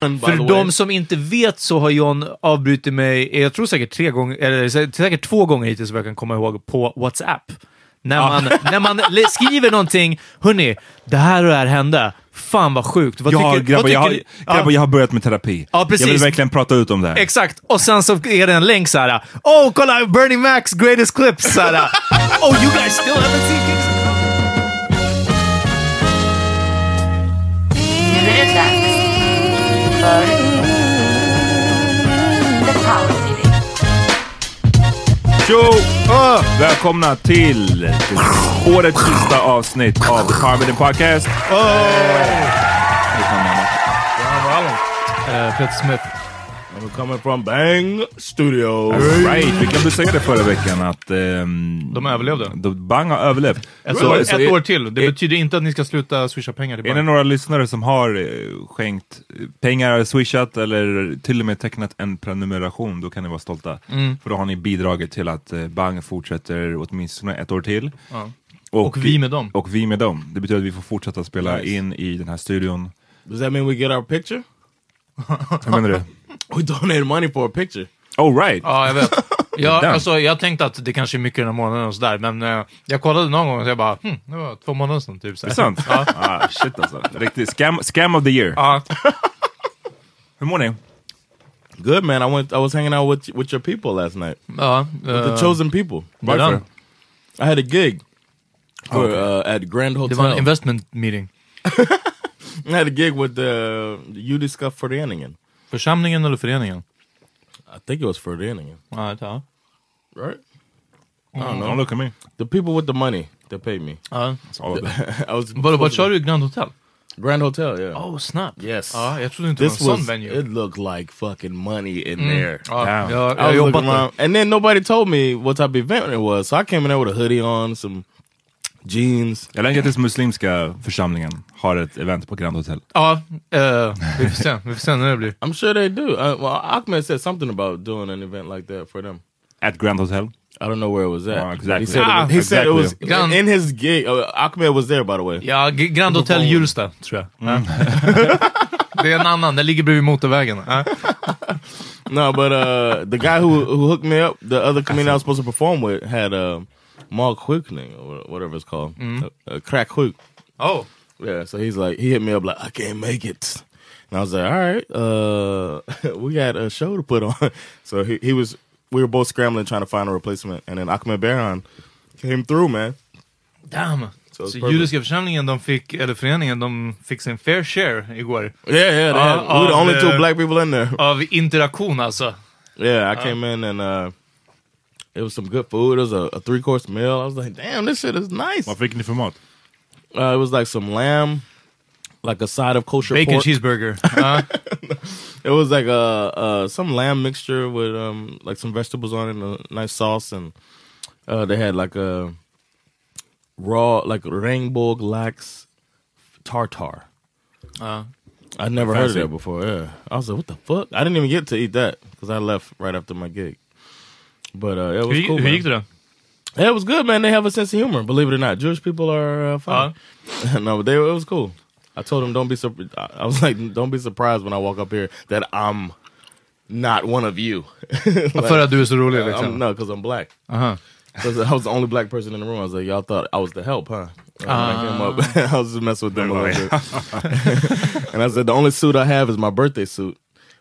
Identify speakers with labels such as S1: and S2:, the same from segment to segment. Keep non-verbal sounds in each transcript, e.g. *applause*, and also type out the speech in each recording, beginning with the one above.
S1: För de som inte vet så har John avbrutit mig, jag tror säkert tre gånger, eller säkert två gånger hittills vad jag kan komma ihåg, på WhatsApp. När man, när man skriver någonting, hörni, det här och det här hände. Fan vad sjukt. Vad
S2: Ja,
S1: tycker,
S2: grabbar,
S1: vad
S2: jag, har,
S1: tycker,
S2: grabbar, jag har börjat med terapi.
S1: Ja, precis.
S2: Jag vill verkligen prata ut om det här.
S1: Exakt, och sen så är det en länk så här. Oh, kolla Bernie Macs greatest clips! Så här, *laughs* oh, you guys still haven't seen Kings
S3: för.
S2: Tjo! Ah, välkomna till årets sista avsnitt av The Power Podcast.
S1: Uh, Peter Smith.
S4: I'm coming from Bang Studios.
S2: Right, vi glömde säga det förra veckan att ehm,
S1: De överlevde.
S2: de- Bang har överlevt.
S1: Ett,
S2: Så-
S1: år,
S2: så
S1: ett
S2: är-
S1: år till. Det
S2: är-
S1: betyder inte att ni ska sluta swisha pengar till
S2: Är det några lyssnare som har eh, skänkt eh, pengar, swishat eller till och med tecknat en prenumeration, då kan ni vara stolta.
S1: Mm.
S2: För då har ni bidragit till att eh, Bang fortsätter åtminstone ett år till.
S1: Ja. Och vi med dem.
S2: Och vi med dem. Det betyder att vi får fortsätta spela
S4: Nice.
S2: in i den här studion.
S4: Does that mean we get our picture?
S2: Hur menar du? *laughs*
S4: We donated money for a picture.
S2: Oh right!
S1: Ja, jag vet. *laughs* Jag,
S2: Damn.
S1: alltså, jag tänkte att det kanske är mycket den här månaden och sådär, men eh, jag kollade någon gång och jag bara, hm, det var två månader sedan typ. Så
S2: Det är sant? ah, shit alltså. Riktigt scam, scam of the year.
S1: Ja. *laughs*
S2: Hur mår ni?
S4: Good man. I went. I was hanging out with with your people last night.
S1: ja
S4: The
S1: eh,
S4: chosen people.
S1: Varför?
S4: I had a gig for,
S2: Okay.
S4: uh, at Grand
S1: Det
S4: Hotel.
S1: var en investment meeting.
S4: I had a gig with the Judiska Föreningen.
S1: Församlingen eller föreningen?
S4: I think it was Föreningen,
S1: Ja, ja.
S4: right?
S2: I don't mm, know. Don't look at me.
S4: The people with the money that paid me.
S1: ja.
S2: It's all of that. *laughs*
S4: I was.
S1: Vad, vad sa du? Grand Hotel?
S4: Grand Hotel. Yeah.
S1: Oh, snap.
S4: Yes.
S1: Ja, jag trodde inte det var en
S4: was.
S1: sån venue.
S4: It looked like fucking money in mm. there.
S1: Ja, jag,
S4: I was
S1: jobbat
S4: looking
S1: där.
S4: around, and then nobody told me what type of event it was. So I came in there with a hoodie on, some jeans.
S2: Jag länkar tills muslimska församlingen har ett event på Grand Hotel.
S1: Ja, eh, vi får se. Vi får se när det blir. *laughs*
S4: I'm sure they do. Uh, well, Ahmed said something about doing an event like that for them.
S2: At Grand Hotel.
S4: I don't know where it was at.
S2: Oh, exactly.
S4: He said,
S1: Ah,
S4: it, he said it was
S2: exactly.
S1: Gran-
S4: in his gig. Uh, Ahmed was there, by the way.
S1: Ja, G- Grand Hotel Hjulsta, tror jag. Ja. *laughs* det är en annan, den ligger bredvid motorvägen. Ja. *laughs*
S4: No, but uh, the guy who who hooked me up, the other comedian I was supposed to perform with, had uh, Mark Quickning or whatever it's called, uh, uh, Crack Quick.
S1: Oh.
S4: Yeah, so he's like, he hit me up like, I can't make it. And I was like, all right, uh, *laughs* we got a show to put on. *laughs* So he, he was, we were both scrambling trying to find a replacement. And then Ahmed Berhan came through, man.
S1: Damn.
S4: So
S1: Så
S4: perfect.
S1: judiska församlingen, de fick, eller föreningen, de fick sin fair share igår.
S4: Yeah, yeah, they
S1: Uh,
S4: we were the only two
S1: uh,
S4: black people in there.
S1: Av interaktion alltså.
S4: Yeah, I came in and uh, it was some good food. It was a, a three course meal. I was like, damn, this shit is nice.
S2: Vad fick ni för mat?
S4: Uh, it was like some lamb, like a side of kosher
S1: Bacon
S4: pork.
S1: cheeseburger. *laughs* Ja.
S4: It was like a, uh some lamb mixture with um like some vegetables on it, and a nice sauce, and uh, they had like a raw like rainbow lax tartar. I never heard of
S2: Fancy.
S4: that before. Yeah, I was like, what the fuck? I didn't even get to eat that because I left right after my gig. But uh, it was cool. man.
S1: gick det då?
S4: It was good, man. They have a sense of humor. Believe it or not, Jewish people are uh, funny. *laughs* no, but they it was cool. I told them don't be surprised. I was *laughs* like, don't be surprised when I walk up here that I'm not one of you. *laughs* Like,
S1: För att du är så rolig
S4: I'm, no, because I'm black.
S1: Aha.
S4: 'Cause I was the only black person in the room. I was like, y'all thought I was the help, huh? And when I came up, I was just messing with them a little bit. and I said, the only suit I have is my birthday suit.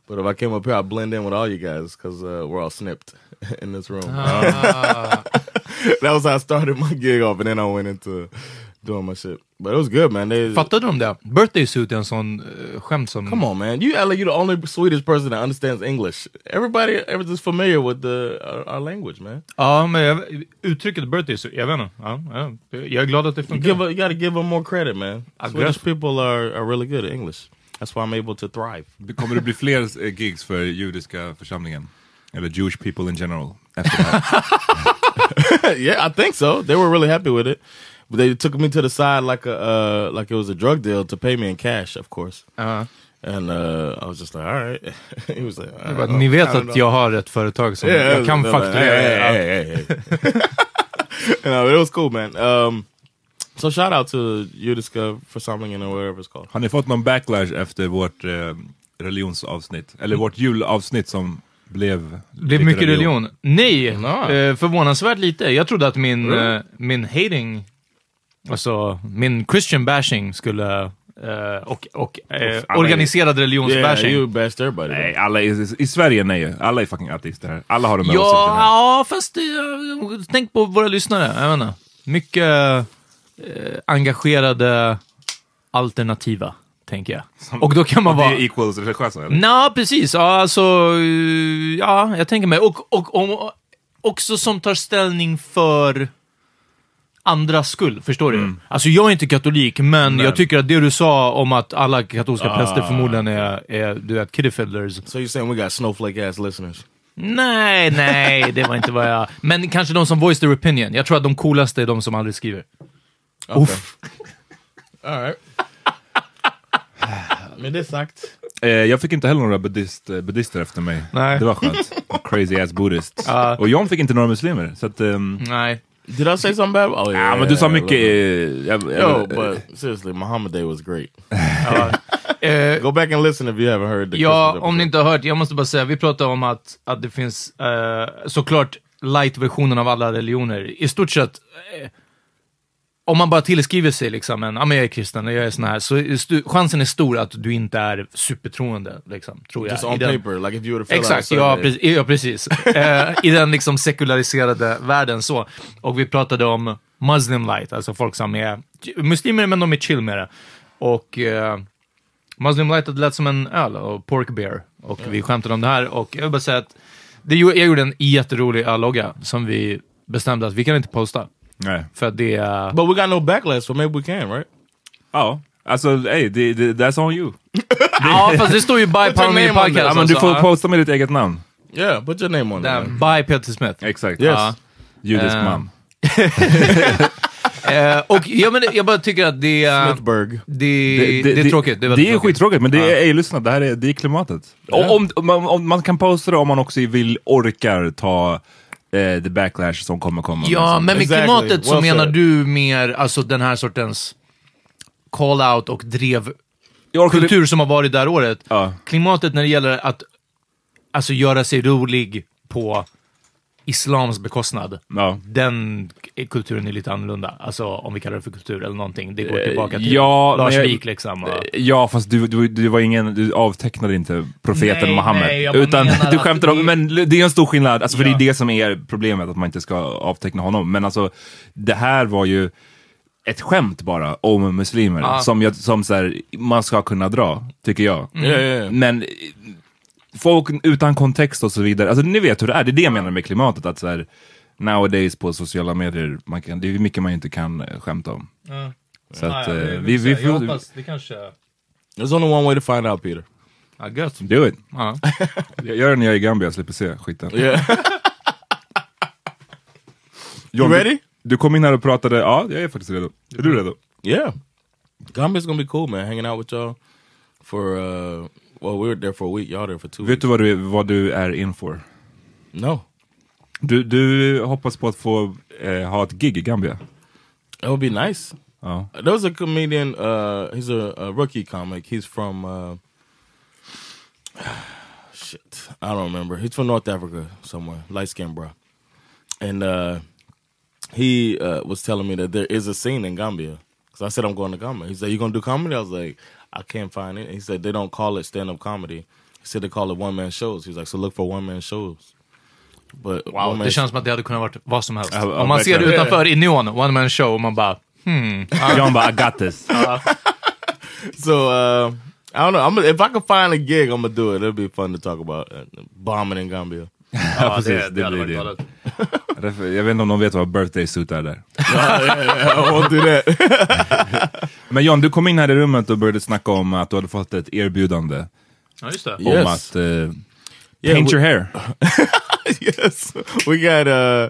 S4: But if I came up here, I'd blend in with all you guys because uh, we're all snipped *laughs* in this room. *laughs* that was how I started my gig off, and then I went into doing my shit. But it was good, man. They,
S1: Fattade de det? Birthday suit är en sån uh, skämt som...
S4: Come on, man! You like you're the only Swedish person that understands English. Everybody, everything's familiar with the our, our language, man.
S1: Ja, men jag, uttrycket birthday suit, jag vet inte. Ja, ja. Jag är glad att det
S4: You,
S1: funkar.
S4: give a, you got to give them more credit, man.
S1: I
S4: Swedish
S1: guess.
S4: people are, are really good at English. That's why I'm able to thrive.
S2: Kommer det bli fler eh, gigs för judiska församlingen? Eller Jewish people in general? Efter det *laughs*
S4: yeah, I think so. They were really happy with it. But they took me to the side like a uh, like it was a drug deal to pay me in cash, of course.
S1: Ja.
S4: And uh, I was just like, all right. *laughs* he was like, I
S1: Bara, Ni
S4: know.
S1: vet
S4: I don't
S1: att
S4: know.
S1: jag har ett företag som
S4: Yeah,
S1: jag kan
S4: they're like. Hey, hey, hey, hey, hey. *laughs* no, it was cool, man. Um, so shout out to Judiska församlingen or whatever it's called.
S2: Har ni fått någon backlash efter vårt eh, religionsavsnitt? Eller vårt julavsnitt som blev...
S1: Det blev mycket religion. Nej,
S4: No.
S1: eh, förvånansvärt lite. Jag trodde att min, eh, min hating, alltså min Christian bashing skulle, eh, och, och
S2: är-
S1: organiserad
S4: Yeah,
S1: religionsbashing.
S4: everybody.
S2: Nej, alla är, i Sverige nej. Alla är fucking ateister här. Alla har de här
S1: Ja,
S2: åsikterna.
S1: ja, fast eh, tänk på våra lyssnare. Jag inte. Mycket eh, engagerade alternativa, tänker jag. Och då kan man
S2: Det
S1: vara...
S2: är equals religiösa?
S1: Ja, precis. Ja, alltså, ja, jag tänker mig. Och, och, och också som tar ställning för andras skull, förstår du? Alltså jag är inte katolik, men, jag tycker att det du sa om att alla katolska präster förmodligen är, är du vet, kiddifiddlers.
S4: So you're saying we got snowflake ass listeners?
S1: Nej, nej, *laughs* det var inte vad jag... Men kanske de som voice their opinion. Jag tror att de coolaste är de som aldrig skriver. Uff.
S4: All right. Med det sagt.
S2: Eh, jag fick inte heller några buddhist, eh, buddhister efter mig.
S1: Nej.
S2: Det var skönt. Crazy ass buddhist. *laughs* Och John fick inte några muslimer. Så att, ehm,
S1: Nej.
S4: Did I say something bad? Oh yeah.
S2: ja, men du sa
S4: yeah,
S2: mycket... Eh, jag,
S4: Yo,
S2: jag,
S4: but seriously, Muhammad Day was great. *laughs*
S1: Eh,
S4: Go back and listen if you haven't heard the
S1: Ja,
S4: Christmas
S1: om ni
S4: episode.
S1: inte har hört, jag måste bara säga, vi pratade om att, att det finns eh, såklart light-versionen av alla religioner. I stort sett, eh, om man bara tillskriver sig liksom en, ja men jag är kristen och jag är sån här, så är chansen är stor att du inte är supertroende, liksom, tror jag.
S4: Just
S1: I
S4: on
S1: den-
S4: paper, like if you have
S1: Exakt, ja, precis. Ja, precis. Eh, I den liksom sekulariserade världen så. Och vi pratade om Muslim light, alltså folk som är muslimer men de är chill med det. Och eh, Muslim light det lät som en öl och pork beer. Och vi skämtade om det här och jag vill bara säga att det, jag gjorde en jätterolig öllogga som vi bestämde att vi kan inte posta.
S2: Nej.
S1: För att det är...
S4: But we got no backlash, so maybe we can, right?
S2: Ja, alltså hey, det, det, that's on you. *laughs*
S1: Ja, fast det står ju by Power Media
S4: name on there.
S1: Podcast.
S2: Ja, men du får posta med ditt eget namn.
S4: Yeah, put your name on there.
S1: By Peter Smith.
S2: Exakt.
S4: Yes.
S1: Ja.
S2: Judisk
S1: Eh,
S2: man. *laughs*
S1: Eh, och ja, men det- jag bara tycker att det är...
S4: Smithburg.
S1: Det, det, är tråkigt. Det är,
S2: Det, är
S1: tråkigt.
S2: skittråkigt, men det är, ej, lyssna, det här är, det är klimatet. Och Om, om, man- om, man kan posta det om man också vill, orkar ta eh, the backlash som kommer komma.
S1: Ja, men med
S4: Exactly.
S1: klimatet så
S4: Well
S1: menar
S4: said.
S1: du mer alltså den här sortens call-out och drev kultur som har varit där året.
S2: Ja.
S1: Klimatet när det gäller att alltså, göra sig rolig på islams bekostnad.
S2: Ja.
S1: Den kulturen är lite annorlunda. Alltså om vi kallar det för kultur eller någonting. Det går tillbaka till
S2: Eh, ja,
S1: Lars
S2: jag-
S1: Wik liksom. och-
S2: Ja, fast du, du, du var ingen, du avtecknade inte profeten
S1: Nej,
S2: Mohammed.
S1: nej,
S2: utan du
S1: att
S2: skämtade om,
S1: det-
S2: men det är en stor skillnad, alltså, för
S1: Ja.
S2: det är det som är problemet, att man inte ska avteckna honom. Men alltså, det här var ju ett skämt bara om muslimer,
S1: Ja.
S2: som, jag, som så här, man ska kunna dra, tycker jag.
S4: Yeah, yeah.
S2: Men eh, folk utan kontext och så vidare, alltså ni vet hur det är, det är det jag menar med klimatet, att så här, nowadays på sociala medier, man kan, det är mycket man inte kan eh, skämta om. Så att, eh, vi, vi får...
S1: det kanske...
S4: There's only one way to find out, Peter.
S1: Ja, gött.
S2: Do it.
S1: Ja. *laughs*
S2: Jag gör det när jag är i Gambia, jag slipper se skiten.
S4: Yeah. *laughs*
S2: John,
S4: You ready?
S2: Du, du kom in här och pratade, ja jag är faktiskt redo. Är du redo?
S4: yeah. Gambia's gonna be cool, man. Hanging out with y'all. for uh, well, we were there for a week. Y'all there for two.
S2: Vet
S4: weeks.
S2: du vad du, vad du är in for?
S4: No,
S2: Du, du hoppas på att få eh, ha ett gig i Gambia?
S4: It would be nice.
S2: Ja.
S4: There was a comedian. Uh, he's a, a rookie comic. He's from uh, *sighs* shit. I don't remember. He's from North Africa somewhere. Light skinned bro. And uh, he uh, was telling me that there is a scene in Gambia. So I said I'm going to Gambia. He said you gonna do comedy? I was like I can't find it. He said they don't call it stand up comedy. He said they call it one man shows. He's like so look for one man shows. But
S1: Wow, det känns som att det hade kunnat varit vad som helst. Om man ser det utanför i neon, one man show, och man bara *laughs*
S2: John bara, I got this. *laughs*
S4: So uh, I don't know. I'm if I can find a gig, I'm gonna do it. It'll be fun to talk about uh, bombing in Gambia. *laughs*
S2: Ja, precis.
S1: det,
S2: Det,
S1: hade
S2: blir
S1: varit
S2: det. Därför, jag vet inte om de vet vad birthday suit är där.
S4: yeah, yeah.
S2: Men John, du kom in här i rummet och började snacka om att du hade fått ett erbjudande
S1: Ja, just det.
S4: Yes.
S2: om att eh,
S4: Yeah,
S2: paint
S4: we-
S2: your hair. *laughs*
S4: yes, we got uh,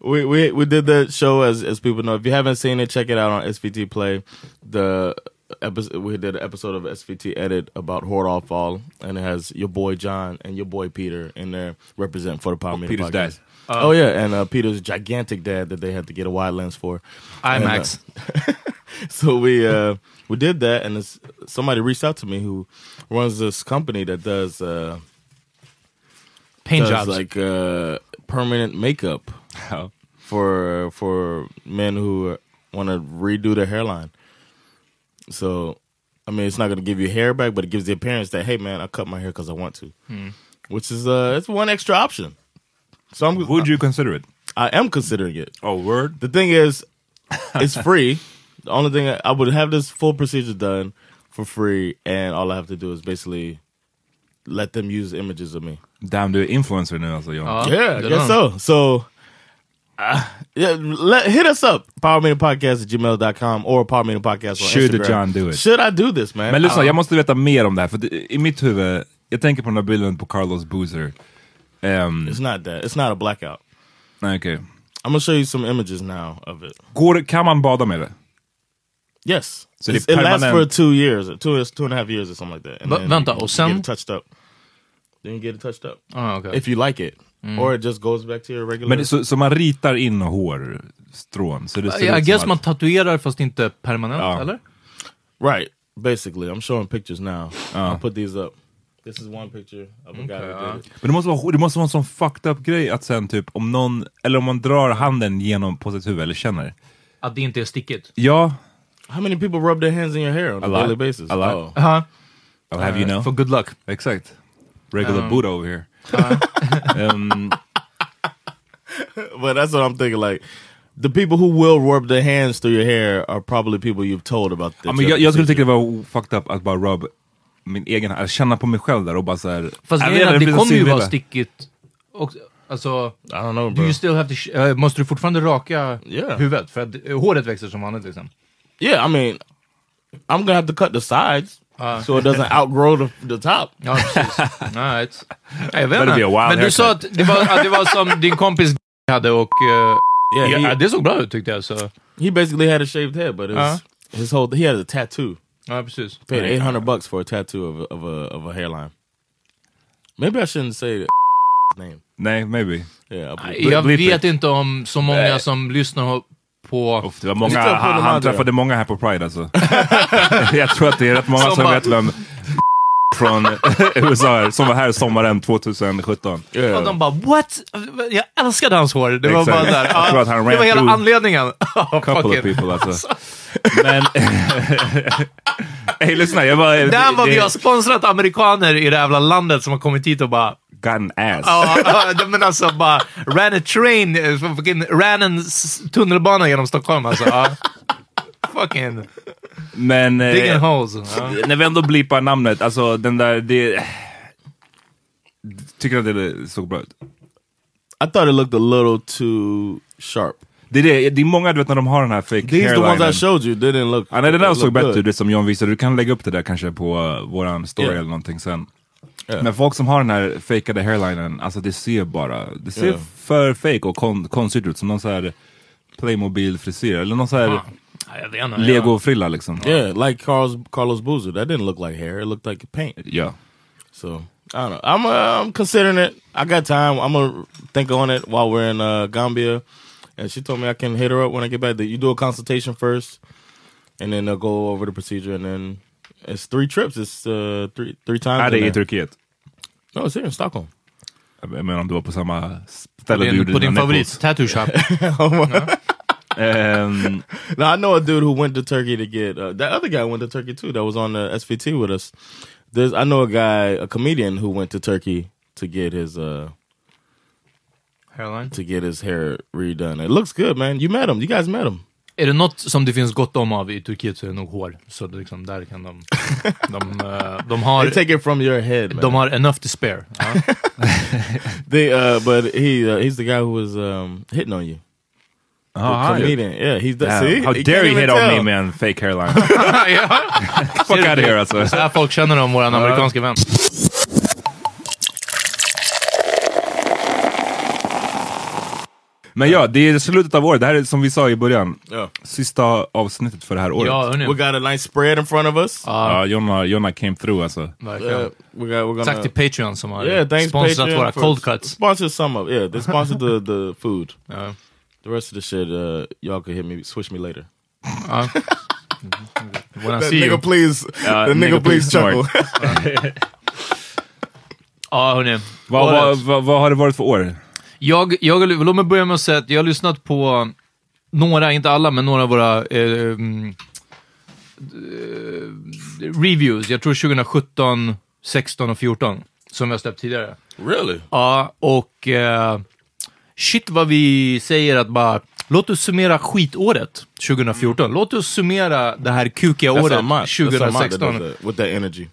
S4: we we we did that show as as people know. If you haven't seen it, check it out on SVT Play. The episode we did an episode of SVT Edit about Horde Fall, and it has your boy John and your boy Peter in there representing for the Power Media
S2: Peter's
S4: podcast.
S2: dad.
S4: oh yeah, and uh, Peter's gigantic dad that they had to get a wide lens for. And, uh,
S1: IMAX. *laughs*
S4: so we uh we did that and somebody reached out to me who runs this company that does uh
S1: Paint
S4: does
S1: jobs.
S4: like uh permanent makeup
S2: Ja.
S4: for for men who want to redo their hairline so i mean it's not going to give you hair back but it gives the appearance that hey man i cut my hair because i want to which is uh it's one extra option so i'm
S2: Would you consider it?
S4: i am considering it
S2: Oh, word?
S4: the thing is, it's *laughs* free. The only thing I, I would have this full procedure done for free, and all I have to do is basically let them use images of me.
S2: Damn, du är influencer nu alltså John.
S1: Ja,
S4: Yeah, I guess so. So, uh, yeah, let, hit us up. Powermeetingpodcast at gmail.com or Powermeetingpodcast on
S2: Should
S4: Instagram.
S2: John do it?
S4: Should I do this, man?
S2: Men lyssna, jag måste veta mer om det här. För det, i mitt huvud, jag tänker på den här bilden på Carlos Boozer. Ehm,
S4: It's not that. It's not a blackout.
S2: okej.
S4: I'm to show you some images now of it.
S2: Går, det- kan man bada med det?
S4: Yes.
S2: So
S4: it lasts for two years, two, two and a half years or something like that. And
S1: vänta, och sen-
S4: touched up. Then you get it touched up.
S1: Ah, okej.
S4: if you like it, or it just goes back to your regular.
S2: Men det, så, så man ritar in hårstrån? Så det ser
S1: Jag
S2: ut
S1: guess man tatuerar fast inte permanent,
S2: Ja.
S1: eller?
S4: right, basically, I'm showing pictures now. I'll put these up. This is one picture of a guy who did it.
S2: Men det måste, vara, det måste vara en sån fucked up grej att sen typ om någon, eller om man drar handen genom på sitt huvud eller känner.
S1: Att det inte är stickigt.
S2: Ja,
S4: How many people rub their hands in your hair on a,
S2: A
S4: daily basis?
S2: A lot.
S4: Oh.
S1: Ja,
S2: I'll have you know.
S1: for good luck.
S2: Exakt. Regular Buddha over here. *laughs* um,
S4: But that's what I'm thinking. Like the people who will rub their hands through your hair are probably people you've told about this.
S2: ja, men jag, jag skulle tycka det var fucked up att bara rub min egen, alltså känna på mig själv där och bara såhär...
S1: Fast
S2: Jag
S1: är att
S2: inte,
S1: det
S2: så
S1: kommer ju vara stickigt. Och, alltså,
S4: I don't know,
S1: do
S4: bro.
S1: you still have to, eh, måste du fortfarande raka
S4: Yeah.
S1: huvudet? För att eh, håret växer som vanligt liksom.
S4: yeah, I mean, I'm gonna have to cut the sides so it doesn't outgrow the, the top.
S1: Ja, precis. *laughs* Nej, jag vet inte. Men du sa att det, var, att det var som din kompis *laughs* hade och... eh,
S4: Yeah,
S1: ja,
S4: he,
S1: det såg bra ut tyckte jag. Så.
S4: he basically had a shaved head, but his,
S1: Uh-huh.
S4: his whole he had a tattoo.
S1: Ja, precis.
S4: Paid 800 bucks for a tattoo of a, of a of a hairline. Maybe I shouldn't say the *laughs* name.
S2: Nej, maybe.
S4: Yeah,
S1: Jag vet
S2: it.
S1: inte om så många som lyssnar på...
S2: Uff, det var många, han, han
S4: andra.
S2: träffade många här på Pride alltså. *laughs* jag tror att det är rätt många
S1: Som
S2: som,
S1: bara-
S2: vet vem *laughs* från *laughs* USA som var här sommaren 2017.
S1: Och
S4: yeah.
S1: de bara what? Jag älskade hans hår. Det var
S2: Exakt.
S1: bara där.
S2: Han
S1: det var hela anledningen.
S2: couple of people alltså. Men... Hej lyssna, jag bara...
S1: Där var
S2: det-
S1: vi har sponsrat amerikaner i det jävla landet som har kommit hit och bara
S2: An ass. *laughs*
S1: Ja, men alltså bara ran a train, eh, fucking, ran en tunnelbana genom Stockholm alltså. Ja. *laughs* Fucking
S2: Men... eh,
S1: digging holes. Ja.
S2: När vi ändå blipar namnet, alltså den där... Det, tycker du att det såg bra ut?
S4: I thought it looked a little too sharp.
S2: Det är, det, det är många du vet när de har den här fake
S4: These the ones
S2: hairlinen.
S4: I showed you didn't look.
S2: Ja, nej, det där såg bättre ut, det som John visade. Du kan lägga upp det där kanske på uh, våran story
S4: Yeah.
S2: eller någonting sen.
S4: Yeah.
S2: Men folk som har den här fejkade hairlinen, alltså det ser bara, det ser
S4: Yeah.
S2: för fake och kon, konstigt ut. Som någon så här Playmobil-frisyr eller någon så här
S1: inte.
S2: Lego-frilla liksom.
S4: Yeah, like Carlos Carlos Boozer. That didn't look like hair. It looked like paint.
S2: Ja.
S4: So I don't know. I'm uh, I'm considering it. I got time. I'm gonna think on it while we're in uh, Gambia. And she told me I can hit her up when I get back. That you do a consultation first, and then they'll go over the procedure, and then it's three trips. It's uh, three three times.
S2: Är det
S4: in
S2: i
S4: there.
S2: Turkiet?
S4: No, it's here in Stockholm.
S2: Jag menar om du var på samma
S1: På
S2: ställe du
S1: din,
S2: gjorde
S1: på din favorit, tattoo shop. *laughs*
S2: Ehm, *laughs*
S4: Now I know a dude who went to Turkey to get uh, that other guy went to Turkey too. That was on the SVT with us. There's I know a guy, a comedian who went to Turkey to get his uh
S1: Hairline.
S4: to get his hair redone. It looks good, man. You met him. You guys met him.
S1: Är det något som det finns gott om av i Turkiet så är det nog hår. Så det liksom, där kan de... De, *laughs* eh, de, har,
S4: They take it from your head, man.
S1: de har enough to spare. Ja. *laughs*
S4: They uh, but he uh, he's the guy who was um hitting on you.
S2: han-
S4: comedian. Yeah, he's the,
S2: Damn,
S4: see.
S2: How
S4: You
S2: dare you hit on
S4: tell.
S2: me med en fake hairline? *laughs* Fuck out of here alltså.
S1: Så här folk känner om våran amerikanska vän.
S2: Men ja, det är slutet av året. Det här är som vi sa i början.
S4: Yeah.
S2: Sista avsnittet för det här året.
S1: Ja,
S2: Ja.
S4: We got a nice spread in front of us.
S2: Jonna, Jonna came through alltså.
S1: Verkligen.
S4: Yeah, we got we're gonna
S1: Tack till Patreon som har
S4: yeah,
S1: sponsrat
S4: Patreon
S1: våra cold cuts.
S4: Sponsor some of yeah. They sponsored the the *laughs* food.
S1: Ja.
S4: The rest of the shit, uh, y'all could hit me, switch me later.
S1: Ja. *laughs* When I
S4: That
S1: see
S4: nigga,
S1: you.
S4: please,
S2: Ja,
S4: the nigga,
S2: nigga,
S4: please
S2: please
S4: chuckle. *laughs*
S1: Ja, hörni.
S2: Vad har det varit för år?
S1: Jag, jag, låt mig börja med att säga att jag har lyssnat på några, inte alla, men några av våra eh, mm, eh, reviews. Jag tror 2017, 16 och 14, som jag släppt tidigare.
S4: really?
S1: Ja, och eh, shit vad vi säger att bara, låt oss summera skitåret 2014. Låt oss summera det här kukiga året
S4: Ahmad. That's Ahmad that
S1: 2016.
S4: does that, with that energy.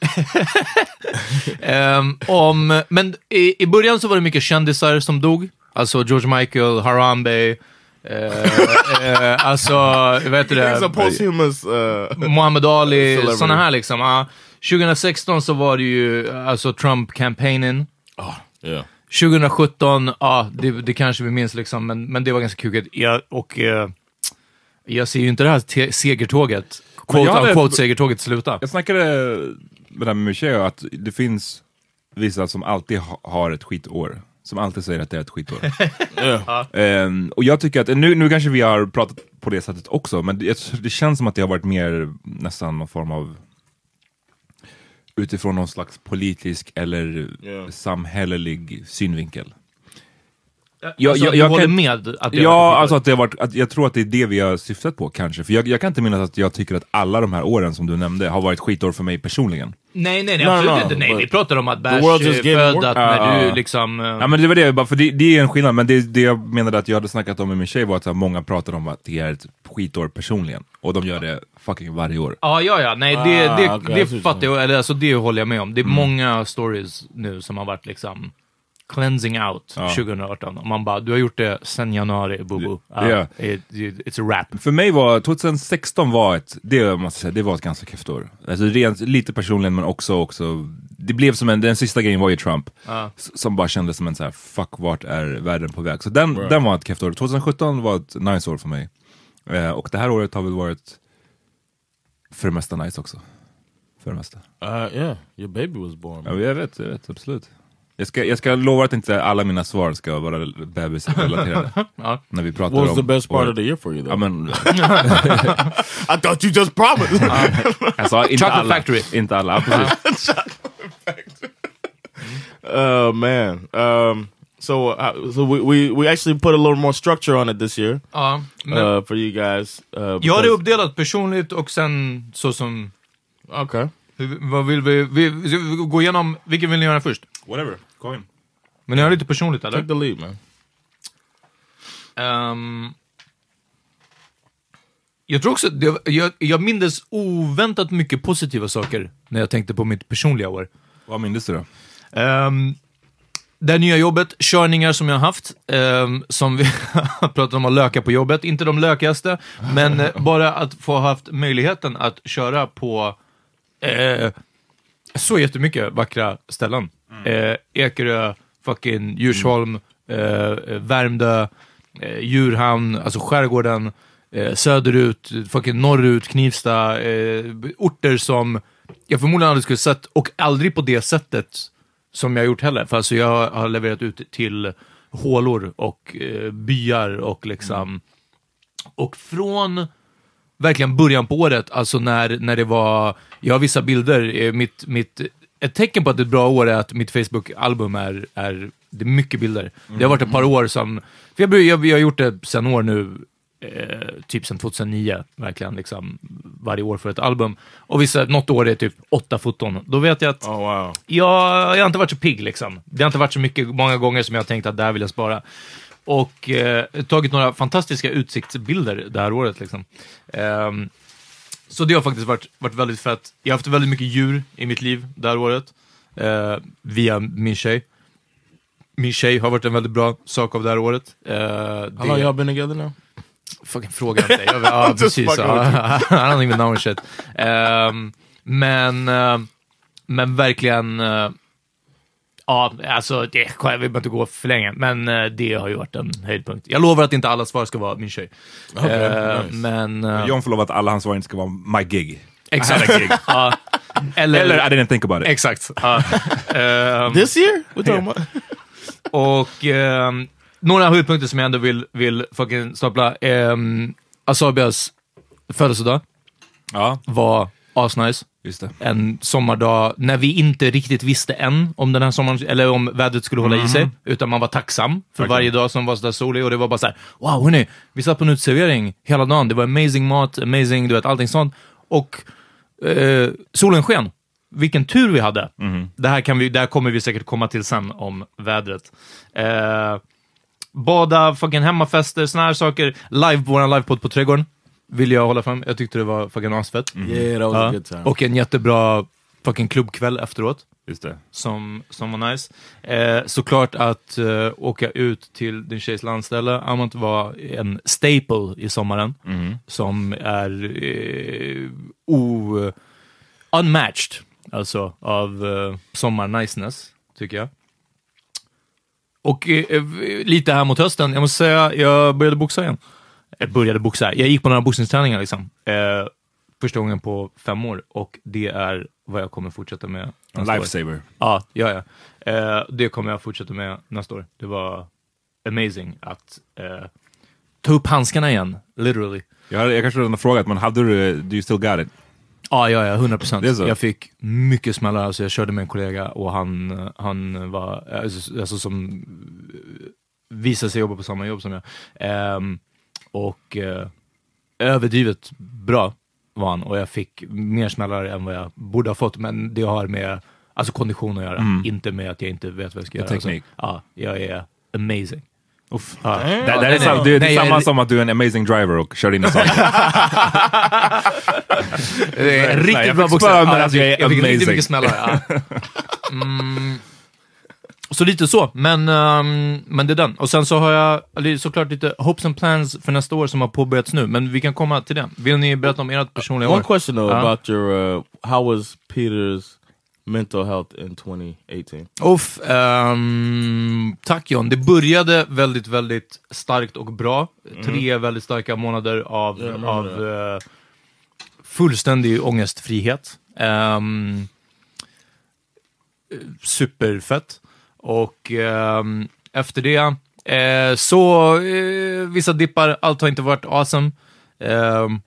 S4: *laughs*
S1: Ehm, om, men i, i början så var det mycket kändisar som dog. Alltså George Michael, Harambe, eh, eh, *laughs* alltså, vad heter det?
S4: posthumous. Uh,
S1: Muhammad Ali, sådana här liksom. Ja. 2016 så var det ju alltså Trump-campaignen.
S4: yeah.
S1: 2017, ja, det, det kanske vi minns liksom, men, men det var ganska kukigt. Ja, och eh, jag ser ju inte det här segertåget, quote unquote segertåget sluta.
S2: Jag snackade det här med Michel att det finns vissa som alltid ha, har ett skitår. Som alltid säger att det är ett skitår. *laughs*
S4: Yeah.
S2: Ehm, och jag tycker att, nu, nu kanske vi har pratat på det sättet också, men det, det känns som att det har varit mer nästan någon form av utifrån någon slags politisk eller
S4: Ja.
S2: samhällelig synvinkel.
S1: Jag,
S2: jag-
S1: jag,
S2: jag
S1: håller
S2: kan-
S1: med att det har varit
S2: Ja, alltså att det har varit, att jag tror att det är det vi har syftat på kanske. För jag, jag kan inte minnas att jag tycker att alla de här åren som du nämnde har varit skitår för mig personligen.
S1: Nej, nej, nej,
S4: No,
S1: absolut
S4: no,
S1: inte. Nej, vi pratar om att
S4: just
S1: är född,
S2: Ja,
S1: när du liksom... eh,
S2: Ja men det var det, bara för det, det är en skillnad, men det, det jag menade att jag hade snackat om med min tjej var att så här, många pratar om att det är ett skitår personligen. Och de gör det fucking varje år.
S1: Ja, ja, ja. Nej, det,
S4: Ah,
S1: det,
S4: okej,
S1: det
S4: ser
S1: fattar jag. Eller alltså, det håller jag med om. Det är
S2: Mm.
S1: många stories nu som har varit liksom cleansing out
S2: Ja.
S1: 2018. Och man bara, du har gjort det sen januari, bobo.
S2: Ja.
S1: Ja, it, it, it's a wrap.
S2: För mig var 2016 var ett, det måste jag säga, det var ett ganska kul år. Alltså rent, lite personligen men också, också det blev som en, den sista grejen var ju Trump. s- Som bara kändes som en så här: fuck vart är världen på väg? Så den, den var ett kul år. 2017 var ett nice år för mig. Eh, och det här året har väl varit för det mesta nice också. För det mesta.
S4: Uh, yeah. Your baby was born.
S2: Ja, jag vet, jag vet, absolut. Jag ska, jag ska lova att inte alla mina svar ska vara bebisrelaterade. *laughs*
S1: Ja.
S2: När vi pratar
S4: What was
S2: om
S4: the best part of the year for you though?
S2: Ja, men, *laughs*
S4: I thought you just promised. *laughs*
S2: alltså, inte
S1: Chocolate
S2: alla.
S1: Factory.
S2: Inte alla, precis.
S4: Oh man. Um, so uh, so we, we we actually put a little more structure on it this year
S1: Ja, men
S4: uh, for you guys. Uh,
S1: jag har det uppdelat personligt och sen så som...
S4: Okay.
S1: Vad vill vi, vi, vi gå igenom, vilken vill ni göra först?
S2: Whatever, go in.
S1: Men ni har lite personligt eller?
S4: Take the lead, man.
S1: Ehm, jag tror också, det, jag, jag mindes oväntat mycket positiva saker när jag tänkte på mitt personliga år.
S2: Vad minns du då?
S1: Um, det nya jobbet, körningar som jag har haft, ehm, som vi *laughs* pratat om att löka på jobbet, inte de lökigaste, men *laughs* bara att få haft möjligheten att köra på eh, så jättemycket vackra ställen. Eh, Ekerö, fucking Djursholm, eh, eh, Värmdö, eh, Djurhamn, alltså skärgården, eh, söderut, fucking norrut, Knivsta, eh, orter som jag förmodligen aldrig skulle sett och aldrig på det sättet som jag gjort heller. För alltså jag har levererat ut till hålor och eh, byar och liksom och från verkligen början på året, alltså när, när det var, jag har vissa bilder, eh, mitt, mitt, ett tecken på att det är ett bra år är att mitt Facebook-album är, är, det är mycket bilder. Det har varit ett par år som, för jag, jag, jag har gjort det sen år nu, eh, typ sen 2009, verkligen liksom varje år för ett album. Och vissa, något år är typ åtta foton. Då vet jag att
S4: Oh wow.
S1: jag, jag har inte varit så pigg liksom. Det har inte varit så mycket, många gånger som jag har tänkt att där vill jag spara. Och eh, tagit några fantastiska utsiktsbilder det här året. Liksom. Ehm, så det har faktiskt varit, varit väldigt fett. Jag har haft väldigt mycket djur i mitt liv det här året. Eh, via min tjej. Min tjej har varit en väldigt bra sak av det här året. Eh,
S4: How
S1: det-
S4: long y'all been together now?
S1: Fucking fråga inte. Jag, ja, *laughs* precis. Ja, I don't even know shit. Ehm, men, eh, men verkligen, eh, ja, alltså, det, jag vill inte gå för länge, men eh, det har ju varit en höjdpunkt. Jag lovar att inte alla svar ska vara min tjej.
S4: Okay,
S1: Eh,
S4: nice.
S1: Men, eh,
S2: John får lova att alla hans svar inte ska vara my gig.
S1: exakt. Ja. eller,
S2: Eller I didn't think about it.
S1: exakt. Ehm, *laughs*
S4: This year? We're talking about? *laughs*
S1: Och ehm, några höjdpunkter som jag ändå vill, vill fucking stapla. Um, Asabias födelsedag
S2: Ja,
S1: var asnice.
S2: just det.
S1: En sommardag när vi inte riktigt visste än om den här sommaren, eller om vädret skulle hålla i sig, utan man var tacksam för varje dag som var sådär solig och det var bara såhär, wow hörni, vi satt på en uteservering hela dagen, det var amazing mat, amazing, du vet, allting sånt. Och eh, solen sken. Vilken tur vi hade. Det, här kan vi, det här kommer vi säkert komma till sen om vädret. Eh, bada, fucking hemmafester, såna här saker. Live, våran livepodd på Trädgården vill jag hålla fram. Jag tyckte det var fucking asfett.
S4: Yeah, was a
S1: Ja.
S4: good.
S1: Och en jättebra fucking klubbkväll efteråt.
S2: Just det.
S1: Som, som var nice. Eh, såklart att eh, åka ut till din tjejs landställe, Amont var en staple i sommaren. Som är eh, o, unmatched, alltså av eh, sommar-niceness, tycker jag. Och eh, eh, lite här mot hösten, jag måste säga, jag började boxa igen. Jag började boxa, jag gick på några boxningsträningar liksom. Eh, första gången på fem år och det är vad jag kommer fortsätta med
S2: lifesaver.
S1: Ja, ja, ja. Eh, det kommer jag fortsätta med nästa år. Det var amazing att eh, ta upp handskarna igen, literally.
S2: Jag, jag kanske redan har frågat, men hade du, do you still got it?
S1: Ja, ja, ja, 100 procent. Jag fick mycket smällar. Alltså, jag körde med en kollega och han, han var, alltså, alltså som eh, visade sig jobba på samma jobb som jag. Ehm, och eh, överdrivet bra var han och jag fick mer smällar än vad jag borde ha fått. Men det har med alltså, kondition att göra, inte med att jag inte vet vad jag ska göra. Alltså,
S2: teknik.
S1: ja, jag är amazing.
S2: Uff.
S1: Ja.
S2: Det, det,
S1: nej,
S2: är, sam,
S1: nej.
S2: det, är
S1: Nej, jag
S2: samma
S1: är-
S2: som att du är en amazing driver och kör in en sak.
S1: Det är en
S2: Nej,
S1: riktigt
S2: jag
S1: bra Ja,
S2: alltså, jag är
S1: jag fick riktigt mycket smällar. Ja. *laughs* Mm. Så lite så, men, ehm, men det är den. Och sen så har jag såklart lite hopes and plans för nästa år som har påbörjats nu, men vi kan komma till det. Vill ni berätta om ert personliga
S4: One
S1: år?
S4: question though
S1: Ja.
S4: about your uh, how was Peter's mental health in 2018?
S1: Uff, ehm, tack John. Det började väldigt, väldigt starkt och bra. Tre väldigt starka månader av,
S4: menar
S1: av eh, fullständig ångestfrihet. Um, superfett. Och ehm, efter det, eh, så eh, vissa dippar, allt har inte varit awesome. Ehm,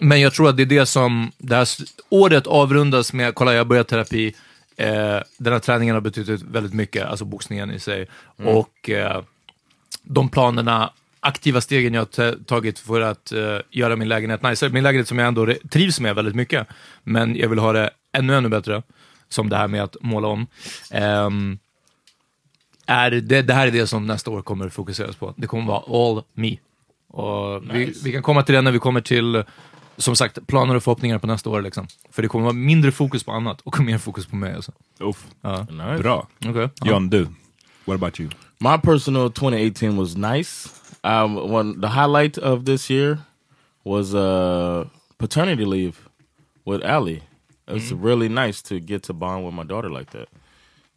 S1: men jag tror att det är det som, det här året avrundas med, kolla jag har börjat terapi, eh, den här träningen har betytt väldigt mycket, alltså boxningen i sig. Och eh, de planerna, aktiva stegen jag har ta- tagit för att eh, göra min lägenhet nice. Min lägenhet som jag ändå trivs med väldigt mycket, men jag vill ha det ännu, ännu bättre. Som det här med att måla om. Ehm, är det, det här är det som nästa år kommer fokuseras på. Det kommer vara all me. Och vi, vi kan komma till det när vi kommer till, som sagt, planer och förhoppningar på nästa år. Liksom. För det kommer vara mindre fokus på annat och mer fokus på mig. Alltså.
S2: Uff.
S1: Ja.
S4: Nice.
S2: Bra.
S1: Okay.
S2: John, du. What about you?
S4: My personal 2018 was nice. Um, one the highlight of this year was uh, paternity leave with Allie. It's really nice to get to bond with my daughter like that.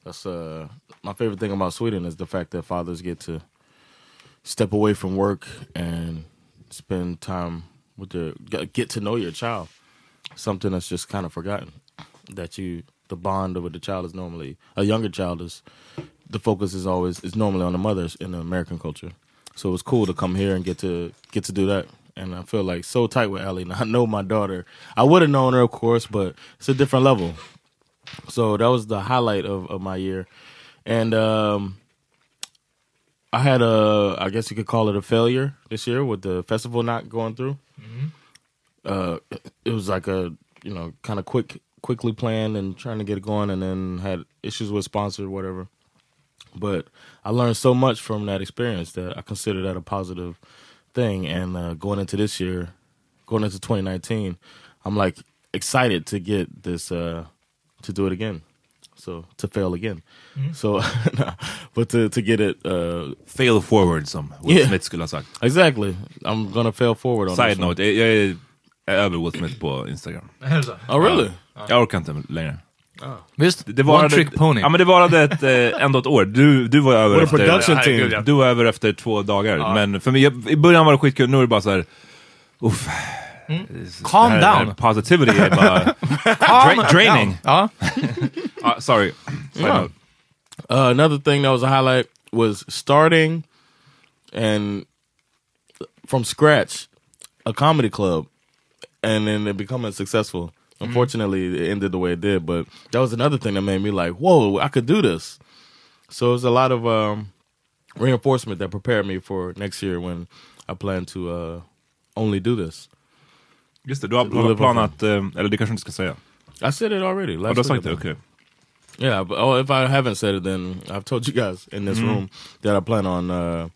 S4: That's uh, my favorite thing about Sweden is the fact that fathers get to step away from work and spend time with your get- to know your child. Something that's just kind of forgotten. That you the bond with the child is normally a younger child is the focus is always is normally on the mothers in the American culture. So it was cool to come here and get to get to do that. And I feel like so tight with Ellie. Now *laughs* I know my daughter. I would have known her, of course, but it's a different level. So that was the highlight of, of my year. And um, I had a, I guess you could call it a failure this year with the festival not going through. Uh, it was like a, you know, kind of quick, quickly planned and trying to get it going, and then had issues with sponsor, whatever. But I learned so much from that experience that I consider that a positive thing. And uh, going into this year, going into 2019, I'm like excited to get this, uh, to do it again. So to fail again. So, *laughs* but to to get it uh,
S2: Fail forward som Will
S4: Yeah.
S2: Smith skulle ha sagt.
S4: exactly, I'm gonna fail forward on
S2: Side
S4: one.
S2: note, jag, är över Will Smith på Instagram. *laughs*
S4: Oh really?
S2: Jag orkar inte längre.
S1: Visst?
S2: Det
S1: One
S2: varade,
S1: trick pony.
S2: Ja men det varade ett, eh, ändå ett år. Du, du var över
S4: What a production
S2: efter, du var över efter två dagar. Men för mig, jag, i början var det skitkul, nu är det bara så här. Uff.
S1: Calm
S2: Det här-
S1: down.
S2: här Positivity är bara *laughs*
S1: Calm
S2: dra- draining.
S1: Ja.
S2: Ah, sorry. *clears throat*
S4: Yeah. Uh, another thing that was a highlight was starting and from scratch a comedy club, and then it becoming successful. Unfortunately, it ended the way it did, but that was another thing that made me like, "Whoa, I could do this." So it was a lot of um, reinforcement that prepared me for next year when I plan to uh, only do this.
S2: Just det, du har
S4: off
S2: planat, eh, eller det kanske du ska säga.
S4: I said it already.
S2: Ja,
S4: Last
S2: du har sagt
S4: week,
S2: det,
S4: I think.
S2: Okej.
S4: Yeah, but oh, if I haven't said it, then I've told you guys in this room that I plan on uh,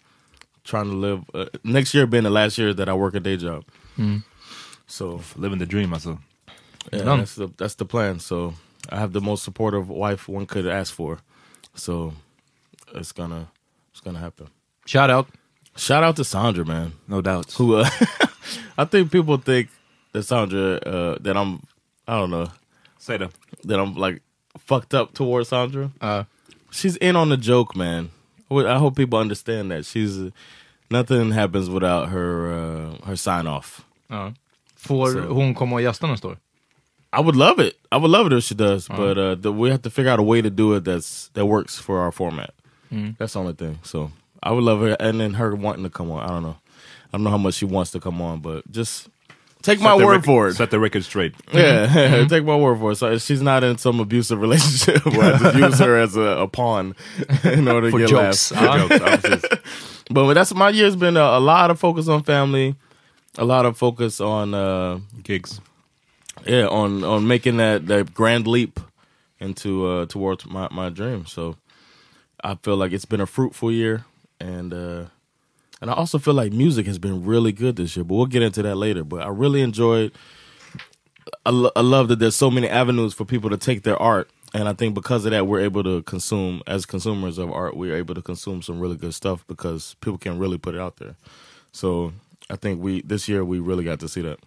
S4: trying to live uh, next year being the last year that I work a day job. So
S2: Living the dream alltså.
S4: yeah,
S1: Done.
S4: that's the that's the plan. So I have the most supportive wife one could ask for. So it's gonna it's gonna happen.
S1: Shout out.
S4: Shout out to Sandra, man.
S2: No doubt.
S4: Who uh, *laughs* I think people think that Sandra uh, that I'm I don't know
S2: say det.
S4: that I'm like fucked up towards Sandra.
S1: Uh,
S4: she's in on the joke, man. I hope people understand that she's nothing happens without her uh, her sign off.
S1: ja. Får
S4: Så.
S1: hon komma och gästa nästa år?
S4: I would love it. I would love it if she does, but uh, the, we have to figure out a way to do it that's that works for our format. That's the only thing. So I would love her, and then her wanting to come on. I don't know. I don't know how much she wants to come on, but just take my
S2: Set the
S4: word
S2: rec-
S4: for it.
S2: Set the record straight. *laughs*
S4: Yeah, *laughs* take my word for it. So she's not in some abusive *laughs* relationship where I just use her as a, a pawn in order to
S1: For
S4: get
S1: jokes.
S4: laughs. For jokes, but that's my year's been a, a lot of focus on family, a lot of focus on uh,
S2: Gigs.
S4: yeah on on making that that grand leap into uh, towards my my dream. So I feel like it's been a fruitful year, and uh, and I also feel like music has been really good this year. But we'll get into that later. But I really enjoyed. I, lo- I love that there's so many avenues for people to take their art, and I think because of that, we're able to consume as consumers of art. We're able to consume some really good stuff because people can really put it out there. So I think we this year we really got to see that.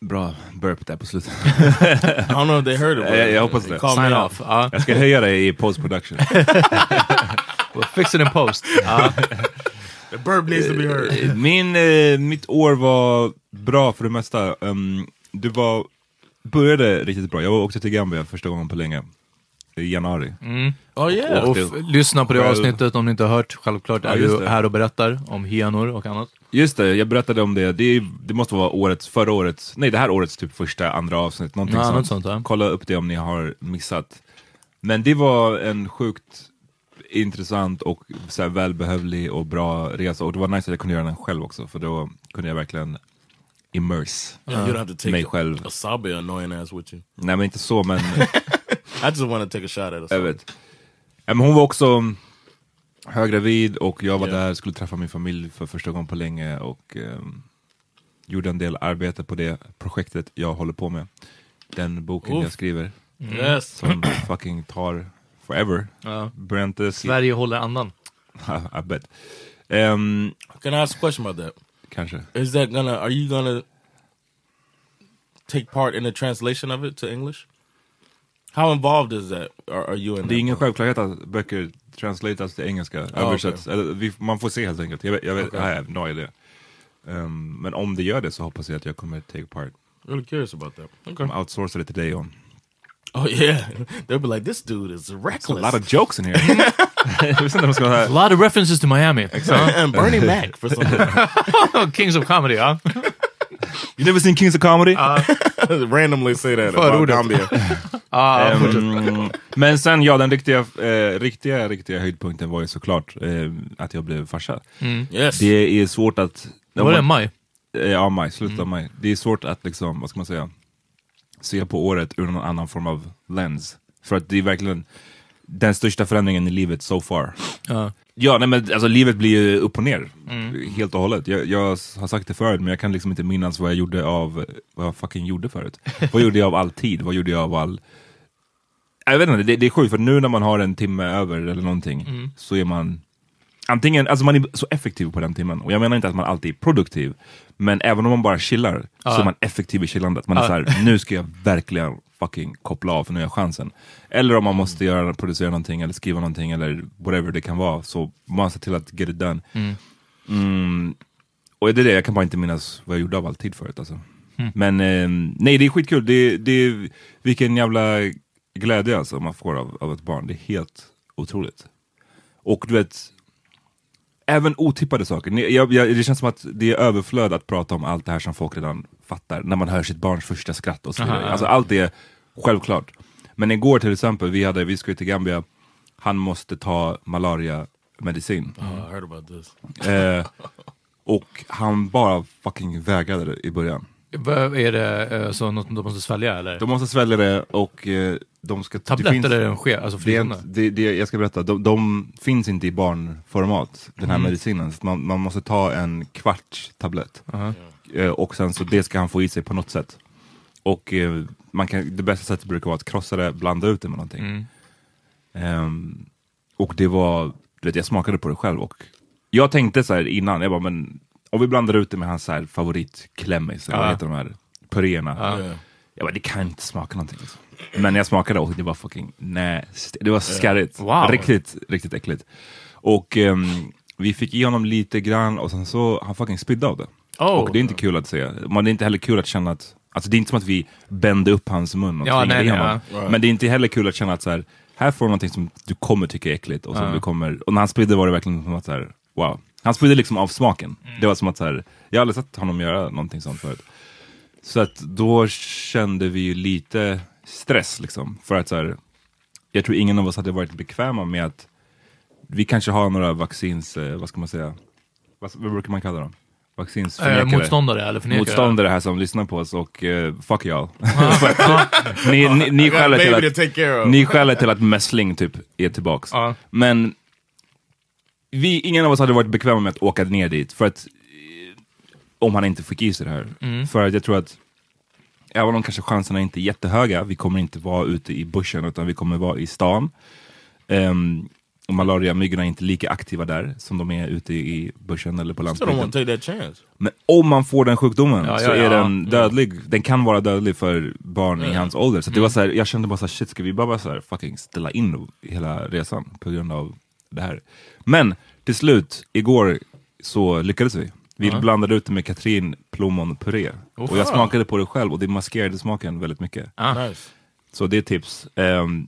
S2: Bra burp där på slutet.
S4: I don't know if they heard it. but
S2: Jag- jag hoppas
S4: it
S2: det.
S4: me
S1: Sign
S4: out.
S1: off. Uh. Ja.
S2: Jag ska höja det i post production. *laughs*
S1: We'll fix it in post. *laughs* Ja.
S4: The burp needs to be heard.
S2: Min, eh, mitt år var bra för det mesta. Um, det var, började riktigt bra. Jag åkte till Gambia första gången på länge. I januari.
S4: Oh yeah.
S1: Och f- lyssna på det avsnittet om ni inte har hört. Självklart
S2: Ja,
S1: är
S2: just
S1: du här och berättar om hyenor och annat.
S2: Just det, jag berättade om det. Det, det måste vara årets, förra årets, nej det här årets typ första, andra avsnitt. Någonting
S1: Ja,
S2: sånt.
S1: något sånt, ja.
S2: Kolla upp det om ni har missat. Men det var en sjukt intressant och så välbehövlig och bra resa. Och det var nice att jag kunde göra den själv också, för då kunde jag verkligen immerse
S4: you don't have to take
S2: mig själv.
S4: a Sabi annoying ass with you.
S2: Nej men inte så, men *laughs*
S4: I just want to take a shot at a
S2: jag vet. Men hon var också höggravid och jag var där, skulle träffa min familj för första gången på länge och ehm, gjorde en del arbete på det projektet jag håller på med. Den boken
S4: Oof.
S2: jag skriver,
S4: Yes.
S2: som fucking tar forever.
S1: Ja.
S2: Brente,
S1: Sverige håller andan. *laughs*
S2: I bet. Ehm,
S4: Can I ask a question about that?
S2: kanske.
S4: Is that gonna? Are you gonna take part in the translation of it to English? How involved is that? Are, are you in
S2: Det är ingen självklarhet att böcker translatas till engelska, översätts. Eller, vi, man får se helt enkelt. Jag, vet- jag, vet,
S4: Okay.
S2: I have no idea. Um, men om det gör det så hoppas jag att jag kommer take part.
S4: Really curious about that. Okay.
S2: Outsourca det till dig on.
S4: Oh yeah, they'll be like, this dude is
S2: A
S4: reckless.
S2: lot of jokes in here. inte ska ha
S1: A lot of references to Miami. *laughs*
S4: and Bernie Mac for some reason. *laughs*
S1: Kings of Comedy, ja. *laughs*
S2: You never seen Kings of Comedy?
S4: randomly say that about. Gambia.
S2: Ehm, men sen, ja, den riktiga, eh, riktiga, riktiga höjdpunkten var ju såklart eh, att jag blev farsa.
S4: yes.
S2: Det är svårt att...
S1: Var det maj?
S2: Eh, Ja, maj, slutet av maj. Det är svårt att liksom, vad ska man säga, se på året ur någon annan form av lens. För att det är verkligen den största förändringen i livet so far.
S1: Ja.
S2: Ja, nej men alltså livet blir ju upp och ner. Helt och hållet. Jag, jag har sagt det förut, men jag kan liksom inte minnas vad jag gjorde av, vad jag fucking gjorde förut. vad gjorde jag av all tid? Vad gjorde jag av all... Jag vet inte, det, det är sjukt för nu när man har en timme över eller någonting så är man Antingen, alltså man är så effektiv på den timmen, och jag menar inte att man alltid är produktiv, men även om man bara chillar så är man effektiv i chillandet. Man är så här, nu ska jag verkligen fucking koppla av för nu har jag chansen. Eller om man måste göra, producera någonting eller skriva någonting eller whatever det kan vara, så man ser till att get it done. Mm. Och det är det, jag kan bara inte minnas vad jag gjorde av all tid förut alltså. Men eh, nej, det är skitkul. Det, det, vilken jävla glädje alltså man får av, av ett barn. Det är helt otroligt. Och du vet, även otippade saker. Jag, jag, det känns som att det är överflöd att prata om allt det här som folk redan fattar. När man hör sitt barns första skratt och så vidare.
S1: Aha.
S2: Alltså allt är självklart. Men igår till exempel, vi, hade, vi skulle till Gambia, han måste ta malaria-medicin.
S4: Oh.
S2: Eh, och han bara fucking vägrade det i början.
S1: Vad Är det eh, så något de måste svälja eller?
S2: De måste svälja det och eh, de ska...
S1: Tabletter
S2: finns-
S1: eller en ske? Alltså
S2: det, är det, det, jag ska berätta, de, de finns inte i barnformat, den här medicinen. Så man, man måste ta en kvarts tablett. Eh, och sen så det ska han få i sig på något sätt. Och man kan, det bästa sättet brukar vara att krossa det, blanda ut det med någonting. Ehm, och det var, du vet jag smakade på det själv och jag tänkte så här innan, jag bara men om vi blandar ut det med hans här favoritklämmis, eller vad heter de här puréerna. Jag bara det kan inte smaka någonting. Alltså. Men jag smakade och det var fucking nasty. Det var skarrigt.
S1: Wow.
S2: Riktigt, riktigt äckligt. Och ehm, vi fick i honom lite grann och sen så, han fucking spydde av det.
S1: Oh.
S2: Och det är inte kul att se. Men det är inte heller kul att känna att, alltså det är inte som att vi bände upp hans mun och
S1: Ja, nej,
S2: honom.
S4: ja.
S2: Men det är inte heller kul att känna att så här, här får du någonting som du kommer tycka är äckligt. Och, som du kommer, och när han spydde var det verkligen som att så här, wow. Han spydde liksom av smaken. Det var som att så här, jag har aldrig sett honom göra någonting sånt förut. Så att då kände vi ju lite stress liksom. För att så här, jag tror ingen av oss hade varit bekväma med att vi kanske har några vaccins, eh, vad ska man säga, vad, vad brukar man kalla dem?
S1: Eh,
S2: Vaccinsförnekare.
S1: motståndare eller förnekare?
S2: Motståndare här som lyssnar på oss och eh, fuck y'all. *laughs* Ni, ni, ni, skäller till att, ni till att mässling typ är tillbaks. Men vi, ingen av oss hade varit bekväma med att åka ner dit för att eh, om han inte fick i sig det här.
S1: Mm.
S2: För att jag tror att även om kanske chanserna inte är jättehöga, vi kommer inte vara ute i bushen utan vi kommer vara i stan. Um, och malariamyggorna är inte lika aktiva där som de är ute i bushen eller på landsbygden. Men om man får den sjukdomen
S1: Ja,
S2: så
S1: ja,
S2: är
S1: ja.
S2: den dödlig. Den kan vara dödlig för barn i hans ålder. Så det var så här, jag kände bara så här, shit ska vi bara så här, fucking ställa in hela resan på grund av det här. Men till slut, igår så lyckades vi. Vi blandade ut det med Katrin plommonpuré. och jag smakade på det själv och det maskerade smaken väldigt mycket.
S4: Nice.
S2: Så det är tips. Ehm,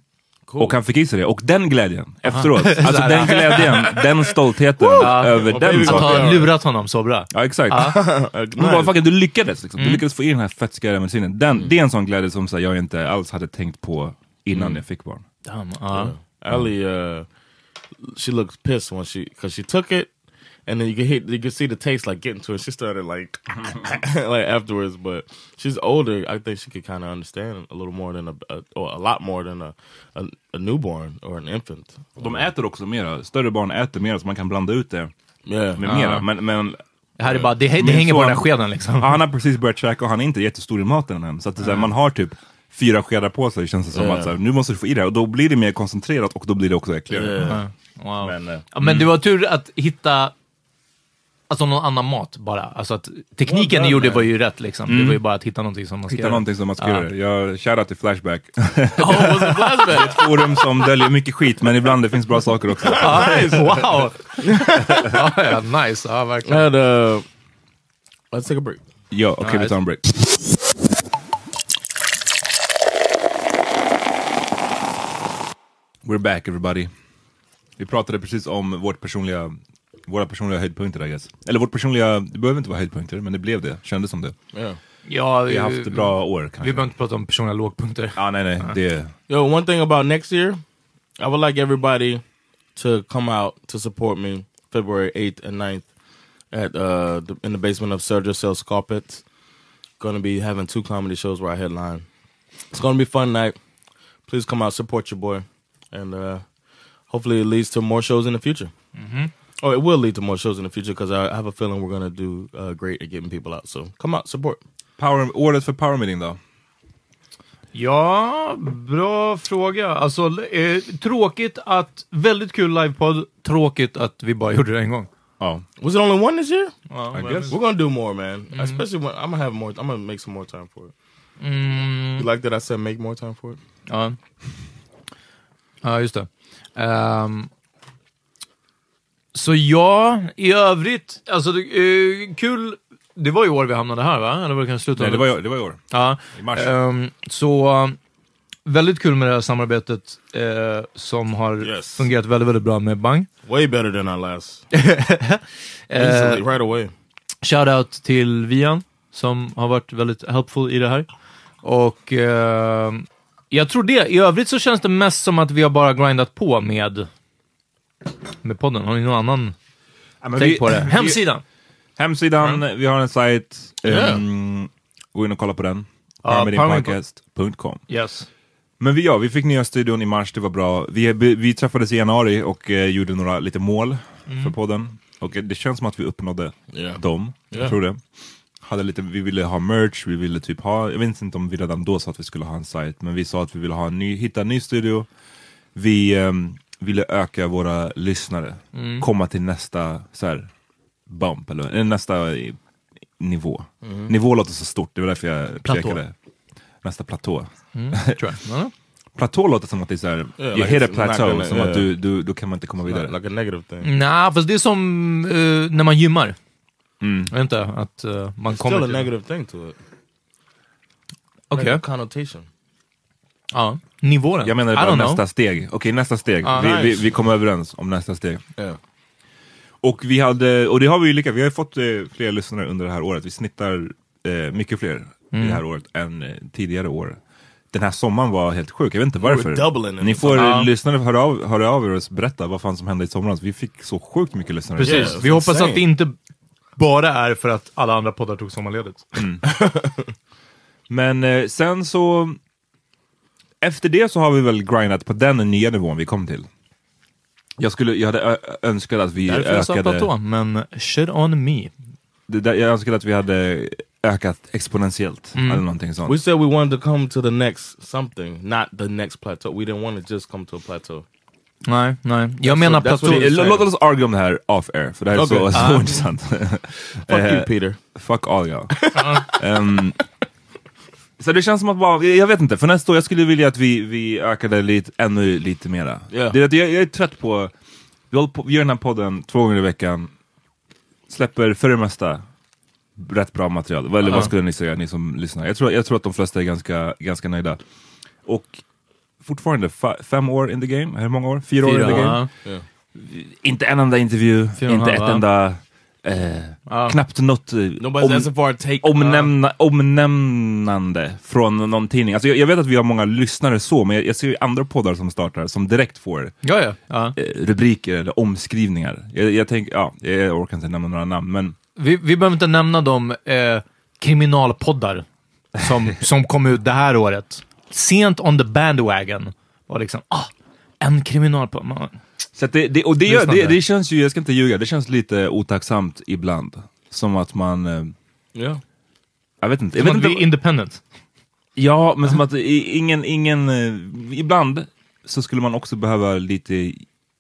S2: Och han fick i sig det. Och den glädjen efteråt, *laughs* alltså den glädjen, den stoltheten över
S4: Och
S2: den
S4: baby
S1: Att ha lurat honom så bra.
S2: Ja exakt. *laughs*
S4: Uh,
S2: Men bara,
S4: nice.
S2: fucking, du lyckades liksom. Du lyckades få i den här fettskriga medicinen. Den, Det är en sån glädje som så här, jag inte alls hade tänkt på innan jag fick barn.
S1: Damn, ja.
S4: Uh, she looks pissed when she because she took it, and then you can hit, you can see the taste like getting to her. She started like *laughs* like afterwards, but she's older. I think she could kind of understand a little more than a, a or a lot more than a, a a newborn or an infant.
S2: De äter också mera, större barn äter mera så man kan blanda ut det
S4: Yeah,
S2: med mera. Men, men
S1: Det här är bara, det, det hänger på den här skeden liksom.
S2: han har precis börjat käka och han är inte jättestor i maten än. Så att så här, man har typ fyra skedar på sig känns det som
S4: Ja.
S2: att så här, nu måste du få i det här. Och då blir det mer koncentrerat och då blir det också äckligare.
S4: Yeah.
S1: Wow.
S2: Men, eh,
S1: ja, men det var tur att hitta Alltså någon annan mat bara. Alltså att tekniken ni gjorde var ju rätt liksom. Det var ju bara att hitta någonting som man ska
S2: Hitta
S1: göra.
S2: någonting som man ska
S1: Ja.
S2: göra. Jag shoutout till Flashback. *laughs*
S1: Oh, was flashback?
S2: Ett forum som döljer mycket skit, men ibland det finns bra saker också. *laughs*
S1: nice, wow! ja, ja, nice, ja verkligen.
S4: And, uh, let's take a break.
S2: Ja, okej vi
S1: Alright.
S2: tar en break. We're back everybody. Vi pratade precis om vårt personliga, våra personliga höjdpunkter I guess. Eller vårt personliga, det behöver inte vara höjdpunkter, men det blev det. Kändes som det.
S4: Yeah.
S1: Ja,
S2: Vi har haft bra år kanske.
S1: Vi behöver inte prata om personliga lågpunkter.
S2: Ja, nej, nej. Det,
S4: Yo, one thing about next year, I would like everybody to come out to support me February 8th and 9th at uh the, in the basement of Sergio Sells Carpets. Gonna be having two comedy shows where I headline. It's gonna be a fun night. Please come out, support your boy, and uh hopefully it leads to more shows in the future. Oh, it will lead to more shows in the future because I, I have a feeling we're gonna do uh, great at getting people out. So come out, support.
S2: power, året för Power Meeting då?
S1: Ja, bra fråga. Alltså, eh, tråkigt att... Väldigt kul livepodd. Tråkigt att vi bara gjorde det en gång.
S2: Ja.
S4: Was it only one this year?
S1: Ja,
S2: I
S1: men-
S2: guess.
S4: We're gonna do more, man. Especially when I'm gonna have more. I'm gonna make some more time for it. You like that I said make more time for it?
S1: Ja, ja just det. Ehm, så ja, i övrigt, alltså eh, kul. Det var ju år vi hamnade här va? Eller var det kanske slutet?
S2: Nej, det var, i- det var i år.
S1: Ja.
S2: I mars.
S1: Ehm, så väldigt kul med det här samarbetet eh, som har
S4: Yes.
S1: fungerat väldigt, väldigt bra med Bang.
S4: Way better than our last. *laughs*
S1: Eh,
S4: Easily, right away.
S1: Shoutout till Vian som har varit väldigt helpful i det här. Och eh, jag tror det. I övrigt så känns det mest som att vi har bara grindat på med, med podden. Har ni någon annan
S2: Ja,
S1: tänk
S2: vi-
S1: på det?
S2: vi-
S1: Hemsidan!
S2: Hemsidan, vi har en sajt.
S4: Yeah.
S2: Um, gå in och kolla på den.
S1: Ja,
S2: Powermeetingpodcast.com
S1: Yes.
S2: Men vi, ja, vi fick nya studion i mars, det var bra. Vi, vi träffades i januari och eh, gjorde några lite mål för podden. Och det känns som att vi uppnådde
S4: Yeah.
S2: dem. Jag
S4: Ja.
S2: tror det. Hade lite, vi ville ha merch, vi ville typ ha, jag vet inte om vi redan då sa att vi skulle ha en sajt, men vi sa att vi ville ha en ny, hitta en ny studio. Vi ehm, ville öka våra lyssnare, komma till nästa så här, bump, eller eh, nästa i, nivå. Nivå låter så stort, det var därför jag
S1: Platå.
S2: pekade. Nästa platå. *laughs*
S1: Ja.
S2: Platå låter som att det är såhär,
S4: Yeah,
S2: you
S4: like
S2: hit a plateau,
S4: gonna-
S2: som
S4: yeah.
S2: att du, du, då kan man inte komma vidare.
S4: Like, like a negative thing.
S1: Nej, fast det är som eh, när man gymmar.
S2: Mm.
S1: Jag vet inte, att eh, man
S4: Still
S1: kommer
S4: a
S1: till...
S4: negative thing to it.
S1: Okej.
S4: Negative connotation.
S1: Ja. Nivån.
S2: Jag menar bara nästa
S1: know.
S2: steg. Okej, nästa steg.
S1: Ah,
S2: vi, vi,
S4: nice.
S2: vi kom överens om nästa steg.
S4: Yeah.
S2: Och vi hade, och det har vi ju lyckats, vi har fått eh, fler lyssnare under det här året. Vi snittar eh, mycket fler i
S1: Mm.
S2: det här året än eh, tidigare år. Den här sommaren var helt sjuk, jag vet inte varför. Ni får uh, lyssnare höra av, höra av er och berätta vad fan som hände i somras. Vi fick så sjukt mycket lyssnare.
S1: Precis.
S4: Yeah,
S1: vi
S4: it's
S1: hoppas
S4: insane.
S1: att det inte bara är för att alla andra poddar tog sommarledigt. *laughs*
S2: Men eh, sen så, efter det så har vi väl grindat på den nya nivån vi kom till. Jag, skulle, jag hade önskat att vi
S1: Därför jag sa
S2: ökade...
S1: platå, men shit on me.
S2: Det där, jag önskade att vi hade ökat exponentiellt,
S1: Mm.
S2: eller någonting sånt.
S4: We said we wanted to come to the next something, not the next plateau. We didn't want to just come to a plateau.
S1: Nej, nej. Jag menar
S4: is.
S2: Låt oss argue om det här off air, för det här är så, så
S1: Ah.
S2: intressant. *laughs*
S4: Fuck *laughs*
S2: Eh,
S4: you, Peter.
S2: Fuck all ja. Ehm, så det känns som att bara, jag vet inte, för nästa år jag skulle vilja att vi, vi ökade lite, ännu lite mera.
S4: Ja.
S2: Det är att jag, jag är trött på, vi, på, vi gör den här podden två gånger i veckan, släpper för det mesta rätt bra material. Eller
S1: Ja.
S2: vad skulle ni säga, ni som lyssnar? Jag tror, jag tror att de flesta är ganska, ganska nöjda. Och fortfarande fa- fem år in the game, hur många år? Fyra, år in the game.
S1: Ja.
S2: Inte en enda intervju,
S1: Fyra
S2: inte ett enda, eh,
S1: Ja.
S2: knappt något eh, om- omnämna, omnämnande från någon tidning. Alltså jag, jag vet att vi har många lyssnare så, men jag, jag ser ju andra poddar som startar som direkt får
S1: Ja, ja. ja.
S2: eh, rubriker eller omskrivningar. Jag, jag tänker, ja, jag orkar inte nämna några namn, men
S1: Vi, vi behöver inte nämna de eh, kriminalpoddar som, som kom ut det här året. Sent on the bandwagon. Och liksom, ah, en kriminalpodd. Man,
S2: så det, det, och det, gör, det, det känns ju, jag ska inte ljuga, det känns lite otacksamt ibland. Som att man, eh,
S4: Yeah.
S2: jag vet inte. Jag
S1: som
S2: vet
S1: att vi
S2: inte
S1: är independent.
S2: Ja, men som att ingen, ingen, eh, ibland så skulle man också behöva lite,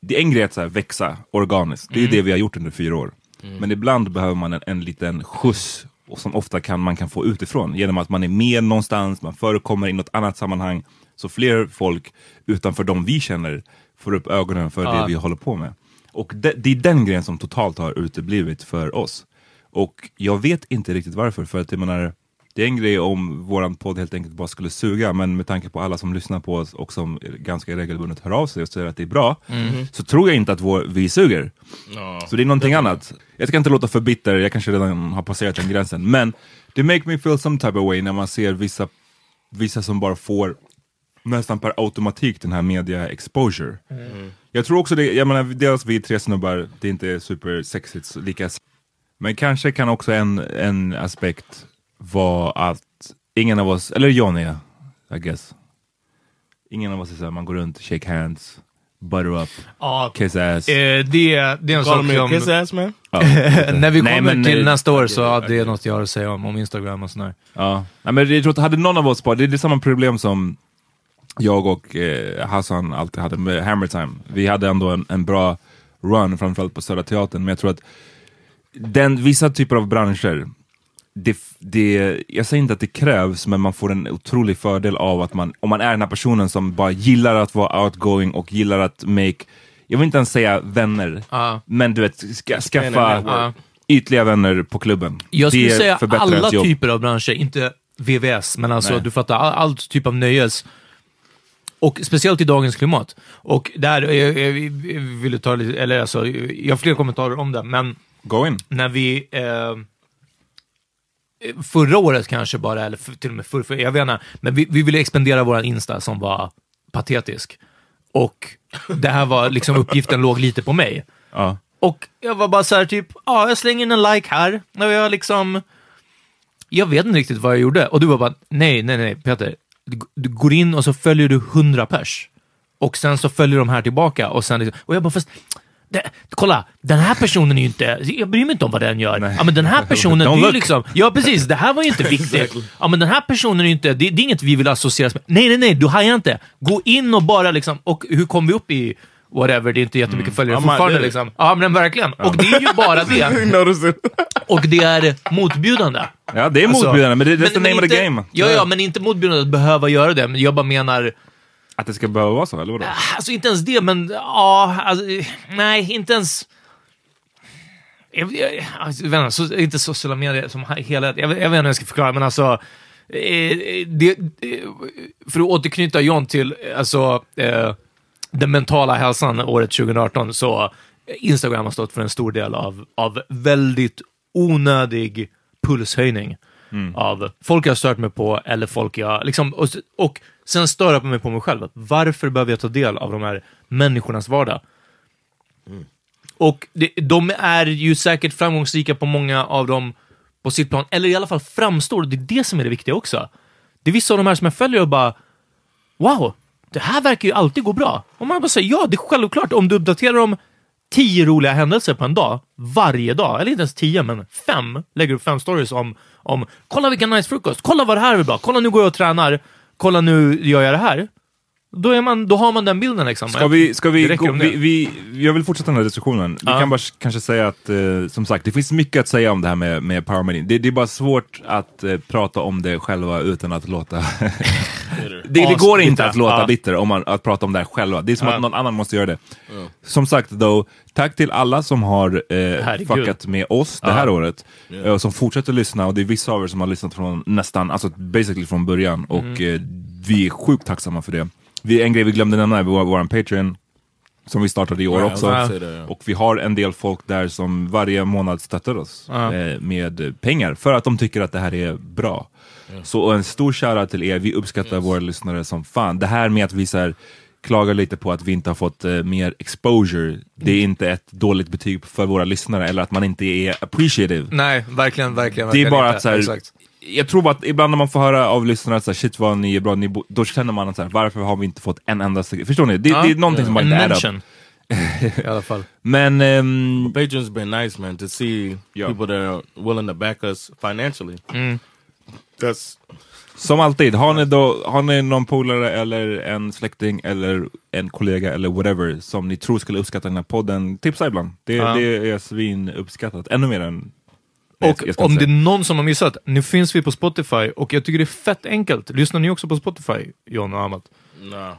S2: det är en grej att så här, växa organiskt, det är det vi har gjort under fyra år. Men ibland behöver man en, en liten skjuts och som ofta kan, man kan få utifrån genom att man är med någonstans, man förekommer i något annat sammanhang. Så fler folk utanför de vi känner får upp ögonen för det vi håller på med. Och det, det är den grejen som totalt har uteblivit för oss. Och jag vet inte riktigt varför, för att jag menar, det är en grej om våran podd helt enkelt bara skulle suga, men med tanke på alla som lyssnar på oss och som ganska regelbundet hör av sig och säger att det är bra, så tror jag inte att vår, vi suger. Så det är någonting annat. Jag ska inte låta för bitter, jag kanske redan har passerat den gränsen, men det make me feel some type of way när man ser vissa, vissa som bara får nästan per automatik den här media exposure. Jag tror också det, jag menar dels vi tre snubbar, det är inte supersexigt lika men kanske kan också en, en aspekt vara att ingen av oss, eller Johnny I guess. Ingen av oss är såhär, man går runt, shake hands, butter up,
S1: Ja,
S2: kiss ass.
S1: eh, det, det är en sak
S4: a kiss
S1: som...
S4: ass man?
S2: Ja. *laughs*
S1: När vi
S2: Nej,
S1: kommer
S2: men,
S1: till
S2: eh,
S1: nästa år så ja, det är något jag har att säga om, om Instagram och sådär.
S2: Ja, Nej, men jag tror att hade någon av oss bara, det är det samma problem som jag och eh, Hassan alltid hade med Hammer Time. Vi hade ändå en, en bra run, framförallt på Södra Teatern, men jag tror att den, vissa typer av branscher, det, det, jag säger inte att det krävs, men man får en otrolig fördel av att man, om man är den här personen som bara gillar att vara outgoing och gillar att make, jag vill inte ens säga vänner,
S1: Ja.
S2: men du vet, ska, skaffa
S4: Ja.
S2: ytliga vänner på klubben.
S1: Jag skulle
S2: Det
S1: säga alla typer av branscher, inte VVS, men alltså
S2: Nej.
S1: du fattar, all, all typ av nöjes. Och speciellt i dagens klimat. Och där, jag, jag, jag ville ta lite, eller alltså, jag har fler kommentarer om det, men
S2: Go in.
S1: när vi eh, förra året kanske bara, eller för, till och med förra, för, jag vet inte, men vi, vi ville expandera vår Insta som var patetisk. Och det här var liksom, uppgiften låg lite på mig.
S2: Ja.
S1: Och jag var bara så här typ, ja, jag slänger in en like här. Och jag liksom, jag vet inte riktigt vad jag gjorde. Och du var bara, nej, nej, nej, Peter. Du, du går in och så följer du 100 pers. Och sen så följer de här tillbaka. Och, sen, liksom- och jag bara, fast, det, kolla, den här personen är ju inte, jag bryr mig inte om vad den gör.
S2: Nej.
S1: Ja, men den här personen, det är liksom, ja precis, det här var ju inte *laughs* viktigt. Ja, men den här personen är ju inte, det, det är inget vi vill associeras med. Nej, nej, nej, du hajar inte. Gå in och bara liksom, och hur kom vi upp i whatever, det är inte jättemycket följare
S4: Ja,
S1: fortfarande
S4: det-
S1: liksom. Ja, men verkligen. Och det är ju bara *laughs* det. Och det är motbjudande.
S2: Ja, det är
S1: Alltså,
S2: motbjudande, men det är the name of the
S1: inte,
S2: game.
S1: Ja, ja, men inte motbjudande att behöva göra det. Men jag bara menar,
S2: Att det ska behöva vara så, eller vadå?
S1: alltså inte ens det, men ja, alltså, nej, inte ens... Jag, jag, alltså, inte, så, inte sociala medier som hela... Jag, jag vet inte hur jag ska förklara, men alltså... Eh, det, eh, för att återknyta John till alltså, eh, den mentala hälsan året 2018, så Instagram har stått för en stor del av, av väldigt onödig pulshöjning. Av folk jag har stört mig på eller folk jag... Liksom, och, och sen stör jag mig på mig själv. Varför behöver jag ta del av de här människornas vardag? Och det, de är ju säkert framgångsrika på många av dem på sitt plan, eller i alla fall framstår. Det är det som är det viktiga också. Det är vissa av de här som jag följer och bara, wow, det här verkar ju alltid gå bra. Och man bara säger, ja, det är självklart om du uppdaterar om tio roliga händelser på en dag, varje dag, eller inte ens tio, men fem, lägger upp fem stories om, om kolla vilken nice frukost, kolla vad det här är bra, kolla nu går jag och tränar, kolla nu gör jag det här. Då, är man, då har man den bilden liksom.
S2: Ska vi, ska vi, gå, vi, vi, jag vill fortsätta den här diskussionen. Vi
S1: Ja.
S2: kan bara kanske säga att, eh, som sagt, det finns mycket att säga om det här med, med power meeting. Det, det är bara svårt att eh, prata om det själva utan att låta... *laughs* det, det går inte att låta
S1: Ja.
S2: bitter om man, att prata om det här själva. Det är som
S1: Ja.
S2: att någon annan måste göra det. Som sagt då, tack till alla som har eh, fuckat med oss det här året. eh, Och som fortsätter lyssna, och det är vissa av er som har lyssnat från nästan, alltså basically från början. Och
S1: Mm.
S2: eh, vi är sjukt tacksamma för det. Vi, en grej vi glömde nämna är vår, vår Patreon, som vi startade i år
S4: Ja,
S2: också.
S4: ja.
S2: Och vi har en del folk där som varje månad stöttar oss eh, med pengar, för att de tycker att det här är bra. Så en stor shoutout till er, vi uppskattar våra lyssnare som fan. Det här med att vi så här, klagar lite på att vi inte har fått eh, mer exposure, det är inte ett dåligt betyg för våra lyssnare, eller att man inte är appreciative.
S1: Nej, verkligen, verkligen.
S2: Det är
S1: verkligen
S2: bara
S1: inte.
S2: att så här. Jag tror att ibland när man får höra av lyssnare att så här, shit vad ni är bra, ni bo-" då känner man att så här, varför har vi inte fått en enda Förstår ni? Det,
S1: Ja.
S2: det är någonting som bara
S1: En
S2: inte är
S1: mention. *laughs* I alla fall.
S2: Men ehm,
S4: Patreon's been nice, man, to see
S2: Yeah.
S4: people that are willing to back us financially. That's
S2: Som alltid, har ni, då, har ni någon polare eller en släkting eller en kollega eller whatever som ni tror skulle uppskatta den här podden, tipsa ibland. Det,
S1: Ja.
S2: det är svin uppskattat. Ännu mer än... Nej,
S1: Och om det är någon som har missat, nu finns vi på Spotify och jag tycker det är fett enkelt. Lyssnar ni också på Spotify, John och Amat?
S4: nah.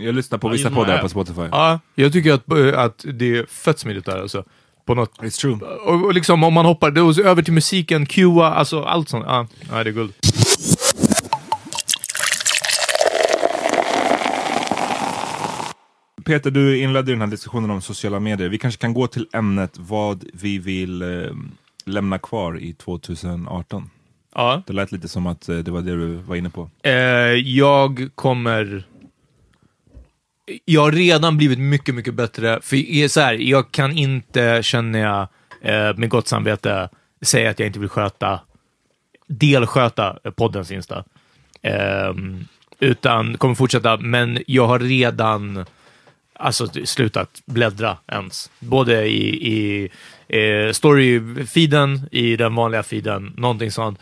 S2: Jag lyssnar på
S4: I
S2: vissa poddar på Spotify.
S1: Ja, jag tycker att, eh, att det är fett smidigt där alltså. På något.
S2: It's true.
S1: Och, och liksom om man hoppar då, över till musiken, cuea, alltså allt sånt. Ja, ja, det är guld.
S2: Peter, du inledde den här diskussionen om sociala medier. Vi kanske kan gå till ämnet vad vi vill eh, lämna kvar i 2018.
S1: Ja.
S2: Det lät lite som att eh, det var det du var inne på.
S1: Eh, jag kommer... Jag har redan blivit mycket, mycket bättre. För så här, jag kan inte, känner jag, eh, med gott samvete, säga att jag inte vill sköta, delsköta eh, poddens Insta. Ehm, utan kommer fortsätta, men jag har redan alltså, slutat bläddra ens. Både i, i eh, story-feeden, i den vanliga feeden, någonting sånt.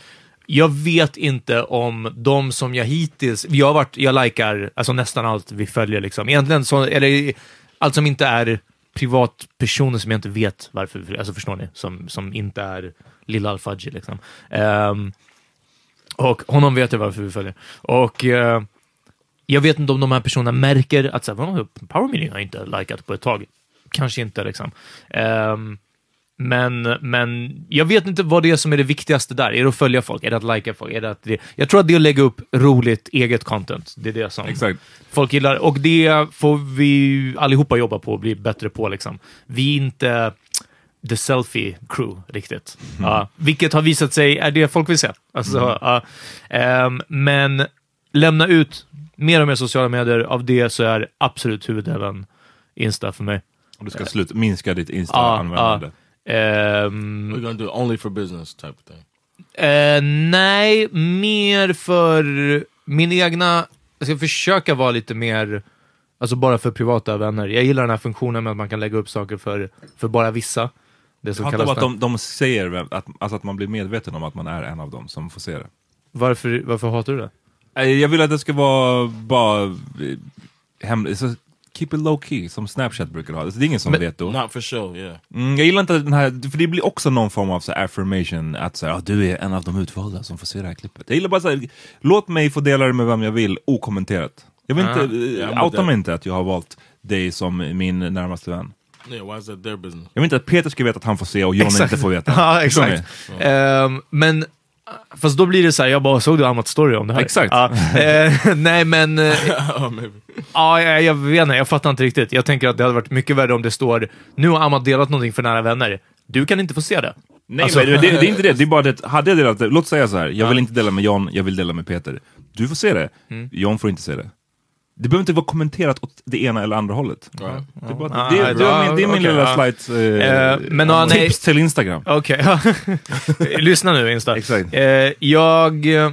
S1: Jag vet inte om de som jag hittills, jag har varit, jag likar alltså nästan allt vi följer liksom. Egentligen så, eller allt som inte är privatpersoner som jag inte vet varför, vi- alltså förstår ni? Som, som inte är Lilla Al-Fadji liksom. Um, och honom vet jag varför vi följer. Och uh, jag vet inte om de här personerna märker att så här, Power Meeting har jag inte likat på ett tag. Kanske inte liksom. Um, men, men jag vet inte vad det är som är det viktigaste där. Är det att följa folk? Är det att lika folk? Är det att det, jag tror att det är att lägga upp roligt eget content. Det är det som
S2: Exakt.
S1: folk gillar. Och det får vi allihopa jobba på och bli bättre på. Liksom. Vi är inte the selfie crew riktigt. Ja, vilket har visat sig är det folk vill se. Alltså, ja. Ehm, men lämna ut mer och mer sociala medier. Av det så är absolut huvuddelen Insta för mig.
S2: Du ska sluta minska ditt Insta-användande.
S1: Ja. Ehm,
S4: We're gonna do only for business type of thing.
S1: Eh, nej, mer för min egna... Jag ska försöka vara lite mer, alltså bara för privata vänner. Jag gillar den här funktionen med att man kan lägga upp saker för, för bara vissa. Det som kallas
S2: bara att de, de säger väl att, alltså att man blir medveten om att man är en av dem som får se det.
S1: varför, varför hatar du det?
S2: Eh, Jag vill att det ska vara bara eh, hemligt. Så Keep it low key, som Snapchat brukar ha. Alltså, det är ingen som
S1: Men-
S2: vet då.
S4: Not for show, yeah.
S2: Mm, jag gillar inte den här, för det blir också någon form av så affirmation, att så här, "Ah, du är en av de utvalda som får se det här klippet. Jag gillar bara så här, låt mig få dela det med vem jag vill, okommenterat. Jag vill
S1: Ah.
S2: inte,
S4: Yeah,
S2: outa mig inte att jag har valt dig som min närmaste vän.
S4: Yeah, why is that their business?
S2: Jag vill inte att Peter ska veta att han får se och John inte får veta. *laughs*
S1: ja, exakt. Ehm, men, fast då blir det så här, jag bara, såg du Amat story om det här?
S2: Exakt.
S1: Ja, eh, *laughs* nej, men... eh. *laughs* Ja, jag, jag vet inte, jag fattar inte riktigt. Jag tänker att det hade varit mycket värre om det står nu har Amat delat någonting för nära vänner. Du kan inte få se det.
S2: Nej,
S1: Alltså-
S2: men det, det, det är inte det. Det är bara det, hade jag delat det, låt säga så här, jag vill inte dela med John, jag vill dela med Peter. Du får se det,
S1: Mm.
S2: John får inte se det. Det behöver inte vara kommenterat åt det ena eller andra hållet. Det är, bara,
S1: Ah,
S2: det, är, det är min, det är min
S1: okej,
S2: lilla
S1: ja.
S2: flight, eh,
S1: Eh, men, ah, nej.
S2: tips till Instagram.
S1: Okej, ja. *laughs* lyssna nu Insta.
S2: Exakt.
S1: Eh, jag, eh,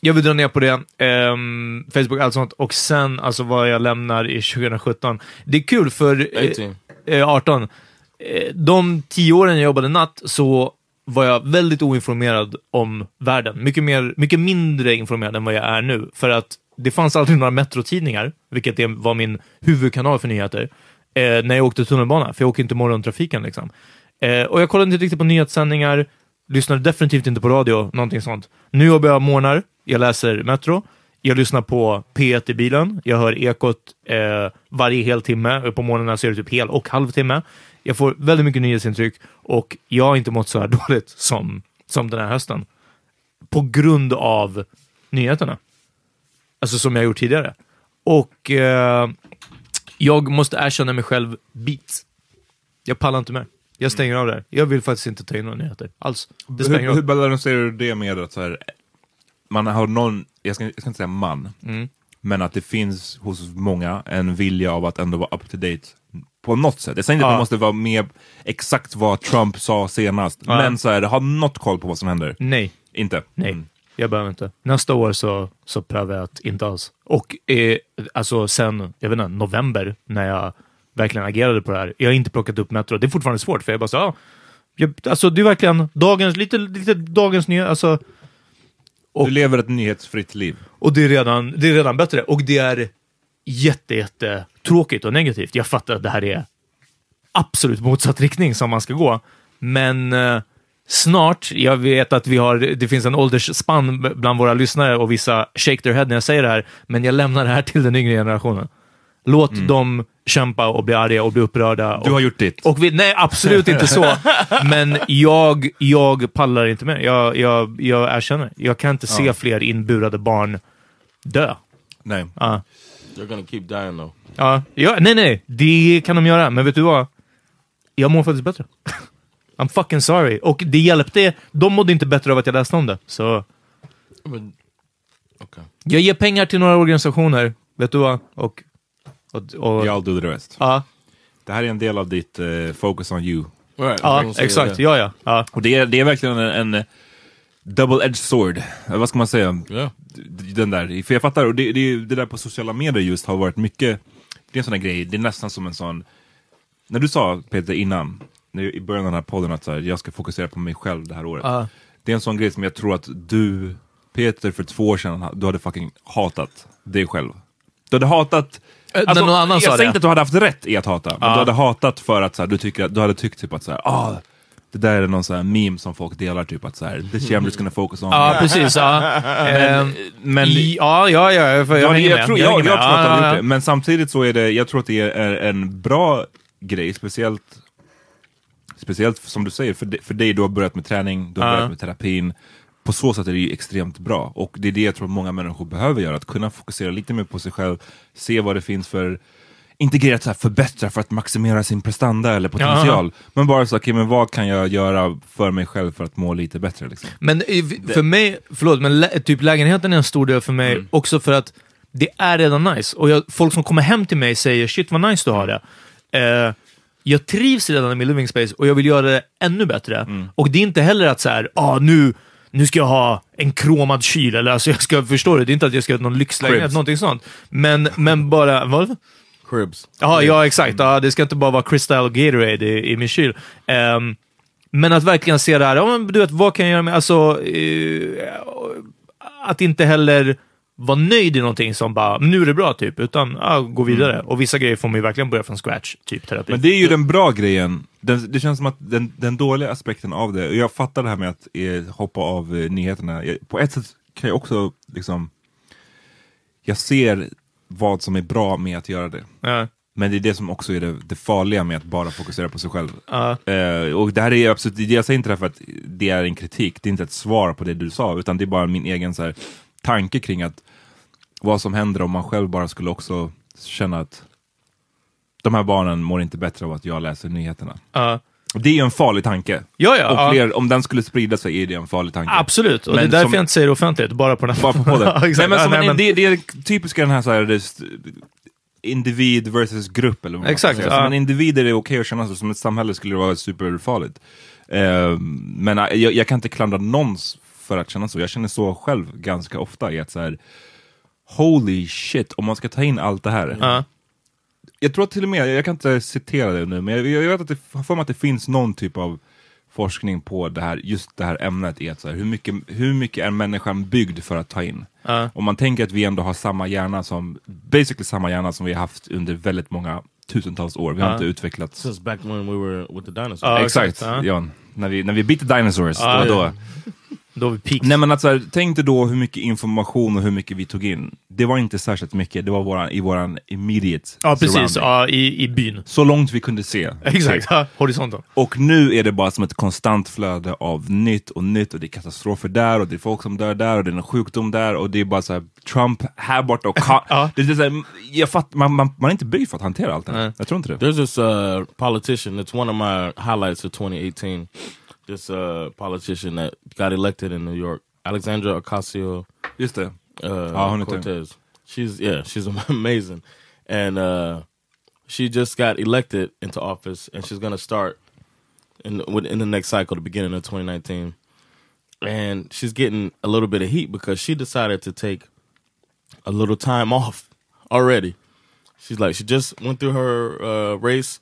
S1: jag vill dra ner på det. Ehm, Facebook, allt sånt. Och sen alltså vad jag lämnar i 2017. Det är kul för... eh,
S4: 18.
S1: eh, 18. Eh, De tio åren jag jobbade natt så var jag väldigt oinformerad om världen. Mycket, mer, mycket mindre informerad än vad jag är nu. För att det fanns aldrig några metrotidningar, vilket det var min huvudkanal för nyheter, eh, när jag åkte tunnelbana, för jag åker inte morgontrafiken. Liksom. Eh, och jag kollade inte riktigt på nyhetssändningar, lyssnade definitivt inte på radio, någonting sånt. Nu jobbar jag morgnar, jag läser Metro, jag lyssnar på P1 i bilen, jag hör Ekot eh, varje hel timme, på morgnarna så är det typ hel och halvtimme. Jag får väldigt mycket nyhetsintryck och jag har inte mått så här *laughs* dåligt som, som den här hösten. På grund av nyheterna. Alltså som jag gjort tidigare. Och eh, jag måste erkänna mig själv bit. Jag pallar inte mer. Jag stänger av där. Jag vill faktiskt inte ta in några nyheter alls. Det spelar ingen
S2: Hur, hur
S1: roll.
S2: balanserar du det med att så här, man har någon, jag ska, jag ska inte säga man,
S1: Mm.
S2: men att det finns hos många en vilja av att ändå vara up to date på något sätt. Jag säger inte att
S1: Ja.
S2: man måste vara med exakt vad Trump sa senast, men så här, ha något koll på vad som händer.
S1: Nej.
S2: Inte?
S1: Nej,
S2: Mm.
S1: Jag behöver inte. Nästa år så, så prövar jag att inte alls. Och eh, alltså sen, jag vet inte, november, när jag verkligen agerade på det här. Jag har inte plockat upp Metro. Det är fortfarande svårt, för jag bara så, ja, jag, alltså det är verkligen dagens, lite, lite dagens nya, alltså.
S2: Du lever ett nyhetsfritt liv.
S1: Och det är, redan, det är redan bättre. Och det är jätte, jätte tråkigt och negativt. Jag fattar att det här är absolut motsatt riktning som man ska gå. Men eh, snart, jag vet att vi har, det finns en åldersspann bland våra lyssnare och vissa shake their head när jag säger det här, men jag lämnar det här till den yngre generationen. Låt dem kämpa och bli arga och bli upprörda.
S2: Mm. Du
S1: och,
S2: har gjort ditt.
S1: och vi, nej, absolut inte så. *laughs* Men jag, jag pallar inte mer. Jag, jag, jag erkänner. Jag kan inte se fler inburade barn dö.
S2: Nej.
S1: Ja.
S4: They're gonna keep dying though.
S1: Ja, ja, nej, nej. Det kan de göra. Men vet du vad? Jag mår faktiskt bättre. I'm fucking sorry. Och det hjälpte. De mådde inte bättre av att jag läste om det. Så
S4: But, okay.
S1: jag ger pengar till några organisationer. Vet du vad? Och... och, och
S2: Y'all do the rest.
S1: ja,
S2: Det här är en del av ditt eh, focus on you.
S4: Right.
S1: ja, exakt. Ja, ja. ja.
S2: Och det är, det är verkligen en, en double-edged sword. Eh, Vad ska man säga?
S4: Yeah.
S2: Den där. För jag fattar, och det, det, det där på sociala medier just har varit mycket, det är en sån där grej, det är nästan som en sån, när du sa Peter innan, när, i början av den här podden att så här, jag ska fokusera på mig själv det här året.
S1: Ja.
S2: Det är en sån grej som jag tror att du, Peter för två år sedan, du hade fucking hatat dig själv. Du hade hatat
S1: Äh, när någon annan
S2: jag
S1: sa
S2: säger inte att du hade haft rätt i att hata, men du hade hatat för att så här, du, tycker, du hade tyckt typ att så här, ah, det där är någon sån här meme som folk delar, typ att så här, this I'm just gonna focus on
S1: Ja,
S2: me."
S1: precis. Ja. *laughs* Ehm,
S2: Men
S1: i, ja, ja, ja. Jag, jag,
S2: jag,
S1: hänger
S2: jag,
S1: med.
S2: tror, jag, jag,
S1: hänger
S2: tror att
S1: Ja,
S2: har
S1: ja,
S2: gjort
S1: ja.
S2: det, men samtidigt så är det, jag tror att det är en bra grej, speciellt Speciellt som du säger, för, dig- för dig, du har börjat med träning, du har
S1: Ja.
S2: börjat med terapin. På så sätt är det ju extremt bra. Och det är det jag tror många människor behöver göra, att kunna fokusera lite mer på sig själv, se vad det finns för integrerat så här, förbättra för att maximera sin prestanda eller potential. Men bara så, okej, men vad kan jag göra för mig själv för att må lite bättre? Liksom?
S1: Men i- för mig, förlåt, men lä, typ lägenheten är en stor del för mig
S2: Mm.
S1: också för att det är redan nice. Och jag, folk som kommer hem till mig säger shit vad nice du har det. Eh, jag trivs redan i min living space och jag vill göra det ännu bättre.
S2: Mm.
S1: Och det är inte heller att så här, ah, nu, nu ska jag ha en kromad kyl, eller alltså jag ska, förstår du? Det är inte att jag ska ha någon lyxlägenhet,
S2: Cribs.
S1: någonting sånt. Men, men bara, vad?
S4: Cribs.
S1: Ja, ja exakt. Ja, det ska inte bara vara Crystal Gatorade i, i min kyl. Ehm, men att verkligen se det här, ja, men du vet, vad kan jag göra med, alltså, eh, att inte heller vara nöjd i någonting som bara, nu är det bra typ, utan ja, gå vidare. Och vissa grejer får man ju verkligen börja från scratch, typ terapi.
S2: Men det är ju den bra grejen. Den, det känns som att den, den dåliga aspekten av det, och jag fattar det här med att eh, hoppa av eh, nyheterna. Jag, på ett sätt kan jag också liksom, jag ser vad som är bra med att göra det.
S1: Ja.
S2: Men det är det som också är det, det farliga med att bara fokusera på sig själv.
S1: Ja.
S2: Eh, och det här är absolut, jag säger inte det här för att det är en kritik, det är inte ett svar på det du sa, utan det är bara min egen så här, tanke kring att vad som händer om man själv bara skulle också känna att de här barnen mår inte bättre av att jag läser nyheterna.
S1: Ja.
S2: Och det är ju en farlig tanke.
S1: Ja, ja,
S2: och
S1: ja.
S2: fler, om den skulle sprida sig är det en farlig tanke.
S1: Absolut, och
S2: Men
S1: det är därför
S2: som-
S1: jag inte säger det offentligt, bara på den här
S2: Bara på podden. *laughs*
S1: Ja,
S2: nej, men
S1: Ja,
S2: som
S1: nej,
S2: en,
S1: men-
S2: Det, det är typiska den här, så här det, individ versus grupp. Eller vad
S1: Exakt, ja.
S2: Som en individ är det okej att känna sig, som ett samhälle skulle det vara superfarligt. Eh, men eh, jag, jag kan inte klandra någon s- för att känna så. Jag känner så själv ganska ofta i att så här, holy shit, om man ska ta in allt det här.
S1: Ja.
S2: Jag tror till och med, jag kan inte citera det nu, men jag, jag vet att det, för mig att det finns någon typ av forskning på det här, just det här ämnet är att så här, hur, mycket, hur mycket är människan byggd för att ta in?
S1: Ja.
S2: Om man tänker att vi ändå har samma hjärna som, basically samma hjärna som vi har haft under väldigt många tusentals år. Vi har
S1: Ja.
S2: inte utvecklats.
S4: Since back when we were with the dinosaurs.
S1: Ja,
S2: exakt,
S1: ja.
S2: ja. När vi, när vi beat the dinosaurs,
S1: Ja,
S2: då,
S1: ja.
S2: då.
S1: Då vi peaks.
S2: Nej men att så här, tänk dig då hur mycket information och hur mycket vi tog in. Det var inte särskilt mycket, det var våran, i våran immediate
S1: ja, precis.
S2: surrounding.
S1: Ja, i, I byn.
S2: Så långt vi kunde se. *laughs*
S1: Exakt, ja, horisonten.
S2: Och nu är det bara som ett konstant flöde av nytt och nytt och det är katastrofer där och det är folk som dör där och det är en sjukdom där och det är bara så här Trump här borta och *laughs* ka-
S1: Ja.
S2: det är så här, jag fatt, man, man, man är inte byggd för att hantera allt det här.
S1: Nej.
S2: Jag tror inte det.
S4: There's this uh, politician. It's one of my highlights of 2018. This uh, politician that got elected in New York, Alexandra Ocasio
S2: det.
S4: uh, Cortez. She's yeah, she's *laughs* amazing, and uh, she just got elected into office, and she's gonna start in in the next cycle, the beginning of 2019. And she's getting a little bit of heat because she decided to take a little time off already. She's like she just went through her uh, race,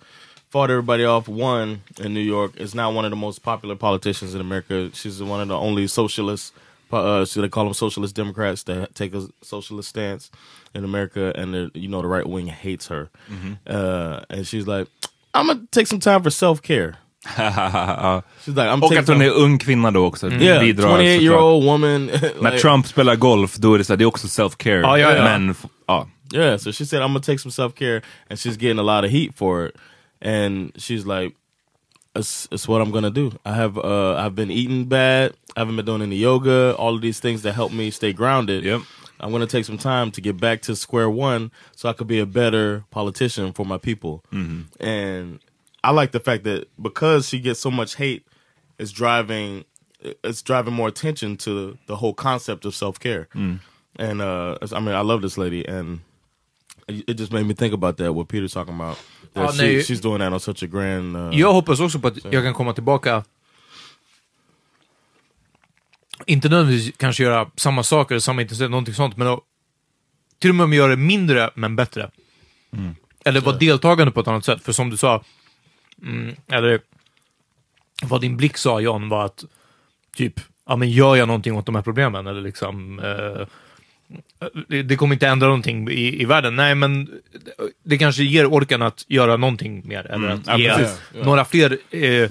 S4: fought everybody off, won in New York. Is now one of the most popular politicians in America. She's one of the only socialist Uh, so they call them socialist Democrats that take a socialist stance in America, and the, you know the right wing hates her. Uh, and she's like, "I'm gonna take some time for self care." *laughs* She's like, "I'm
S2: Och att hon är ung kvinna då också.
S4: yeah,
S2: bidrar
S4: 28 year
S2: såklart.
S4: old woman." *laughs*
S2: När Trump spelar golf, då är det, så här, det är också self-care.
S1: Oh, yeah, ja.
S2: Men, ja.
S4: Yeah, so she said, I'm gonna take some self care, and she's getting a lot of heat for it. And she's like, it's, it's what I'm gonna do. I have uh, I've been eating bad. I haven't been doing any yoga. All of these things that help me stay grounded.
S2: Yep.
S4: I'm gonna take some time to get back to square one, so I could be a better politician for my people. And I like the fact that because she gets so much hate, it's driving it's driving more attention to the whole concept of self care. And uh, I mean, I love this lady, and it just made me think about that. What Peter's talking about. That
S1: Ja,
S4: she,
S1: nej.
S4: she's doing that on such a grand. Uh,
S1: Jag hoppas också på att jag kan komma tillbaka. Inte nödvändigtvis kanske göra samma saker, samma intensitet, någonting sånt, men att, till och med om jag gör det mindre, men bättre. Eller vara deltagande på ett annat sätt. För som du sa, mm, eller vad din blick sa John, var att typ, ja men gör jag någonting åt de här problemen? Eller liksom, eh, det, kommer inte ändra någonting i, i världen. Nej, men det kanske ger orken att göra någonting mer. Eller att
S2: Ja,
S1: ge
S2: precis.
S1: några fler eh,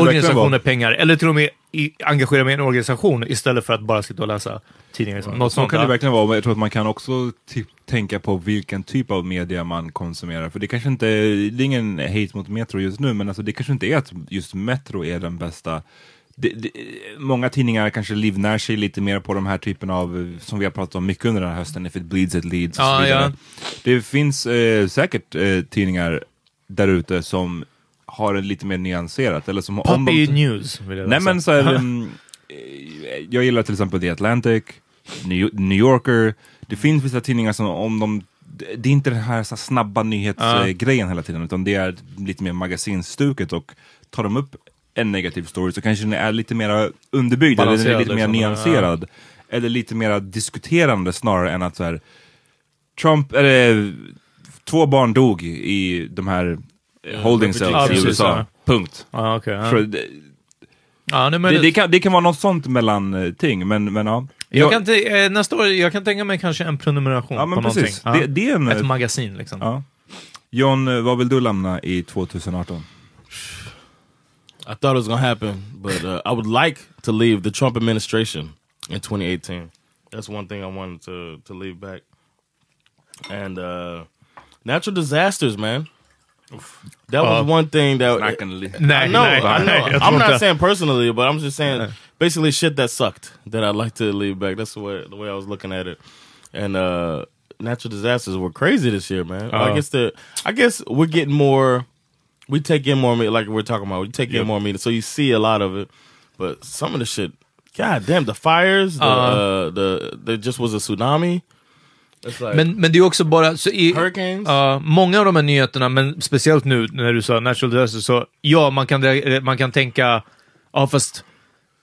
S1: organisationer pengar. Eller till och med i, engagera mig i en organisation istället för att bara sitta och läsa tidningar. Liksom. Något
S2: Så
S1: sånt.
S2: kan det
S1: ja.
S2: verkligen vara, jag tror att man kan också ty- tänka på vilken typ av media man konsumerar. För det kanske inte, det är ingen hate mot Metro just nu, men alltså det kanske inte är att just Metro är den bästa. Det, det, många tidningar kanske livnär sig lite mer på de här typen av, som vi har pratat om mycket under den här hösten, if it bleeds it leads och
S1: Ja,
S2: så vidare.
S1: ja.
S2: Det finns eh, säkert eh, tidningar där ute som har det lite mer nyanserat. Eller som, om
S1: Puppy
S2: de,
S1: News, vill jag
S2: Nej men så här, um, *laughs* jag gillar till exempel The Atlantic, New, New Yorker. Det finns vissa tidningar som om de det är inte den här, så här snabba nyhetsgrejen hela tiden utan det är lite mer magasinstuket och tar de upp en negativ story så kanske den är lite mer underbyggd eller den är
S1: Balanserad,
S2: lite mer
S1: liksom.
S2: nyanserad. Eller lite mer diskuterande snarare än att så här, Trump, eller två barn dog i de här eh, holding cells
S1: Ja,
S2: i USA.
S1: ja.
S2: Punkt.
S1: Ja, okej. ja.
S2: Så det,
S1: Ja, men
S2: det, det, kan, det kan vara något sånt mellan eh, ting, men, men ja.
S1: jag kan eh, nästa år, jag kan tänka mig kanske en prenumeration
S2: Ja, men
S1: på
S2: precis.
S1: någonting.
S2: Det- är en-
S1: Ett magasin liksom.
S2: ja. John, eh, vad vill du lämna i 2018?
S4: I thought it was gonna happen, but uh, I would like to leave the Trump administration in 2018. That's one thing I wanted to to leave back. And uh, natural disasters, man. That was
S1: Uh,
S4: one thing that
S2: Not gonna leave.
S1: Nej,
S4: I know,
S1: nej,
S4: I know.
S1: nej, jag
S4: I'm not saying personally, but I'm just saying basically shit that sucked that I'd like to leave back. That's the way the way I was looking at it. And uh natural disasters were crazy this year, man. I
S1: Oh.
S4: guess the I guess we're getting more we take in more meat like we're talking about. We take in
S2: Yep.
S4: more meat, so you see a lot of it. But some of the shit, god damn, the fires, the
S1: Uh.
S4: uh, the there just was a tsunami. Like
S1: Men, men det är också bara... Så i,
S4: Hurricanes?
S1: Ja, många av de här nyheterna, men speciellt nu när du sa natural disaster, så ja, man kan, man kan tänka, ja fast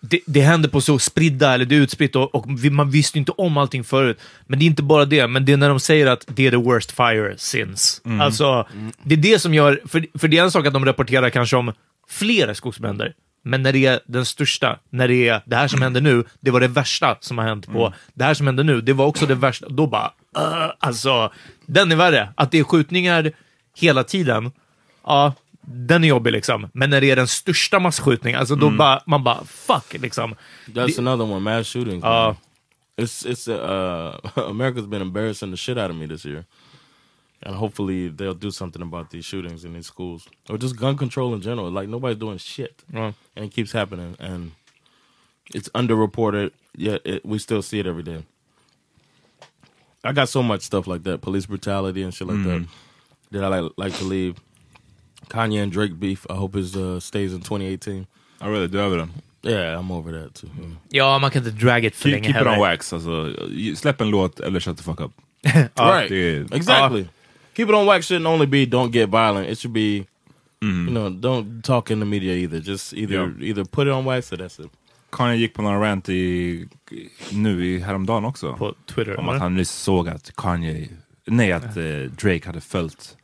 S1: det, det händer på så spridda, eller det är utspritt och, och vi, man visste inte om allting förut. Men det är inte bara det, men det är när de säger att det är the worst fire since. Alltså, det är det som gör, för, för det är en sak att de rapporterar kanske om flera skogsbränder, men när det är den största, när det är det här som händer nu, det var det värsta som har hänt på, det här som händer nu, det var också det värsta, då bara, uh, alltså, den är värre. Att det är skjutningar hela tiden, ja, den är jobbig liksom. Men när det är den största massskjutningen, alltså då bara, man bara, fuck liksom.
S4: That's another one, mass shootings.
S1: Uh.
S4: It's it's uh, *laughs* America's been embarrassing the shit out of me this year, and hopefully they'll do something about these shootings in these schools or just gun control in general. Like nobody's doing shit,
S1: Ja.
S4: and it keeps happening, and it's underreported. Yet it, we still see it every day. I got so much stuff like that, police brutality and shit like that, that I like like to leave. Kanye and Drake beef. I hope it uh, stays in 2018.
S2: Ja, really, är över den.
S4: Yeah, I'm over that too. yeah.
S1: ja, man kan inte drag it för
S2: Keep,
S1: länge
S2: keep it on
S1: heller.
S2: wax, alltså. Släpp en låt eller shut the fuck up. *laughs*
S4: right. exactly. Keep it on wax shouldn't only be don't get violent. It should be you know, don't talk in the media either. Just either
S2: Yeah.
S4: either put it on wax or that's it.
S2: Kanye gick på någon rant i, nu i häromdagen också.
S1: På Twitter.
S2: om
S1: eller?
S2: att han nyss såg att Kanye, nej att eh, Drake hade följt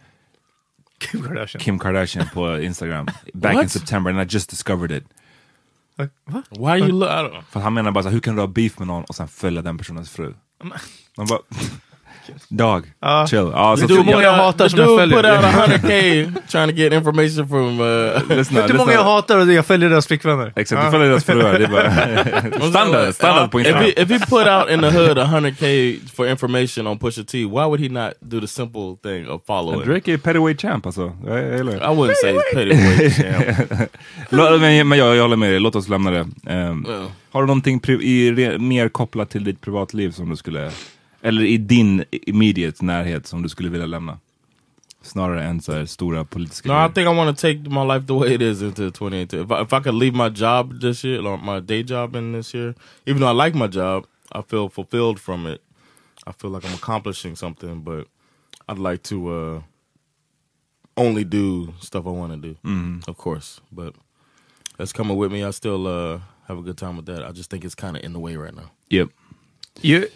S1: Kim Kardashian.
S2: Kim Kardashian på Instagram back in? September and I just discovered it.
S1: Va?
S4: Why you look? I don't,
S2: För han menar bara så här, hur kan du ha beef med någon och sen följa den personens fru? Man bara, dog, chill. Ja, så
S1: du hur många jag hatar
S4: the
S1: som jag
S4: dude
S1: följer?
S4: put out 100k trying to get information from. Uh,
S2: lyssna,
S1: Vet du hur många jag hatar och jag följer deras flickvänner?
S2: Exakt, du följer deras fruar. Det är bara *laughs* standard, standard på
S4: if
S2: Instagram.
S4: he, if he put out in the hood 100k for information on Pusha T, why would he not do the simple thing of following?
S2: Drake är Pettyweight champ alltså. Jag, jag gillar det.
S4: I wouldn't say he's petty weight *laughs* champ.
S2: Men, men jag, jag håller med dig, låt oss lämna det. Ehm. Har du någonting i, mer kopplat till ditt privatliv som du skulle, eller i din immediate närhet som du skulle vilja lämna? Snarare än så här stora politiska
S4: No, I
S2: grejer.
S4: think I want to take my life the way it is into 2018. If I, if I could leave my job this year, like my day job in this year, even though I like my job, I feel fulfilled from it. I feel like I'm accomplishing something, but I'd like to uh, only do stuff I want to do, of course. But that's coming with me. I still uh, have a good time with that. I just think it's kind of in the way right now.
S2: Yep.
S1: Ju,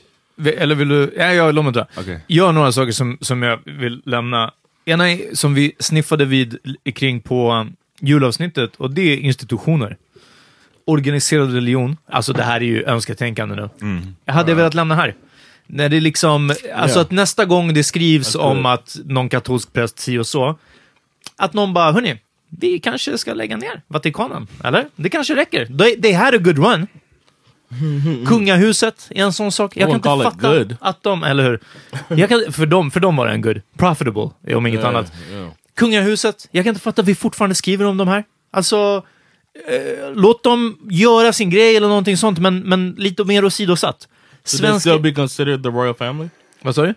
S1: eller vill du... Ja, jag låt mig dra.
S2: Okej.
S1: Jag har några saker som, som jag vill lämna. Ena är, som vi sniffade vid kring på um, julavsnittet och det är institutioner. Organiserad religion. Alltså det här är ju önsketänkande nu. Jag hade velat lämna här. När det liksom, alltså
S4: Ja.
S1: att nästa gång det skrivs
S4: That's
S1: om att någon katolsk präst si och så, att någon bara, hörni, vi kanske ska lägga ner Vatikanen, eller? Det kanske räcker. They, they had a good run. *laughs* Kungahuset är en sån sak. Jag
S4: I
S1: kan inte fatta
S4: good.
S1: att de, eller hur? Jag kan, för, dem, för dem var det en good. Profitable, om inget annat.
S4: yeah.
S1: Kungahuset, jag kan inte fatta att vi fortfarande skriver om de här. Alltså, eh, låt dem göra sin grej eller någonting sånt, men, men lite mer åsidosatt.
S4: Should they still be considered the royal family?
S1: Vad sa du?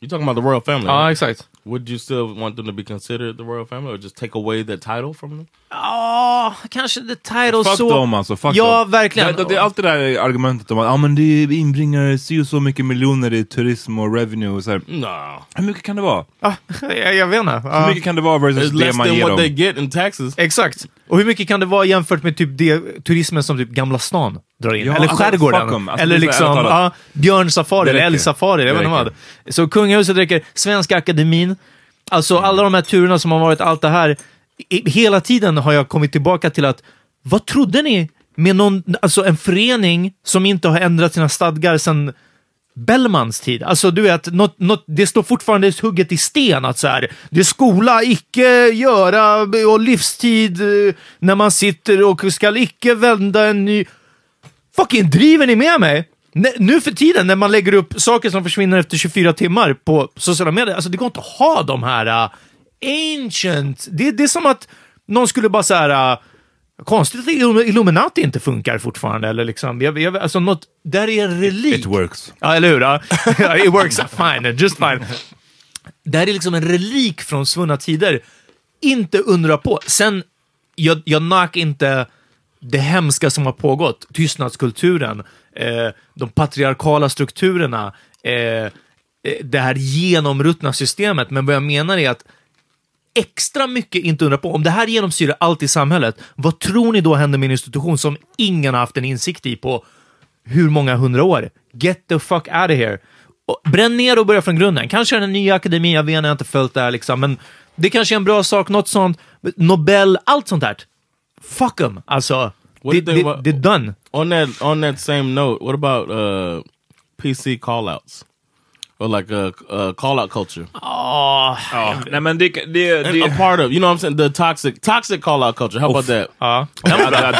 S4: You're talking about the royal family.
S1: Ja,
S4: right?
S1: exakt.
S4: Would you still want them to be considered the royal family, or just take away the title from them?
S1: Ja, kanske the title
S2: Fuck
S1: så.
S2: dem alltså, fuck
S1: ja,
S2: dem.
S1: verkligen.
S2: Det, det är alltid det där argumentet om att ah, men det inbringar si och så mycket miljoner i turism och revenue. Och så här.
S4: No.
S2: Hur mycket kan det vara?
S1: Ja, *laughs* jag, jag vet inte.
S2: Hur
S1: Ja.
S2: mycket kan det vara versus
S4: It's
S2: det
S4: less
S2: man
S4: than
S2: ger
S4: what they
S2: dem?
S4: get in taxes.
S1: Exakt. Och hur mycket kan det vara jämfört med typ det, turismen som typ Gamla stan drar in?
S2: Ja,
S1: eller
S2: alltså,
S1: skärgården.
S2: Alltså,
S1: eller liksom ja, björnsafari eller älgsafari. Jag vet inte vad. Så kungahuset räcker. Svenska akademin. Alltså alla de här turerna som har varit, allt det här. I, hela tiden har jag kommit tillbaka till att, vad trodde ni med någon, alltså en förening som inte har ändrat sina stadgar sedan Bellmans tid. Alltså du vet, något, något, det står fortfarande hugget i sten att så här, det skola icke göra och livstid eh, när man sitter och ska icke vända en ny... Fucking driver ni med mig? Nu för tiden när man lägger upp saker som försvinner efter 24 timmar på sociala medier, alltså det går inte att ha de här uh, ancient... Det, det är som att någon skulle bara så här... Uh, Konstigt att Illum- Illuminati inte funkar fortfarande. Eller liksom, jag, jag, alltså något, där är en relik.
S2: It works.
S1: Ja, eller hur? Ja. *laughs* It works fine, just fine. Det här är liksom en relik från svunna tider. Inte undra på. Sen, jag, jag nack inte det hemska som har pågått. Tystnadskulturen, eh, de patriarkala strukturerna, eh, eh, det här genomruttna systemet. Men vad jag menar är att extra mycket inte undra på. Om det här genomsyrar allt i samhället, vad tror ni då händer med en institution som ingen har haft en insikt i på hur många hundra år? Get the fuck out of here. Och bränn ner och börja från grunden. Kanske den nya akademin, jag vet jag har inte följt det här liksom, men det kanske är en bra sak, något sånt. Nobel, allt sånt här. Fuck them. Alltså,
S4: What
S1: det är done.
S4: On that on that same note, what about uh, PC callouts or like a uh, uh, call out culture?
S1: Ah,
S2: Ja, nej men det, det, det,
S4: a part of you know what I'm saying the toxic toxic call out culture. How about that?
S1: ja.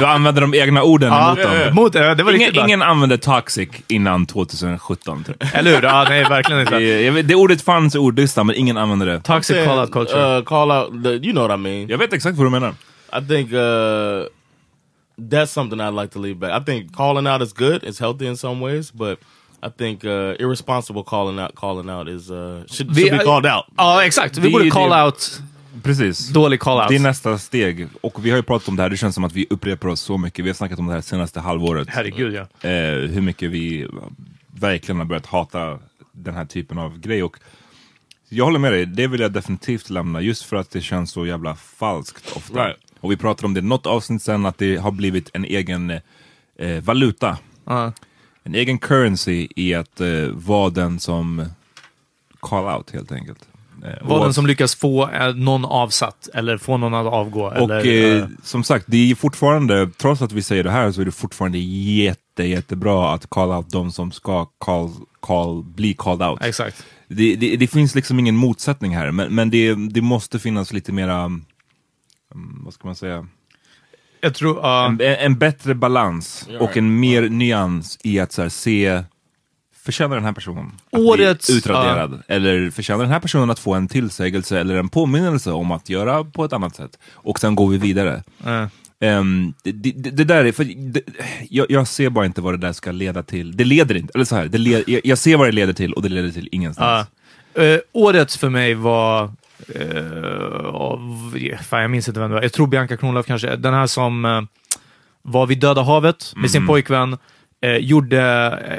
S2: du, använder de egna orden mot dem.
S1: Mot, ja, det var
S2: Ingen, använde toxic innan 2017. Typ.
S1: Eller hur? Ja, nej, verkligen inte.
S2: Det, ordet fanns i ordlistan men ingen använde det.
S1: Toxic
S4: Saying,
S1: call-out culture.
S4: Uh, call out. The, you know what I mean?
S2: Jag vet exakt vad du menar.
S4: I think uh, that's something I'd like to leave back. I think calling out is good. It's healthy in some ways, but I think uh, irresponsible calling out calling out is uh, should,
S1: Vi-
S4: should be called out.
S1: Ja, exakt. Vi borde call out
S2: Precis.
S1: dålig call out.
S2: Det är nästa steg. Och vi har ju pratat om det här, det känns som att vi upprepar oss så mycket. Vi har snackat om det här senaste halvåret.
S1: Herregud, ja.
S2: eh, hur mycket vi verkligen har börjat hata den här typen av grej. Och jag håller med dig, det vill jag definitivt lämna just för att det känns så jävla falskt ofta.
S4: Right.
S2: Och vi pratade om det något avsnitt sen, att det har blivit en egen eh, valuta.
S1: Ja.
S2: En egen currency i att eh, vara den som call out helt enkelt. Eh,
S1: Var
S2: och-
S1: den som lyckas få eh, någon avsatt eller få någon att avgå.
S2: Och
S1: eller,
S2: eh,
S1: eh,
S2: som sagt, det är fortfarande, trots att vi säger det här, så är det fortfarande jätte, jättebra att call out de som ska call, call, bli called out.
S1: Exakt.
S2: Det, det, det finns liksom ingen motsättning här, men, men det, det måste finnas lite mera, mm, vad ska man säga,
S1: Jag tror... ja.
S2: en, en bättre balans
S4: Ja,
S2: och en mer nyans i att så här, se Förtjänar den här personen att
S1: Årets-
S2: bli utraderad? Eller förtjänar den här personen att få en tillsägelse eller en påminnelse om att göra på ett annat sätt? Och sen går vi vidare.
S1: Eh.
S2: Ehm, det, det, det där är, för det, jag, jag ser bara inte vad det där ska leda till. Det leder inte, eller så här, det led, jag, jag ser vad det leder till och det leder till ingenstans.
S1: Eh, årets för mig var... Uh, av, fan, jag minns inte vem det var. Jag tror Bianca Kronlöf kanske. Den här som eh, var vid Döda havet med sin pojkvän. Eh, gjorde,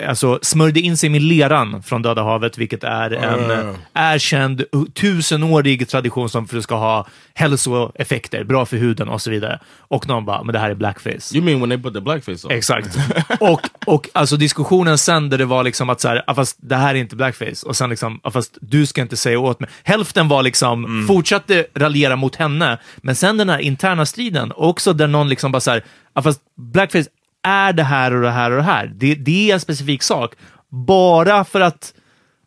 S1: eh, alltså smörjde in sig med leran från Döda havet, vilket är en eh, erkänd uh, tusenårig tradition som för ska ha hälsoeffekter, bra för huden och så vidare. Och någon bara, men det här är blackface.
S4: You mean when they put the blackface on?
S1: Exakt. *laughs* och, och alltså diskussionen sen där det var liksom att så här, ah, fast det här är inte blackface. Och sen liksom, ah, fast du ska inte säga åt mig. Hälften var liksom, fortsatte raljera mot henne. Men sen den här interna striden, också där någon liksom bara så här, ah, fast blackface är det här och det här och det här. Det, det är en specifik sak. Bara för att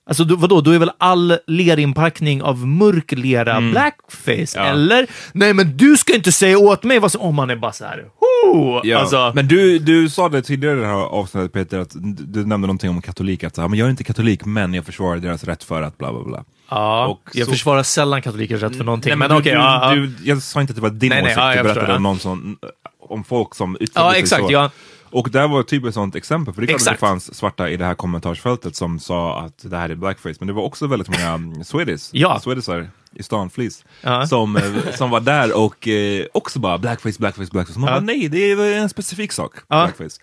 S1: Alltså då, vadå, då är väl all lerinpackning av mörk lera blackface?
S2: Ja.
S1: Eller? Nej, men du ska inte säga åt mig vad som... Om man är bara så här... Ho!
S2: Ja.
S1: Alltså,
S2: Men du, du sa det tidigare i det här avsnittet Peter, att du du nämnde någonting om katolik, att så här, men jag är inte katolik men jag försvarar deras rätt för att bla bla bla.
S1: Ja,
S2: Och
S1: jag
S2: så-
S1: försvarar sällan katolikers rätt för någonting.
S2: Nej,
S1: men
S2: du,
S1: okej,
S2: du,
S1: ja,
S2: du, jag sa inte att det var din
S1: Nej, nej,
S2: åsikt,
S1: ja,
S2: du berättade
S1: förstår,
S2: om någon som, om folk som yttrade
S1: Ja,
S2: sig
S1: exakt,
S2: så.
S1: ja.
S2: Och där var typ ett sånt exempel, för det är klart att det fanns svarta i det här kommentarsfältet som sa att det här är blackface, men det var också väldigt många um, *laughs* Swedish,
S1: Ja.
S2: Swedisar i stan, Flis,
S1: Ja.
S2: som, eh, som var där och eh, också bara blackface, blackface, blackface. Man
S1: Ja.
S2: bara nej, det är en specifik sak,
S1: Ja.
S2: blackface.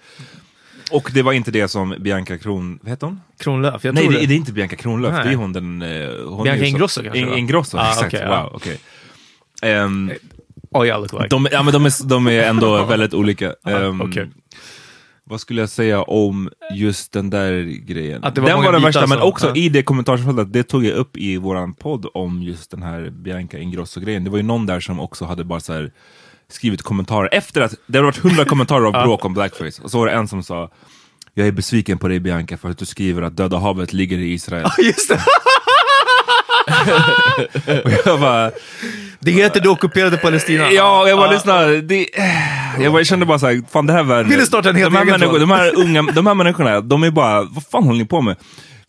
S2: Och det var inte det som Bianca Kron, vad heter hon?
S1: Kronlöf, jag
S2: Nej,
S1: tror
S2: det,
S1: det.
S2: det är inte Bianca Kronlöf,
S1: Nej.
S2: det är hon den... eh, Hon
S1: Bianca
S2: så-
S1: Ingrosso kanske,
S2: In? Ingrosso,
S1: Ah,
S2: exakt.
S1: ja.
S2: wow, okej.
S1: Jag look like.
S2: de, ja, men de, är, de är ändå *laughs* väldigt olika. Ehm,
S1: okej.
S2: Vad skulle jag säga om just den där grejen?
S1: Var
S2: den var den värsta, men
S1: som-
S2: också
S1: ja.
S2: i det kommentarsfältet, det tog jag upp i våran podd om just den här Bianca Ingrosso-grejen. Det var ju någon där som också hade bara så här skrivit kommentarer efter att det hade varit hundra *laughs* kommentarer av bråk om blackface. Och så var det en som sa jag är besviken på dig Bianca för att du skriver att Döda havet ligger i Israel. *laughs*
S1: Just det! *laughs*
S2: Och jag bara,
S1: Det heter det ockuperade Palestina.
S2: Ja, jag bara lyssnade. Det, jag, bara, jag kände bara såhär, fan det här världen.
S1: Vill du starta en helt
S2: de här, människor, de här unga, de här människorna, de är bara, vad fan håller ni på med?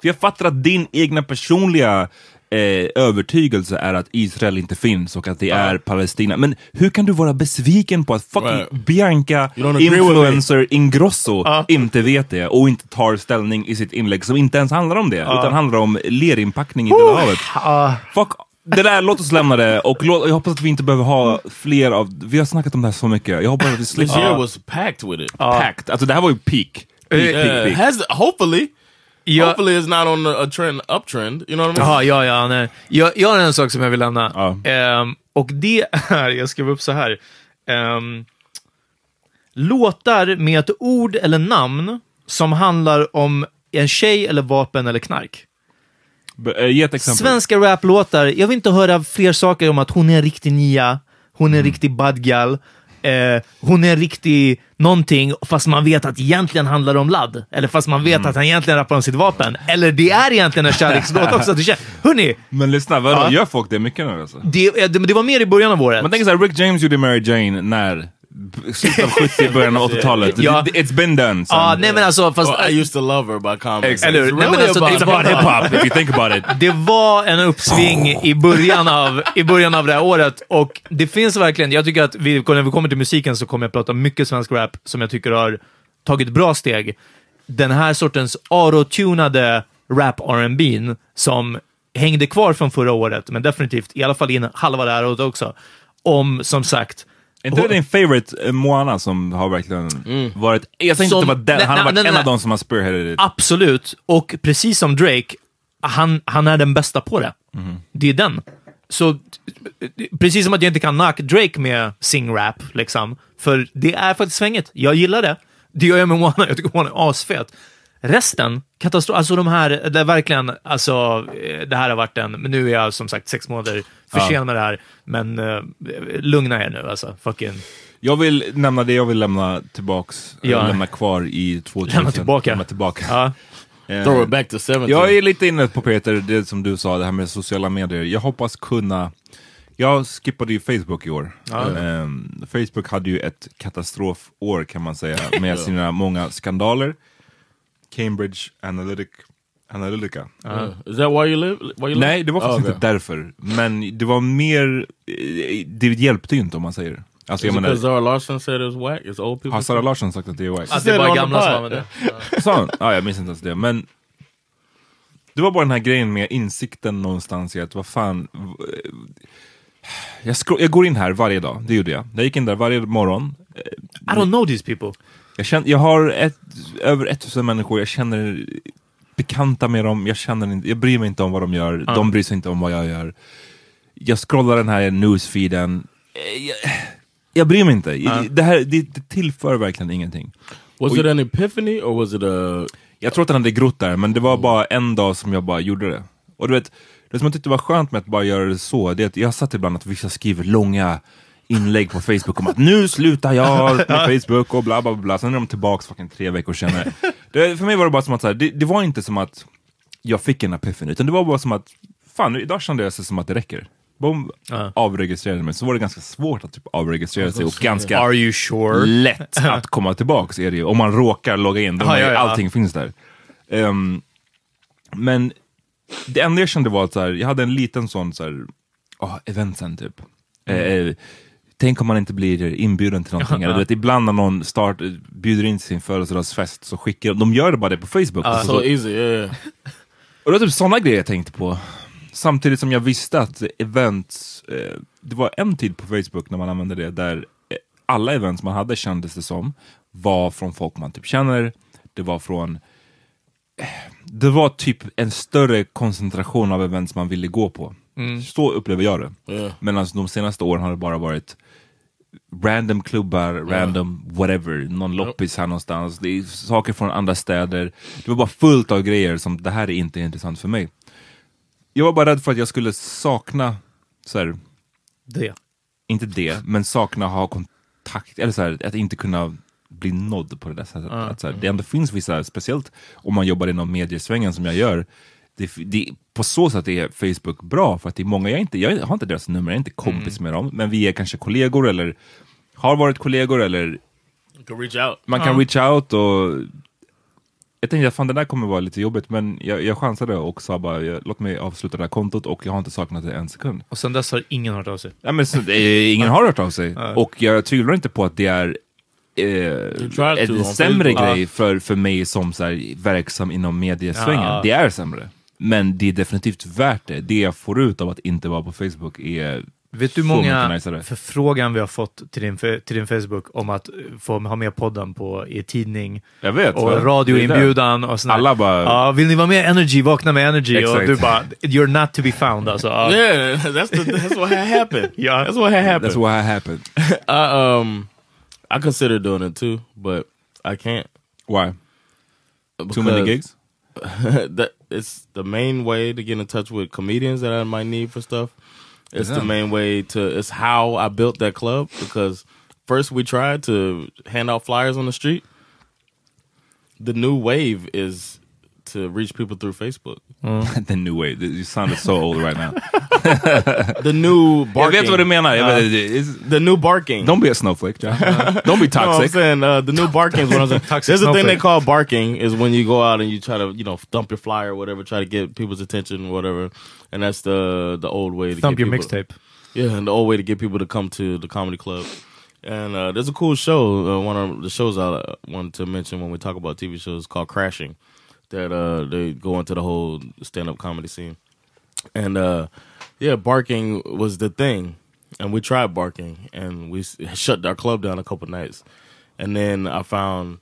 S2: För jag fattar att din egna personliga eh, övertygelse är att Israel inte finns och att det är Palestina. Men hur kan du vara besviken på att fucking
S4: Right.
S2: Bianca influencer Ingrosso inte vet det och inte tar ställning i sitt inlägg som inte ens handlar om det, utan handlar om lerinpackning i Döda havet.
S1: Ah,
S2: Fuck det där, låt oss lämna det och låt, jag hoppas att vi inte behöver ha fler av, vi har snackat om det här så mycket, jag hoppas att vi
S4: This
S2: slipper
S4: year was packed with it.
S2: packed, alltså det här var ju peak. Peak,
S4: Yeah,
S2: peak, peak.
S4: has hopefully,
S1: Ja.
S4: hopefully it's not on a, trend uptrend. You know what I mean?
S1: Jaha, ja, ja, nej. Jag, jag har en sak som jag vill lämna.
S2: Ja.
S1: Ehm, och det *laughs* är, jag skrev upp så här. Ehm, låtar med ett ord eller namn som handlar om en tjej eller vapen eller knark.
S2: Eh, Ge ett exempel.
S1: Svenska raplåtar, jag vill inte höra fler saker om att hon är en riktig nia, hon är en riktig badgal, eh, hon är en riktig någonting, fast man vet att egentligen handlar det om ladd. Eller fast man vet att han egentligen rappar om sitt vapen. Eller det är egentligen en *laughs* kärlekslåt också. Hörni,
S2: Men lyssna, vadå,
S1: Ja.
S2: gör folk det mycket nu alltså?
S1: det, eh, det, det var mer i början av året.
S2: Man tänker såhär, Rick James gjorde Mary Jane när? Slutet av 70, *laughs* början av 80-talet.
S1: Ja.
S2: It's been done. son.
S1: Ja, nej men alltså, fast...
S4: Well, I used to love her by comment.
S2: Exakt.
S1: Eller?
S4: It's
S1: Nej, men
S4: really
S1: alltså,
S4: about
S1: it's about
S2: Hip-hop, if you think about it. *laughs*
S1: Det var en uppsving i början, av, i början av det här året och det finns verkligen, jag tycker att vi, när vi kommer till musiken så kommer jag prata mycket svensk rap som jag tycker har tagit bra steg. Den här sortens autotunade rap R&B som hängde kvar från förra året, men definitivt i alla fall in halva det här året också. Om, som sagt,
S2: inte det din favorite eh, Moana som har verkligen varit... Jag tänkte inte vara den, han har varit en av de som har spearheaded it.
S1: Absolut, och precis som Drake, han, han är den bästa på det. Det är den. Så precis som att jag inte kan knock Drake med sing-rap, liksom. För det är faktiskt svängigt. Jag gillar det. Det gör jag med Moana. Jag tycker hon är asfet. Resten, katastrof. Alltså de här, det är verkligen, alltså eh, det här har varit en, men nu är jag som sagt sex månader försenad med det här, men uh, lugna er nu alltså. Fucking,
S2: Jag vill nämna det jag vill lämna tillbaks,
S1: Ja.
S2: lämna kvar i 2000.
S1: Lämna tillbaka.
S2: Lämna tillbaka.
S1: ja.
S2: Eh,
S4: Throw it back to 17.
S2: Jag är lite inne på Peter, det som du sa, det här med sociala medier. Jag hoppas kunna... Jag skippade ju Facebook i år. Ehm, Facebook hade ju ett katastrofår kan man säga, med *laughs* sina många skandaler. Cambridge Analytic, Analytica.
S4: Yeah. Is that why you live? Why you
S2: Nej, det var faktiskt
S4: Oh,
S2: inte därför. Men det var mer... Det hjälpte ju inte om man säger. Alltså, jag
S4: Is it because
S2: menar,
S4: Zara Larson said it was whack? It's old people.
S2: har Sara Larsson sagt att det är wack?
S1: Att det är bara gamla som använder det.
S2: Sa han? Ja, jag minns inte ens det. Men det var bara den här grejen med insikten någonstans i att vad fan. Jag, jag går in här varje dag, det gjorde jag. Jag gick in där varje morgon.
S1: I don't know these people.
S2: Jag, känner, jag har ett, över 1000 människor, jag känner bekanta med dem, jag, känner, inte- jag bryr mig inte om vad de gör, de bryr sig inte om vad jag gör. Jag scrollar den här newsfeeden, Eh, jag, jag bryr mig inte. Det, här, det, det tillför verkligen ingenting.
S4: Was
S2: Och-
S4: it an epiphany or was it a...
S2: Jag tror att den hade grott där, men det var bara en dag som jag bara gjorde det. Och du vet, det som jag tyckte var skönt med att bara göra det så, det är att jag satt ibland att vissa skriver långa inlägg på Facebook om att nu slutar jag *laughs* med Facebook och bla bla bla, sen är de tillbaks fucking tre veckor senare. Det, för mig var det bara som att, så här, det, det var inte som att jag fick en epiphany, utan det var bara som att, fan idag kände jag sig som att det räcker. Boom,
S1: Ja.
S2: avregistrerade mig. Så var det ganska svårt att typ avregistrera sig och ganska
S1: Are you sure?
S2: lätt att *laughs* komma tillbaks är det ju. Om man råkar logga in, då
S1: Ja, ja,
S2: allting finns där. Ehm, men det enda jag kände var att så här, jag hade en liten sån så här, oh, eventsen typ.
S1: Mm.
S2: Eh, tänk om man inte blir inbjuden till någonting. Eller, du vet, ibland när någon start, bjuder in till sin födelsedagsfest så skickar de, gör det bara det på Facebook. Och så-
S4: So easy, yeah. *laughs*
S2: och det var typ sådana grejer jag tänkte på. Samtidigt som jag visste att events, eh, det var en tid på Facebook när man använde det där eh, alla events man hade kändes det som var från folk man typ känner. Det var från eh, det var typ en större koncentration av events man ville gå på. Så upplever jag det.
S4: Yeah.
S2: Medan de senaste åren har det bara varit random klubbar, random whatever, någon loppis här någonstans. Det är saker från andra städer. Det var bara fullt av grejer som det här är inte intressant för mig. Jag var bara rädd för att jag skulle sakna, så här,
S1: Det.
S2: inte det, men sakna ha kontakt, eller så här, att inte kunna bli nådd på det där sättet. Att, så här, det ändå finns vissa, speciellt om man jobbar inom mediesvängen som jag gör, det, det, på så sätt är Facebook bra, för att det är många, jag, inte, jag har inte deras nummer, jag är inte kompis med dem, men vi är kanske kollegor eller har varit kollegor eller
S4: You can reach out.
S2: man kan reach out och jag tänkte att fan det där kommer vara lite jobbigt men jag, jag chansade och sa bara jag, låt mig avsluta det här kontot och jag har inte saknat det en sekund.
S1: Och sen dess har ingen hört av sig.
S2: Ja, men så, eh, ingen har hört av sig och jag tvivlar inte på att det är eh, en sämre grej för, för mig som så här, verksam inom mediesvängen.
S1: Ja.
S2: Det är sämre. Men det är definitivt värt det. Det jag får ut av att inte vara på Facebook är
S1: Vet du hur många förfrågan vi har fått till din, till din Facebook om att eh, få ha med podden på, i tidning
S2: Jag vet.
S1: och radioinbjudan och sånt.
S2: Alla bara-
S1: Ja, vill ni vara med Energy? Vakna med Energy. Och
S2: Exakt.
S1: du bara, you're not to be found alltså. Ja. *laughs*
S4: Yeah, that's the, that's what happened. *laughs*
S1: Yeah.
S4: that's what happened.
S2: That's what happened. *laughs*
S4: I um, I consider doing it too, but I can't.
S2: Why? Too many
S4: because
S2: gigs?
S4: that it's the main way to get in touch with comedians that I might need for stuff. It's the main way to. It's how I built that club because first we tried to hand out flyers on the street. The new wave is to reach people through Facebook. *laughs*
S2: the new way. You sounded so old right now. *laughs*
S4: The new
S2: Jag
S4: barking.
S2: vet vad du menar. Jag
S4: Uh,
S2: vet, it's-
S4: the new barking.
S2: don't be a snowflake, John. *laughs* Don't be
S4: No, I'm
S2: toxic.
S4: saying uh, the new barking is what I'm saying.
S1: Toxic
S4: There's a thing they call barking is when you go out and you try to you know dump your flyer or whatever, try to get people's attention or whatever, and that's the the old way to
S1: Thump
S4: get
S1: your
S4: people,
S1: mixtape.
S4: Yeah, and the old way to get people to come to the comedy club. And uh, there's a cool show. Uh, one of the shows I uh, wanted to mention when we talk about TV shows called Crashing. That uh, they go into the whole stand-up comedy scene. And uh, yeah, barking was the thing. And we tried barking, and we *laughs* shut our club down a couple nights. And then I found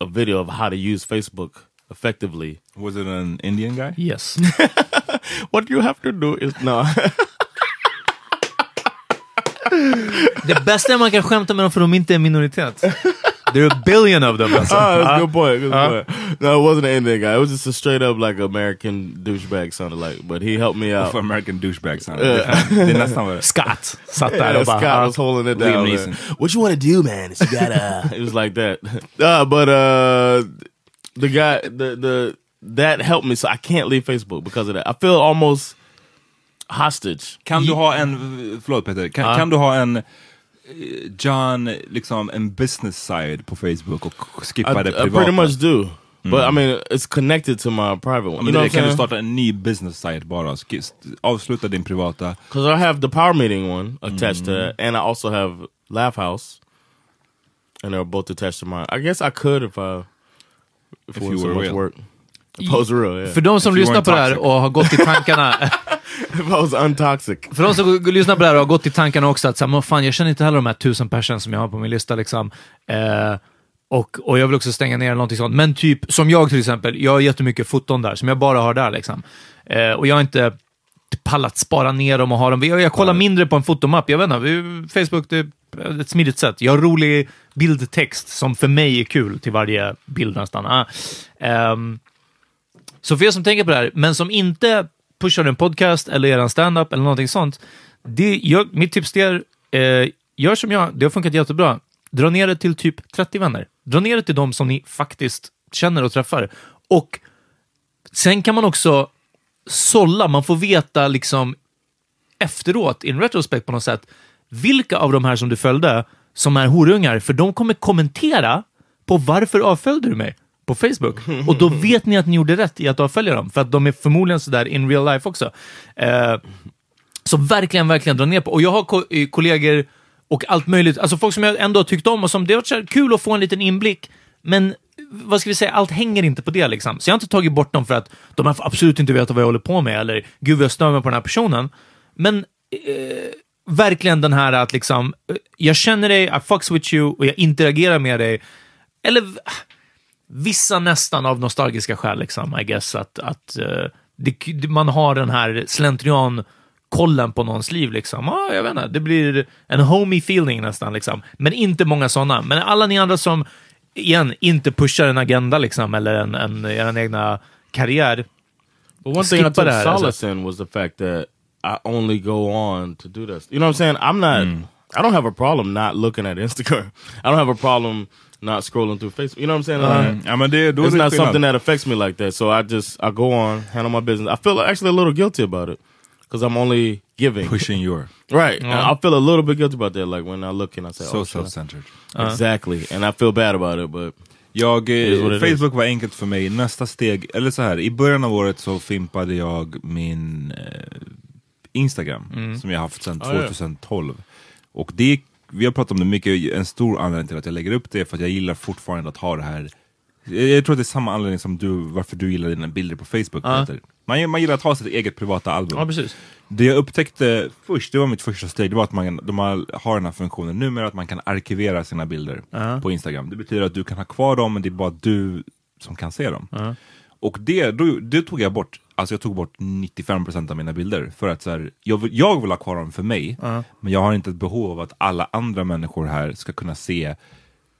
S4: a video of how to use Facebook effectively.
S2: Was it an Indian guy?
S1: Yes. *laughs*
S4: What you have to do is no.
S1: Det bästa är att man kan skämta med dem för de inte är en minoritet. *laughs* There are a billion of them. Alltså. *laughs*
S4: Oh, that's
S1: Ja.
S4: a good point. Good
S1: Uh.
S4: point. No, it wasn't an Indian guy. It was just a straight up like American douchebag sounded like. But he helped me out.
S2: För American douchebag sound.
S4: Yeah.
S2: Det är nästan vad det
S1: Scott satt där
S4: Yeah. Scott
S1: ja.
S4: was holding it down.
S2: Neeson.
S4: man. What you want to do, man? Is you gotta. *laughs* it was like that. *laughs* Uh, but uh, the guy, the the that helped me. So I can't leave Facebook because of that. I feel almost hostage.
S2: Kan du ha en, förlåt Peter, kan,
S4: Ja.
S2: kan du ha en John, liksom en business side på Facebook och skippa
S4: I,
S2: det
S4: I pretty much do. But I
S2: Mm.
S4: mean, it's connected to my private one.
S2: Ja, men
S4: you know
S2: det,
S4: what I'm
S2: kan du starta en ny business site bara? Avsluta din privata.
S4: Because I have the power meeting one attached to
S2: Mm.
S4: that, and I also have Laugh House, and they're both attached to mine. I guess I could if I if,
S2: If
S4: it
S2: you
S4: was so
S2: were
S4: much
S2: real.
S4: work. Real, yeah.
S1: För de som
S2: If
S1: lyssnar på det här och har gått i tankarna... *laughs* För de som lyssnar på det här och har gått i tankarna också att så här, fan, jag känner inte heller de här tusen personer som jag har på min lista. Liksom. Eh, och, och jag vill också stänga ner någonting sånt. Men typ, som jag till exempel, jag har jättemycket foton där som jag bara har där. Liksom. Eh, och jag har inte pallat spara ner dem och ha dem. Jag, jag kollar mindre på en fotomapp. Jag vet inte, Facebook det är ett smidigt sätt. Jag har rolig bildtext som för mig är kul till varje bild nästan. Ah. Ehm, så för er som tänker på det här, men som inte pushar en podcast eller gör en stand-up eller någonting sånt. Det, jag, mitt tips till er, eh, gör som jag, det har funkat jättebra. Dra ner det till typ 30 vänner. Dra ner det till de som ni faktiskt känner och träffar. Och sen kan man också sålla, man får veta liksom efteråt, in retrospect på något sätt, vilka av de här som du följde som är horungar, för de kommer kommentera på varför avföljde du mig på Facebook? Och då *laughs* vet ni att ni gjorde rätt i att avfölja dem, för att de är förmodligen sådär in real life också. Eh, så verkligen, verkligen dra ner på. Och jag har ko- eh, kollegor och allt möjligt, alltså folk som jag ändå har tyckt om och som det har varit kul att få en liten inblick, men vad ska vi säga, allt hänger inte på det liksom. Så jag har inte tagit bort dem för att de har absolut inte vetat vad jag håller på med, eller gud vad jag stör mig på den här personen. Men eh, verkligen den här att liksom, eh, jag känner dig, I fucks with you och jag interagerar med dig. Eller vissa nästan av nostalgiska skäl, liksom, I guess, att, att eh, det, man har den här slentrian kollen på någons liv. Liksom. Ah, jag vet inte, det blir en homey feeling nästan. Liksom. Men inte många sådana. Men alla ni andra som, igen, inte pushar en agenda liksom, eller en, en, er egna karriär.
S4: But one thing I took
S1: alltså.
S4: solace in was the fact that I only go on to do this. You know what I'm saying? I'm not. I don't have a problem not looking at Instagram. *laughs* I don't have a problem not scrolling through Facebook. You know what I'm saying?
S2: Mm.
S4: Like,
S2: men det, då är
S4: it's not something that affects me like that. So I just I go on, handle my business. I feel actually a little guilty about it because I'm only giving.
S2: Pushing your.
S4: Right. And I feel a little bit guilty about that. Like when I look and I say,
S2: So
S4: oh,
S2: self-centered.
S4: Exactly. And I feel bad about it, but
S2: Jag. Facebook var enkelt för mig. Nästa steg, eller så här, i början av året så fimpade jag min eh, Instagram,
S1: Mm.
S2: som jag haft sedan
S4: Ah, ja.
S2: 2012. Och det, vi har pratat om det mycket, en stor anledning till att jag lägger upp det, för att jag gillar fortfarande att ha det här jag tror att det är samma anledning som du, varför du gillar dina bilder på Facebook. Peter. Man, man gillar att ha sitt eget privata album.
S1: Ja, precis.
S2: Det jag upptäckte först, det var mitt första steg, det var att man, de har, den här funktionen numera att man kan arkivera sina bilder
S1: Ja.
S2: på Instagram. Det betyder att du kan ha kvar dem, men det är bara du som kan se dem. Och det, då, det tog jag bort, alltså jag tog bort 95% av mina bilder. För att så här, jag, vill, jag vill ha kvar dem för mig, men jag har inte ett behov av att alla andra människor här ska kunna se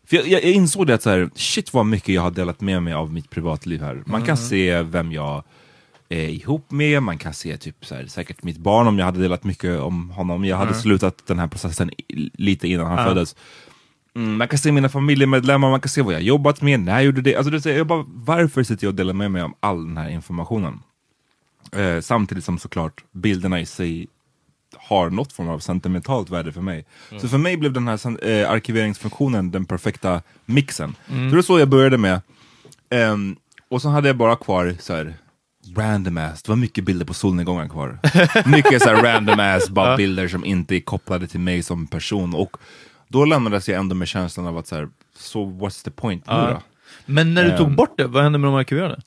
S2: för jag, jag jag insåg det att så här, shit vad mycket jag har delat med mig av mitt privatliv här. Man kan se vem jag är ihop med, man kan se typ så här, säkert mitt barn om jag hade delat mycket om honom. Jag hade slutat den här processen lite innan han föddes. Mm, man kan se mina familjemedlemmar, man kan se vad jag jobbat med, när jag gjorde det. Alltså, det är, jag bara, varför sitter jag och delar med mig om all den här informationen? Eh, samtidigt som såklart bilderna i sig har något form av sentimentalt värde för mig. Så för mig blev den här eh, arkiveringsfunktionen den perfekta mixen. Så det var så jag började med. Ehm, och så hade jag bara kvar så här, random ass, det var mycket bilder på solnedgången kvar. *laughs* mycket så här random ass, bara bilder som inte är kopplade till mig som person. Och då lämnades jag ändå med känslan av att så här, so what's the point nu då?
S1: Men när du tog
S2: Ehm.
S1: bort det, vad hände med de arkiverade?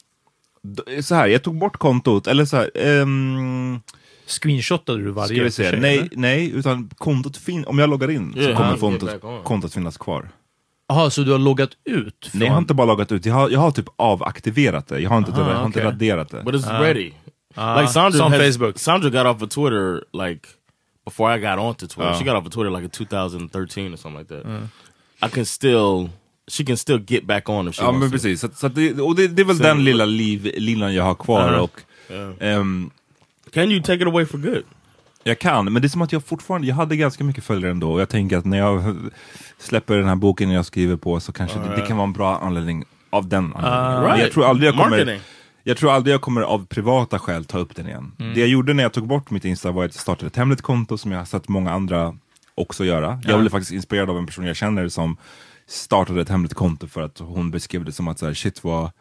S2: Så här, jag tog bort kontot, eller så här, ehm,
S1: Screenshotade du varje
S2: Ska vi se,
S1: sig,
S2: nej,
S1: eller?
S2: nej, utan kontot fin om jag loggar in
S4: Yeah,
S2: så kommer kontot, kontot finnas kvar.
S1: Jaha, så du har loggat ut? Från...
S2: Nej, jag har inte bara loggat ut, jag har, jag har typ avaktiverat det, jag har inte,
S1: Aha,
S2: jag har inte raderat det.
S4: but it's ready.
S1: Ah,
S4: like Sandra
S1: som
S4: has,
S1: Facebook.
S4: Sandra got off of Twitter like before I got onto Twitter.
S2: Oh.
S4: She got off of Twitter like in 2013 or something like that. I can still she can still get back on if she
S2: Ja
S4: wants
S2: men
S4: to.
S2: precis, så, så det, och det, det är väl
S4: Så-
S2: den lilla livlinan jag har kvar
S4: Ja.
S2: och ehm,
S4: Can you take it away for good?
S2: jag kan, men det är som att jag fortfarande, jag hade ganska mycket följare ändå och jag tänker att när jag släpper den här boken jag skriver på så kanske det, det kan vara en bra anledning av den anledningen. Men
S4: Right.
S2: jag tror aldrig jag kommer
S4: Marketing.
S2: jag tror aldrig jag kommer av privata skäl ta upp den igen. Det jag gjorde när jag tog bort mitt Insta var att jag startade ett hemligt konto som jag har sett många andra också göra. Jag blev faktiskt inspirerad av en person jag känner som startade ett hemligt konto för att hon beskrev det som att så här, shit vad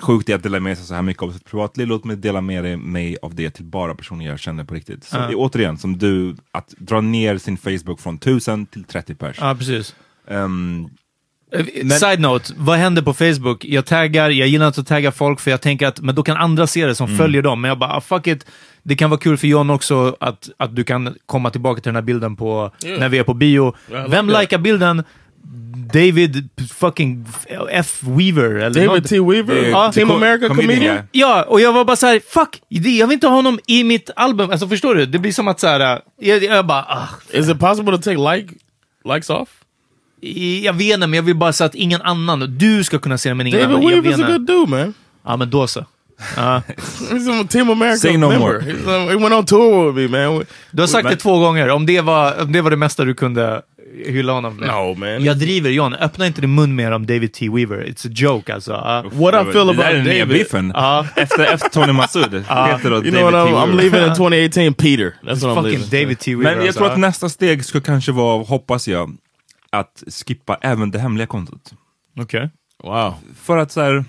S2: sjukt det att dela med sig så här mycket av sitt privatliv. Låt mig dela med mig av det till bara personer jag känner på riktigt. Så återigen, som du, att dra ner sin Facebook från 1000 till 30 pers.
S1: Ja, precis.
S2: Ehm,
S1: Men, Side note, vad händer på Facebook? Jag taggar, jag gillar inte att tagga folk för jag tänker att men då kan andra se det som
S2: Mm.
S1: följer dem. Men jag bara, ah, fuck it. Det kan vara kul för John också att, att du kan komma tillbaka till den här bilden på, när vi är på bio.
S4: Yeah,
S1: Vem likar bilden? David fucking F. Weaver. Eller
S4: David
S1: något.
S4: T. Weaver,
S1: Ja.
S4: Team America
S2: comedian.
S1: Ja, och jag var bara så här: fuck! det- Jag vill inte ha honom i mitt album. Alltså förstår du? Det blir som att så här, äh, jag, jag bara, ah,
S4: Is it possible to take like likes off?
S1: jag vet inte, men jag vill bara så att ingen annan, du ska kunna se det men ingen
S4: David
S1: annan. Jag
S4: Weaver's a good dude, man.
S1: Ja, men då så. Ja. *laughs*
S4: He's a Team America
S2: Say no
S4: member.
S2: more.
S4: Uh, he went on tour with me, man.
S1: Du har sagt det två gånger, om det, var, om det var det mesta du kunde hylla honom med.
S4: No, man.
S1: Jag driver, John. Öppna inte din mun mer om David T. Weaver. It's a joke alltså. Ja.
S4: What I feel
S2: det
S4: about
S2: där är den nya
S4: David.
S2: biffen.
S1: Ja. *laughs*
S2: Efter, efter Tony Massoud. Peter och
S4: You know what?
S2: David
S4: I'm,
S2: T.
S4: I'm
S2: Weaver.
S4: leaving in *laughs* 2018, Peter. That's what I'm
S1: Fucking
S4: leaving.
S1: David T. Weaver
S2: Men jag
S1: alltså.
S2: tror att nästa steg ska kanske vara, hoppas jag, att skippa även det hemliga kontot.
S1: Okej.
S4: Wow.
S2: För att så här,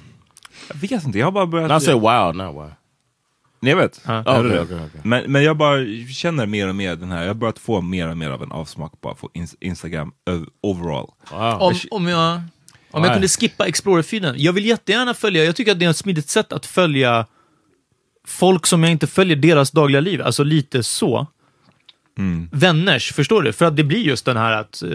S2: jag vet inte, jag har bara börjat...
S4: Not say wow, not wow.
S2: Nej, jag vet.
S1: Ja.
S2: Hörde
S4: Okej,
S2: du?
S4: okej, okej.
S2: Men, men jag bara känner mer och mer den här, jag har börjat få mer och mer av en avsmak bara på ins- Instagram overall.
S4: Wow.
S1: Om, om jag, om jag kunde skippa Explorer-feeden. Jag vill jättegärna följa, jag tycker att det är ett smidigt sätt att följa folk som jag inte följer deras dagliga liv. Alltså lite så.
S2: Mm.
S1: Vänners, förstår du? För att det blir just den här att... eh,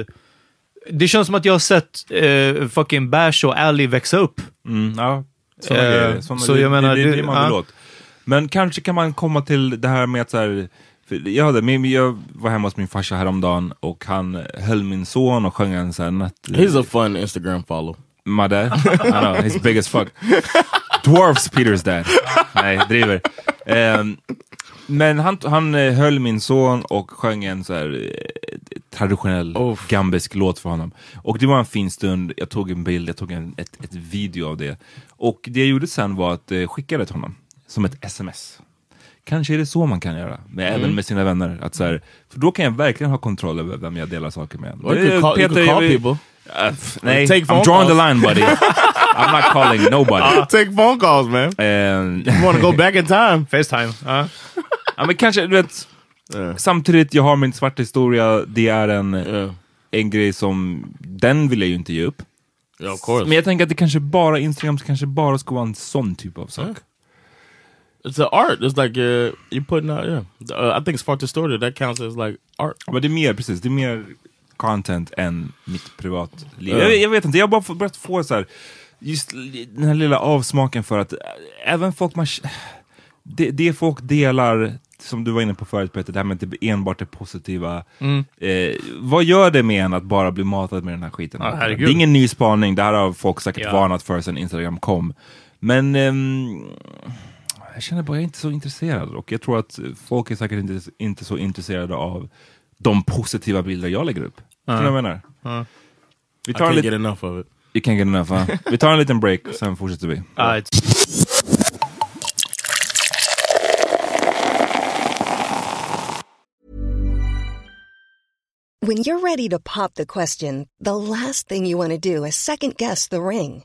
S1: Det känns som att jag har sett eh, fucking Bash och Ali växa upp.
S2: Mm, ja, såna
S1: Eh,
S2: grejer. Såna,
S1: så
S2: det,
S1: jag menar,
S2: det, det, är
S1: det-
S2: det man vill
S1: ja.
S2: åt. Men kanske kan man komma till det här med att så här, jag, hade, jag var hemma hos min farsa häromdagen och han höll min son och sjöng en sån här.
S4: He's a fun Instagram follow.
S2: My dad? I know, he's big as fuck. Dwarfs Peters dad. Nej, driver. Ehm, men han, han eh, höll min son och sjöng en så här eh, traditionell
S4: Uff.
S2: gambisk låt för honom. Och det var en fin stund, jag tog en bild, jag tog en ett, ett video av det. Och det jag gjorde sen var att eh, skicka det till honom, som ett sms. Kanske är det så man kan göra, men även med sina vänner. Att så här, för då kan jag verkligen ha kontroll över vem jag delar saker med.
S4: Or you could call, you
S2: Peter,
S4: could
S2: jag
S4: call people.
S2: Uh, nej,
S4: Take
S2: I'm drawing the
S4: calls.
S2: line buddy. *laughs* I'm not calling nobody.
S4: Take phone calls, man.
S2: Ehm,
S4: You want to go back in time? *laughs*
S1: Facetime. Ja.
S2: ja, men kanske, du vet,
S4: Yeah.
S2: samtidigt, jag har min svarta historia, det är en,
S4: Yeah.
S2: en grej som, den vill jag ju inte ge upp.
S4: Yeah.
S2: Men jag tänker att det kanske bara, Instagram kanske bara ska vara en sån typ av sak.
S4: It's an art. It's like uh, you're putting out. Yeah, uh, I think Spark Distorted that counts as like art.
S2: Men det är mer, precis, det är mer content än mitt privatliv.
S4: Ja.
S2: Jag, jag vet inte, jag har bara börjat få så här, just den här lilla avsmaken för att äh, även folk man... Det, det folk delar, som du var inne på förut Peter, det här med att det enbart är positiva. Eh, vad gör det med en att bara bli matad med den här skiten?
S1: Ja,
S2: det är ingen ny spaning, det här har folk säkert
S1: Ja.
S2: varnat för sedan Instagram kom. Men ehm, jag känner bara, jag är inte så intresserad och jag tror att folk är säkert inte, inte så intresserade av de positiva bilder jag lägger upp. Förstår du vad jag menar? Vi
S4: I
S2: tar en
S4: can't
S2: liten...
S4: get enough of it.
S2: You can't get enough, va? *laughs* Vi tar en liten break, sen fortsätter vi.
S1: It's-
S5: When you're ready to pop the question, the last thing you want to do is second guess the ring.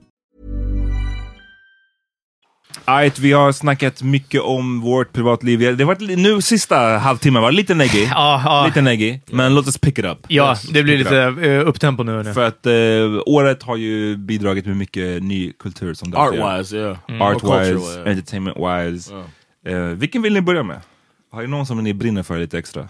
S2: Right, vi har snackat mycket om vårt privatliv. Det har varit nu sista halvtimmen var lite neggig. *laughs*
S1: Ja, ja.
S2: Lite neggig, men låt oss pick it up.
S1: Ja,
S2: Låt oss
S1: det blir lite
S2: up.
S1: uh, upptempo nu.
S2: För att eh, året har ju bidragit med mycket ny kultur som.
S4: Art-wise, yeah. Mm.
S2: Art-wise,
S4: Or culture, yeah.
S2: entertainment-wise. Eh, vilken vill ni börja med? Har ni någon som ni brinner för lite extra?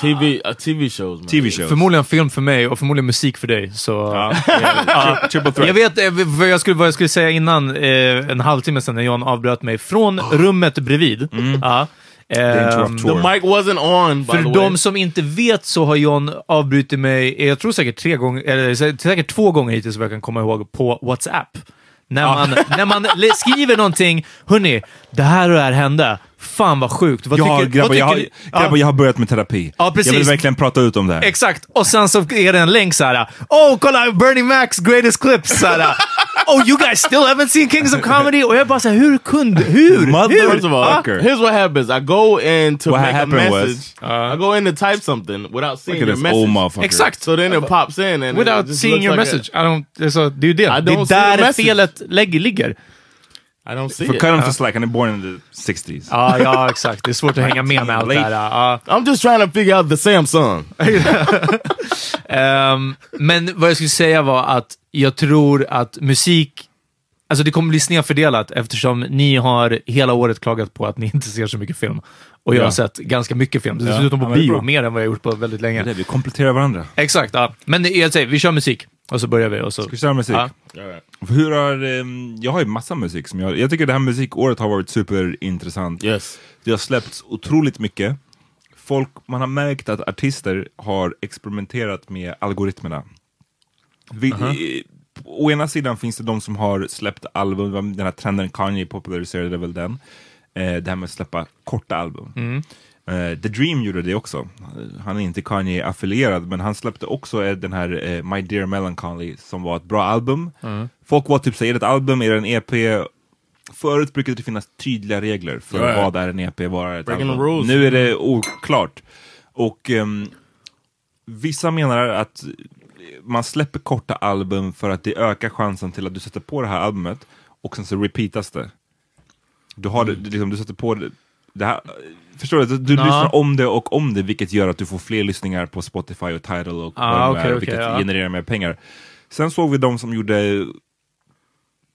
S4: TV, uh, TV shows.
S2: TV shows.
S1: Förmodligen film för mig och förmodligen musik för dig. Så,
S2: Ja, tri- *laughs* triple threat.
S1: Jag vet eh, vad jag skulle, vad jag skulle säga innan, eh, en halvtimme sedan när John avbröt mig, från rummet bredvid. Ja. Ehm,
S4: The mic wasn't on, by
S1: För
S4: the way.
S1: de som inte vet så har John avbrutit mig, eh, jag tror säkert tre gånger, eller sä- säkert två gånger hittills vad jag kan komma ihåg, på WhatsApp. När man, när man skriver någonting, hörni, det här och det här hände. Fan vad sjukt. Vad
S2: Ja,
S1: tycker,
S2: grabbar,
S1: vad
S2: jag,
S1: tycker
S2: har,
S1: ni?
S2: grabbar jag har börjat med terapi.
S1: Ja, precis.
S2: Jag vill verkligen prata ut om det här.
S1: Exakt, och sen så är det en länk så här. Oh, kolla Bernie Macs greatest clips! Så här, oh, you guys still haven't seen Kings of Comedy? Och jag bara såhär, hur kunde, hur? hur?
S4: First of all,
S1: Ah,
S4: here's what happens. I go in to
S2: What
S4: make a
S2: happened was-
S4: message. I go in to type something without seeing your message.
S2: motherfucker.
S1: Exakt.
S4: So then it pops in and it
S1: Without seeing your
S4: like a-
S1: message. I don't, det, är så, det är ju det.
S4: I
S1: Det är där
S4: message.
S1: felet lägger, ligger.
S4: I don't see
S2: För
S4: it.
S2: cut him to slack, är born in the 60s.
S1: Ja, ja, exakt. Det är svårt att hänga med med allt det här. Ja.
S4: I'm just trying to figure out the Samsung. *laughs*
S1: Ehm, men vad jag skulle säga var att jag tror att musik, alltså det kommer bli snedfördelat eftersom ni har hela året klagat på att ni inte ser så mycket film. Och jag har
S2: Ja.
S1: sett ganska mycket film,
S2: Ja.
S1: dessutom
S2: Ja,
S1: på
S2: är
S1: bio,
S2: bra.
S1: mer än vad jag gjort på väldigt länge.
S2: Det det, vi kompletterar varandra.
S1: Exakt, ja. Men jag säger, vi kör musik. Och så börjar vi. Och så.
S2: Ska vi köra musik?
S1: Ja.
S2: Hur har, ehm, jag har ju massa musik som jag... Jag tycker det här musikåret har varit superintressant.
S4: Yes.
S2: Det har släppts otroligt mycket. Folk, man har märkt att artister har experimenterat med algoritmerna. Vi, eh, Å ena sidan finns det de som har släppt album, den här trenden Kanye populariserade väl den. Eh, det här med att släppa korta album. Eh, The Dream gjorde det också. Han är inte Kanye-affilierad, men han släppte också eh, den här eh, My Dear Melancholy som var ett bra album. Folk var typ såhär, är det ett album, är det en EP? Förut brukade det finnas tydliga regler för
S4: ja.
S2: vad är en EP, vad är ett
S4: Breaking
S2: album.
S4: rules.
S2: Nu är det oklart. Och ehm, vissa menar att man släpper korta album för att det ökar chansen till att du sätter på det här albumet och sen så repeatas det. Du, har det,
S4: Mm.
S2: liksom, du sätter på det, det här, förstår du? Du, du lyssnar om det och om det, vilket gör att du får fler lyssningar på Spotify och Tidal och
S1: Ah,
S2: vad det
S1: okej,
S2: är,
S1: okej,
S2: vilket
S1: ja.
S2: genererar mer pengar. Sen såg vi de som gjorde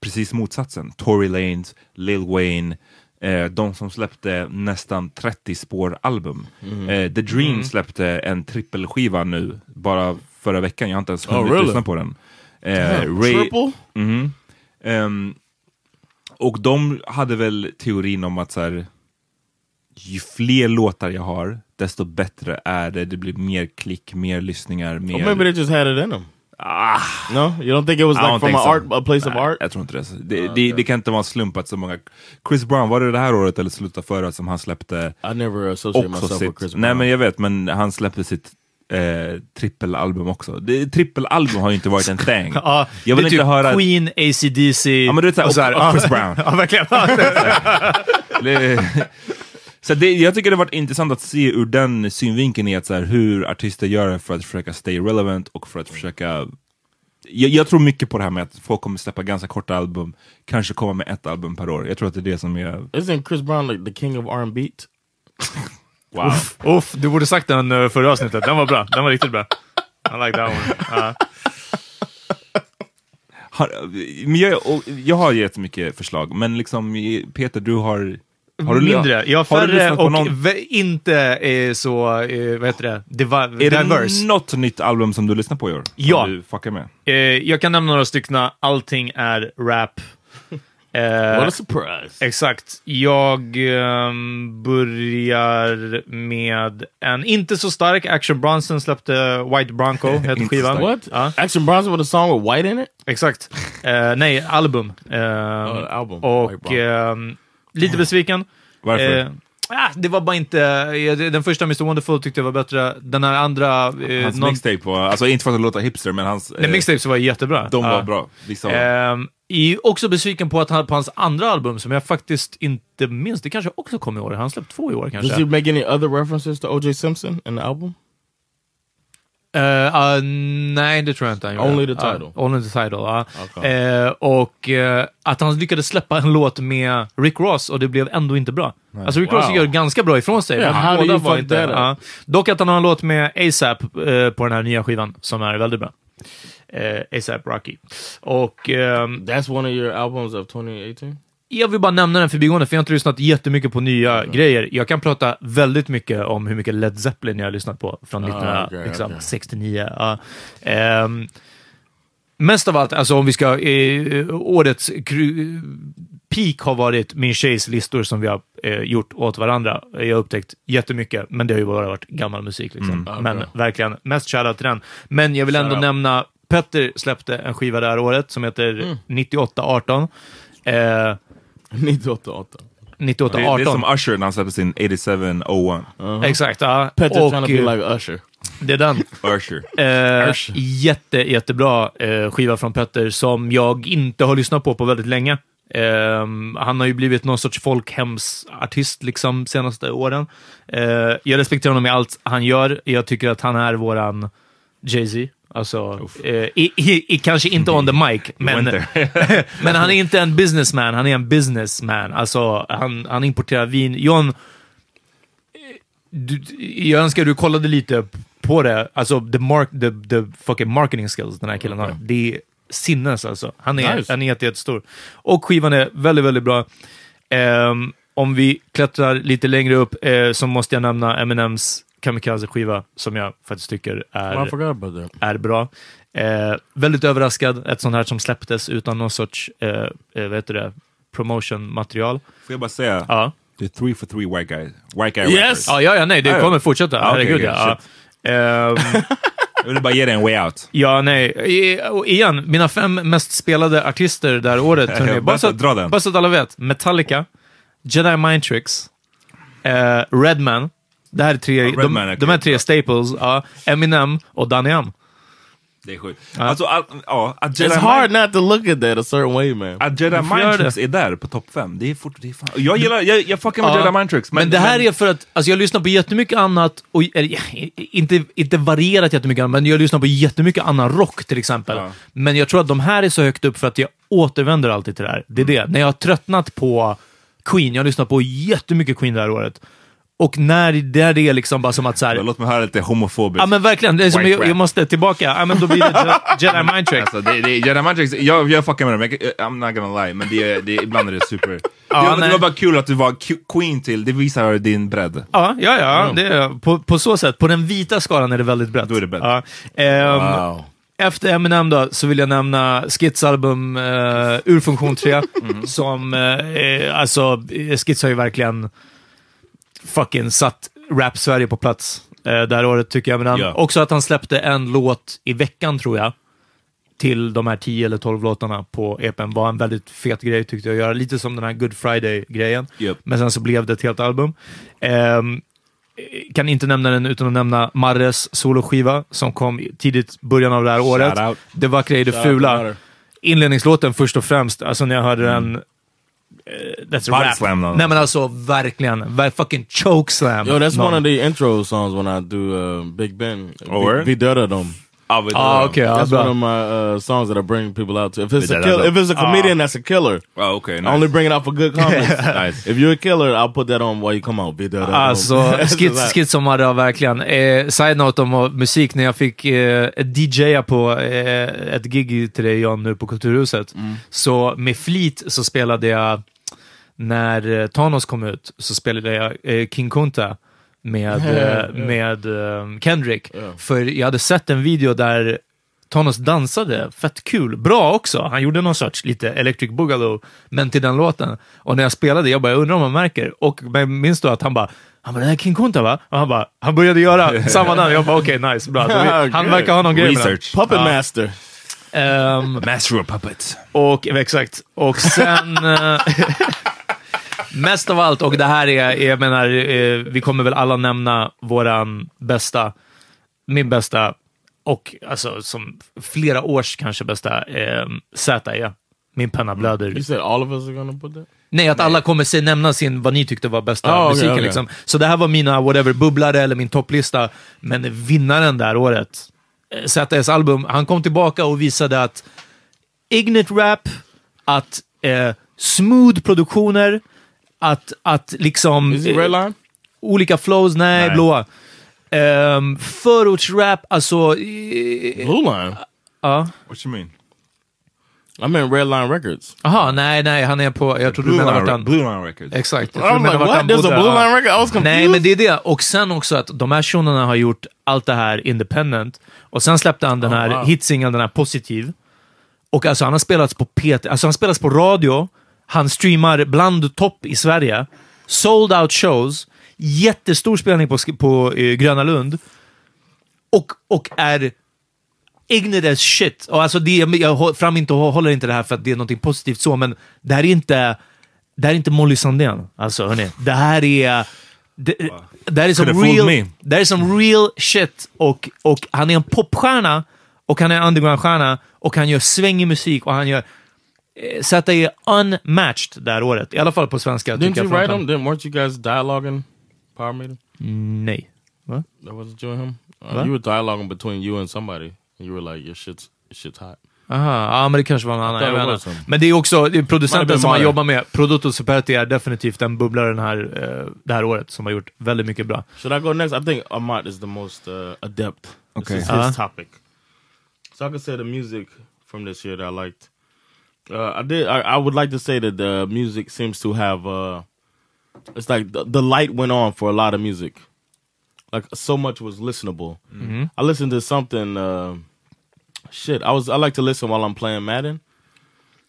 S2: precis motsatsen. Tory Lanez, Lil Wayne, eh, de som släppte nästan 30 spår-album.
S4: Mm.
S2: Eh, The Dream släppte en trippelskiva nu, bara förra veckan. Jag har inte ens
S4: Oh,
S2: hunnit
S4: really?
S2: lyssna på den. Eh,
S4: Damn,
S2: Ray-
S4: triple?
S2: Mhm. Ehm, och de hade väl teorin om att så här, ju fler låtar jag har, desto bättre är det. Det blir mer klick, mer lyssningar, mer...
S4: Or maybe they just had it in them.
S2: Ah,
S4: No, you don't think it was like from a
S2: so.
S4: art, a place of
S2: Nej,
S4: art?
S2: Jag tror inte det. Det, det, det kan inte vara en slump att så många... Chris Brown, var det det här året eller slutet förra som han släppte
S4: I never associate myself with
S2: sitt...
S4: Chris Brown.
S2: Nej men jag vet, men han släppte sitt eh, trippelalbum också. Det, trippelalbum har ju inte varit en *laughs* thing.
S1: Ja,
S2: jag vill
S1: det är
S2: inte
S1: typ
S2: höra...
S1: Queen, AC/DC
S2: Ja men du vet såhär,
S1: och så här,
S2: och, och Chris. Brown. *laughs*
S1: Ja, verkligen. *laughs*
S2: Så det, jag tycker det har varit intressant att se ur den synvinkeln i att så här, hur artister gör för att försöka stay relevant och för att försöka jag, jag tror mycket på det här med att folk kommer släppa ganska korta album, kanske komma med ett album per år. Jag tror att det är det som är...
S4: Isn't Chris Brown like the king of R&B?
S2: Wow.
S1: Uff, uff, du borde sagt den eh, förra avsnittet. Den var bra. Den var riktigt bra. I like that one. Ja. *laughs*
S2: Har, men jag, jag har jättemycket förslag, men liksom Peter, du har Har du-
S1: mindre. Jag har
S2: har
S1: färre
S2: på
S1: och
S2: någon-
S1: inte eh, så, eh, vad heter det, Diva
S2: Är
S1: diverse.
S2: det något nytt album som du lyssnar på i år?
S1: Ja.
S2: Du fuckar med?
S1: Eh, jag kan nämna några stycken. Allting är rap. Eh,
S4: What a surprise.
S1: Exakt. Jag ehm, börjar med en inte så stark. Action Bronson släppte White Bronco, *laughs* heter skivan.
S4: What?
S1: Ja,
S4: Action Bronson with a song with white in it?
S1: exakt. Eh, nej, album. Ehm,
S4: Oh, album.
S1: Och ehm, lite besviken.
S2: Varför?
S1: Ah, det var bara inte... eh, Den första Mr Wonderful tyckte jag var bättre. Den här andra... Eh,
S2: hans
S1: någon-
S2: mixtape var, alltså inte för att låta hipster, men hans...
S1: Nej,
S2: eh,
S1: mixtapes var jättebra.
S2: De var
S1: Ja.
S2: bra. Vissa var...
S1: Ehm, är också besviken på att han på hans andra album, som jag faktiskt inte minns, det kanske också kom i år. Han släppt två i år
S4: Does
S1: kanske.
S4: he make any other references to O.J. Simpson in the album?
S1: Ah, nej, det tror jag inte han gjorde.
S4: Only the title.
S1: only the title, ja.
S4: Okay.
S1: Eh, och eh, att han lyckades släppa en låt med Rick Ross och det blev ändå inte bra. Alltså Rick Ross
S4: Wow.
S1: gör ganska bra ifrån sig,
S4: Yeah,
S1: men båda var inte... Dock att han har en låt med ASAP på den här nya skivan som är väldigt bra. ASAP Rocky. Och ehm,
S4: That's one of your albums of 2018?
S1: Jag vill bara nämna den förbigående, för jag har inte lyssnat jättemycket på nya grejer. Jag kan prata väldigt mycket om hur mycket Led Zeppelin jag har lyssnat på från
S4: Ah, okej,
S1: 1969. Ja. Ehm, mest av allt, alltså om vi ska... Eh, årets peak har varit min tjejs listor som vi har eh, gjort åt varandra. Jag har upptäckt jättemycket, men det har ju bara varit gammal musik. Liksom. Men
S4: okej.
S1: verkligen, mest shoutout till den. Men jag vill ändå nämna, Petter släppte en skiva det här året som heter 9818. Eh, *laughs*
S4: 98.
S1: 9818.
S2: det, det är som Usher när han släppte sin 8701.
S1: Exakt, ja.
S4: Petter
S1: Och
S4: trying to be like Usher.
S1: det är den. *laughs*
S2: Usher.
S1: Eh,
S4: Usch.
S1: jätte, jättebra eh, skiva från Petter som jag inte har lyssnat på på väldigt länge. Ehm, han har ju blivit någon sorts folkhemsartist liksom senaste åren. Eh, jag respekterar honom i allt han gör. Jag tycker att han är våran Jay-Z. Alltså, eh, i, i, i, kanske inte on the mic, men, *laughs* men han är inte en businessman, han är en businessman. Alltså, han, han importerar vin. John, du, jag önskar du kollade lite på det. Alltså, the, mark, the, the fucking marketing skills den här killen har. Det är sinnes alltså. Han är,
S4: Nice.
S1: han är jätte, jättestor. Och skivan är väldigt, väldigt bra. Ehm, om vi klättrar lite längre upp eh, så måste jag nämna Eminems Kamikaze-skiva som jag faktiskt tycker är är bra. Eh, väldigt överraskad, ett sånt här som släpptes utan någon sorts eh, eh, vad heter det, promotion-material.
S2: Får jag bara säga?
S1: Ja.
S2: Det är three for three white guys. White guy
S4: Yes!
S2: records.
S1: Ja, ja, ja, nej, det
S2: ja.
S1: kommer fortsätta.
S2: Ja, okej,
S1: Herregud,
S2: okej,
S1: ja. Ehm, *laughs*
S2: Jag ville bara ge dig en way out.
S1: ja, nej. I- och igen, mina fem mest spelade artister det här året. *laughs* hörni. Bara, så,
S2: dra den.
S1: bara så att alla vet. Metallica, Jedi Mind Tricks, eh, Redman. Det här är tre,
S2: Ja,
S1: de,
S2: är
S1: de här tre staples. Ja, Eminem och Danny.
S2: Det är sjukt. Alltså, all, ja,
S4: It's
S2: Jedi
S4: hard
S2: Mind,
S4: not to look at that a certain way, man.
S2: att Jedi Mind Tricks är där på topp fem. Det är fort, det är fan. Jag gillar, jag, jag fuckar med
S1: Ja,
S2: Jedi Mind Tricks.
S1: Men, det här är för att, alltså jag lyssnar på jättemycket annat, och, eller, *laughs* inte, inte varierat jättemycket annat, men jag lyssnar på jättemycket annan rock till exempel.
S2: Ja.
S1: Men jag tror att de här är så högt upp för att jag återvänder alltid till det här. Det är det. När jag har tröttnat på Queen, jag har lyssnat på jättemycket Queen det här året, och när det är det liksom bara som att så här,
S2: Låt mig höra lite homofobiskt.
S1: Ja men verkligen, det är som jag, jag måste tillbaka. Ja men då blir det *laughs* Je- Jedi Mind Tricks.
S2: Alltså, det, det, Jedi Mind Tricks, jag, jag fuckar med dem, jag, I'm not gonna lie, men det, är- det, ibland är det super...
S1: Ja,
S2: det, var- det var bara kul att du var Queen till, det visar din bredd.
S1: Ja, ja, ja. Det är, på, på så sätt. På den vita skalan är det väldigt brett.
S2: Då är det brett.
S1: Ja. Ehm,
S4: Wow.
S1: Efter Eminem då, så vill jag nämna Skits album uh, Ur funktion 3,
S2: Mm.
S1: som, eh, alltså, eh, Skits har ju verkligen fucking satt rap-Sverige på plats eh, det här året, tycker jag. Eminem.
S2: Ja.
S1: Också att han släppte en låt i veckan, tror jag, till de här 10 eller 12 låtarna på EPn var en väldigt fet grej tyckte jag att göra. Lite som den här Good Friday-grejen.
S2: Japp.
S1: Men sen så blev det ett helt album. Ehm, kan inte nämna den utan att nämna Marres soloskiva som kom tidigt början av det här året.
S2: out.
S1: Det vackra i det
S4: Shout
S1: fula. Inledningslåten först och främst, alltså när jag hörde den... eh, that's a
S2: Body
S1: rap.
S2: slam då.
S1: Nej men alltså verkligen, ver- fucking choke slam.
S4: Yo, that's
S1: Någon.
S4: one of the intro songs when I do uh, Big Ben.
S2: Oh, word?
S4: Vidöda dem.
S1: Ah,
S2: vad?
S1: okej, ja,
S4: That's one of my uh, songs that I bring people out to. If it's a kill, if it's a comedian that's a killer,
S2: okej,
S4: I
S2: nice.
S4: only bring it out for good *laughs* comments.
S2: Nice.
S4: If you're a killer, I'll put that on while you come out. Dem.
S1: Alltså, *laughs*
S4: That's
S1: skits,
S4: that.
S1: skits som hade jag verkligen. Eh, side note om eh, musik, när jag fick eh, DJa på eh, ett gig till dig John nu på Kulturhuset, så med flit så spelade jag när eh, Thanos kom ut så spelade jag eh, King Kunta med, *laughs* eh, med Kendrick. För jag hade sett en video där Thanos dansade, fett kul, bra också. Han gjorde någon sorts lite Electric Boogaloo, men till den låten. Och när jag spelade, jag bara, jag undrar om man märker. Och jag minns då att han bara, han bara, det här är King Kunta va? Och han bara, han började göra *laughs* samma namn. Jag bara, okej, nice, bra. Vi, han verkar ha någon grej den.
S2: Research.
S4: Puppet
S1: Ja.
S4: Master.
S1: Ehm,
S2: Master of Puppets.
S1: och, exakt. Och sen... *laughs* mest av allt, och det här är, jag menar, eh, vi kommer väl alla nämna våran bästa, min bästa, och alltså som flera års kanske bästa, eh, ZE. Min penna blöder.
S4: You said all of us are gonna put that?
S1: Nej, att alla kommer se, nämna sin, vad ni tyckte var bästa
S4: okej,
S1: musiken.
S4: okej.
S1: Liksom. Så det här var mina whatever, bubblare eller min topplista. Men vinnaren där året, eh, ZS album, han kom tillbaka och visade att Ignite Rap, att eh, smooth produktioner, att, att liksom...
S4: Is it
S1: eh, olika flows, nej,
S2: Nej.
S1: blåa. Um, förortsrap, alltså... eh,
S4: Blue Line?
S1: Ja.
S2: What you mean?
S4: I mean Redline Records.
S1: Aha, nej, nej, han är på... Jag trodde du
S2: Blue
S1: menade
S2: Line,
S1: vart han...
S2: Blue Line Records.
S1: Exakt. Jag
S4: I
S1: trodde
S4: was
S1: du
S4: like,
S1: menade vart
S4: There's a. Blue. Line record? I was confused.
S1: Nej, men det är det. Och sen också att de här shunorna har gjort allt det här independent. Och sen släppte han den här
S4: wow.
S1: hitsingeln, den här Positiv. Och alltså han har spelats på PT, alltså han spelas på radio. Han streamar bland topp i Sverige. Sold out shows. Jättestor spelning på, på eh, Gröna Lund. Och, och är ignorant as shit. Och alltså det, jag fram inte, håller inte det här för att det är något positivt så, men det här är inte, det här är inte Molly Sandén. Alltså hörni, det här är... Det, det här är som real, det är som real shit. Och, och han är en popstjärna, och han är en undergroundstjärna, och han gör svängig musik, och han gör... eh, Så att det är unmatched det här året. I alla fall på svenska.
S4: Didn't you write them? Didn't, weren't you guys dialoguing Power Meeting?
S1: Nej. Va?
S4: That wasn't you and him? Uh,
S1: What?
S4: you were dialoguing between you and somebody. And you were like, your shit's, your shit's hot.
S1: Aha, ja men det kanske var någon annan.
S4: him.
S1: Men det är också det är producenten som han
S4: Mario.
S1: jobbar med. Prodotto Superti är definitivt den bubblaren här, eh, det här året som har gjort väldigt mycket bra.
S4: Should I go next? I think Amat is the most uh, adept. This
S2: Okay.
S4: is
S1: Uh-huh.
S4: his topic. So I can say the music from this year that I liked. Uh, I did. I, I would like to say that the music seems to have. Uh, it's like the, the light went on for a lot of music. Like so much was listenable. I listened to something. Uh, shit, I was. I like to listen while I'm playing Madden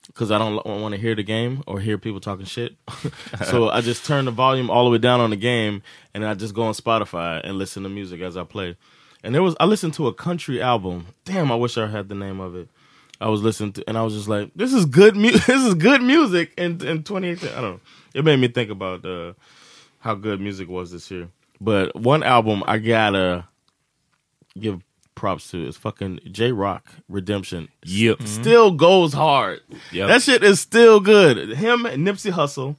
S4: because I don't want to hear the game or hear people talking shit. *laughs* so I just turn the volume all the way down on the game, and I just go on Spotify and listen to music as I play. And there was I listened to a country album. Damn, I wish I had the name of it. I was listening to, and I was just like, "This is good. Mu- *laughs* this is good music." In in 2018, I don't know. It made me think about uh, how good music was this year. But one album I gotta give props to is fucking J Rock Redemption.
S2: Yep.
S4: Still goes hard.
S2: Yep.
S4: That shit is still good. Him, and Nipsey Hussle,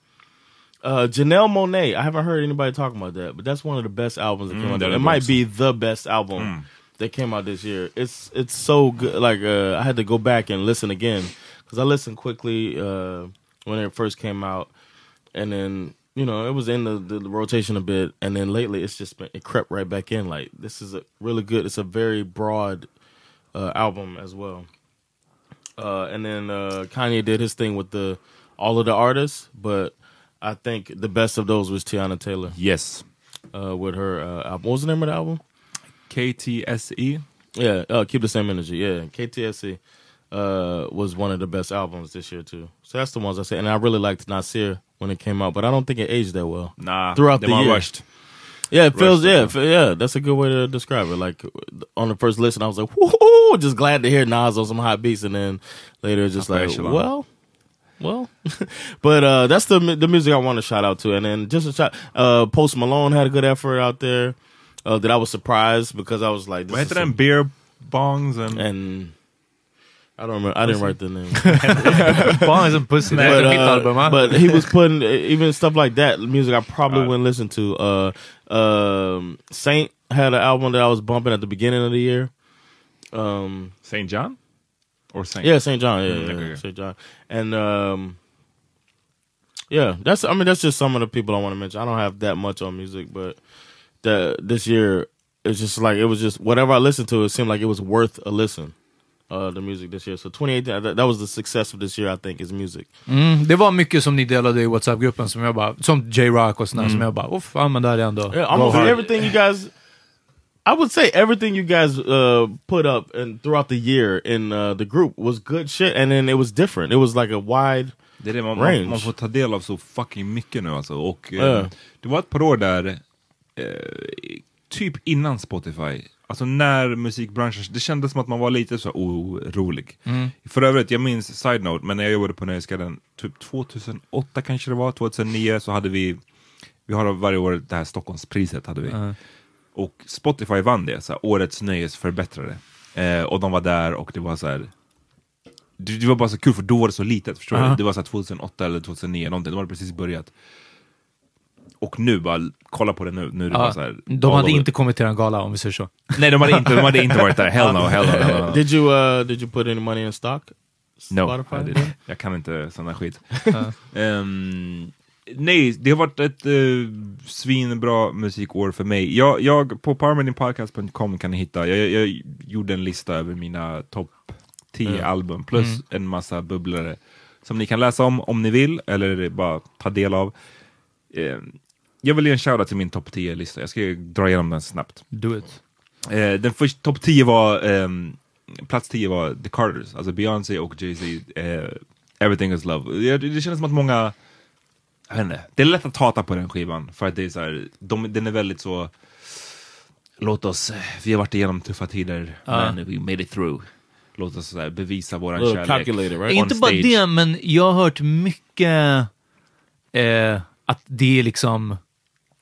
S4: uh, Janelle Monet. I haven't heard anybody talking about that, but that's one of the best albums that came out. It might be the best album that came out this year. It's it's so good. Like uh, I had to go back and listen again because I listened quickly uh, when it first came out, and then you know it was in the, the, rotation a bit, and then lately it's just been it crept right back in. Like this is a really good. It's a very broad uh, album as well. Uh, and then uh, Kanye did his thing with the all of the artists, but I think the best of those was Tiana Taylor
S2: Yes.
S4: uh, with her uh, album. What was the name of the album?
S2: KTSE.
S4: Yeah, uh, keep the same energy. Yeah, KTSC uh, was one of the best albums this year too. So that's the ones I say, and I really liked Nasir when it came out, but I don't think it aged that well.
S2: Nah,
S4: Throughout the
S2: were
S4: year.
S2: rushed.
S4: Yeah, it feels.
S2: Rushed
S4: Yeah,
S2: yeah.
S4: yeah, that's a good way to describe it. Like on the first listen, I was like, "Whoa!" Just glad to hear Nas on some hot beats, and then later it's just
S2: Upper
S4: like, well, well. *laughs* but uh that's the the music I want to shout out to, and then just a shout. Uh, Post Malone had a good effort out there. Uh, that I was surprised because I was like, this
S2: Vad
S4: is
S2: heter
S4: some-
S2: Beer bongs and...
S4: and I don't remember. I didn't write the name. *laughs*
S1: Barnes and Pussy, det
S4: but, uh, but he was putting even stuff like that music I probably
S2: Right.
S4: wouldn't listen to. Uh, um, Saint had an album that I was bumping at the beginning of the year. Um,
S2: St. John? Or Saint?
S4: yeah, Saint John. Yeah,
S2: Mm,
S4: yeah,
S2: okay.
S4: Saint John. And um, yeah, that's. I mean, that's just some of the people I want to mention. I don't have that much on music, but the this year it's just like it was just whatever I listened to. It seemed like it was worth a listen. uh, the music this year. So 2018, that, that was the success of this year, I think, is music.
S1: Mm, det var mycket som ni delade i WhatsApp-gruppen som jag bara, som J-Rock och sådär,
S4: Mm.
S1: som jag bara, uff, ja men där är ändå...
S4: Yeah,
S1: go
S4: almost
S1: hard.
S4: everything you guys. I would say everything you guys uh, put up and throughout the year in uh, the group was good shit, and then it was different. It was like a wide
S2: Det är det, man,
S4: range.
S2: man, man får ta del av så fucking mycket nu alltså. Och
S4: Ja.
S2: det var ett par år där, eh, typ innan Spotify, alltså när musikbranschen, det kändes som att man var lite så orolig.
S1: Mm.
S2: För övrigt, jag minns, side note, men när jag jobbade på Nöjesguiden, typ 2008 kanske det var, 2009 så hade vi, vi har varje år det här Stockholmspriset hade vi.
S1: Ja.
S2: Och Spotify vann det, så här, årets nöjesförbättrare. Eh, och de var där och det var så här. Det, det var bara så kul för då var det så litet, förstår
S1: Ja.
S2: du? Det var så här 2008 eller 2009 någonting, de hade precis börjat. Och nu bara, kolla på det nu, nu är det
S1: Ja,
S2: bara så här,
S1: de hade inte kommit till en gala om vi säger så.
S2: Nej de hade inte, de hade inte varit där, hell no, hell no. hell no.
S4: Did you uh, did you put any money in stock?
S2: No,
S4: Spotify?
S2: I didn't. jag kan inte sån här skit. *laughs* Ehm, nej, det har varit ett uh, svinbra musikår för mig. Jag, jag på powermaningpodcast.com kan ni hitta, jag, jag gjorde en lista över mina topp 10
S4: Mm.
S2: album plus
S4: Mm.
S2: en massa bubblare som ni kan läsa om om ni vill eller bara ta del av. Ehm, jag vill ge en shoutout till min topp 10-lista, jag ska dra igenom den snabbt.
S1: Do it.
S2: Eh, den första, topp 10 var, ehm, plats 10 var The Carters, alltså Beyoncé och Jay-Z, eh, Everything is Love. Det, det känns som att många, jag vet inte, det är lätt att hata på den skivan, för att det är så här, de, den är väldigt så, låt oss, vi har varit igenom tuffa tider,
S1: Ja.
S2: men we made it through. Låt oss så här, bevisa våran kärlek.
S4: right?
S1: Inte bara
S2: stage.
S1: det, men jag har hört mycket eh, att det är liksom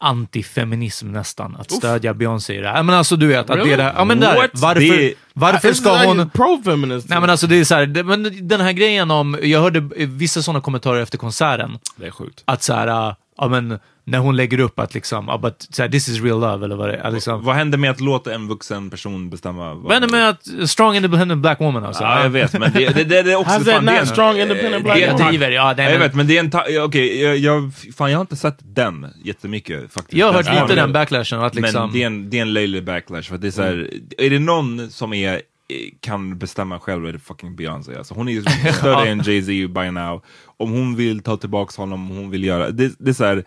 S1: antifeminism nästan, att stödja Beyoncé i det här. Men alltså du vet, att är
S4: Really?
S1: det här, ja men där,
S4: What?
S1: varför,
S2: Det-
S1: varför ska
S4: like
S1: hon...
S4: pro-feminist?
S1: Nej men alltså det är så här, det, men den här grejen om, jag hörde vissa sådana kommentarer efter konserten,
S2: Det är sjukt.
S1: att så här, ja men när hon lägger upp att liksom, ja, but, så här, this is real love eller vad det är. Liksom.
S2: Vad händer med att låta en vuxen person bestämma?
S1: Vad händer med att strong independent black woman alltså?
S2: Ja, jag vet, men det, det, det, det är också...
S4: How's that
S2: fan, det är
S4: not strong independent black
S2: det är en
S4: woman?
S1: driver, ja, det är
S2: jag vet, men det är en... Okej, jag, jag, fan jag har inte sett den jättemycket faktiskt.
S1: Jag har hört
S2: Den-
S1: lite den backlashen, att liksom...
S2: Men det är, en, det är en löjlig backlash, för det är så här, är det någon som är, kan bestämma själv är det fucking Beyoncé. Alltså, hon är ju *laughs* större än Jay-Z by now. Om hon vill ta tillbaks honom, om hon vill göra... Det, det är så här,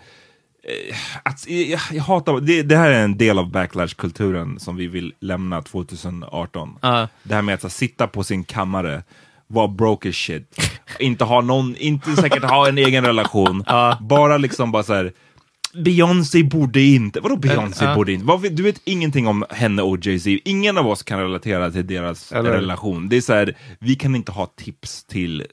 S2: att, jag, jag hatar, det, det här är en del av backlash-kulturen som vi vill lämna 2018.
S1: Ja.
S2: Det här med att så, sitta på sin kammare, vara broke as shit, inte ha någon, inte säkert ha en egen relation, bara liksom bara så här. Beyoncé borde inte, vadå Beyoncé
S1: Ja.
S2: borde inte? Vet- Du vet ingenting om henne och Jay-Z, ingen av oss kan relatera till deras
S1: Eller-
S2: relation. Det är så här, vi kan inte ha tips till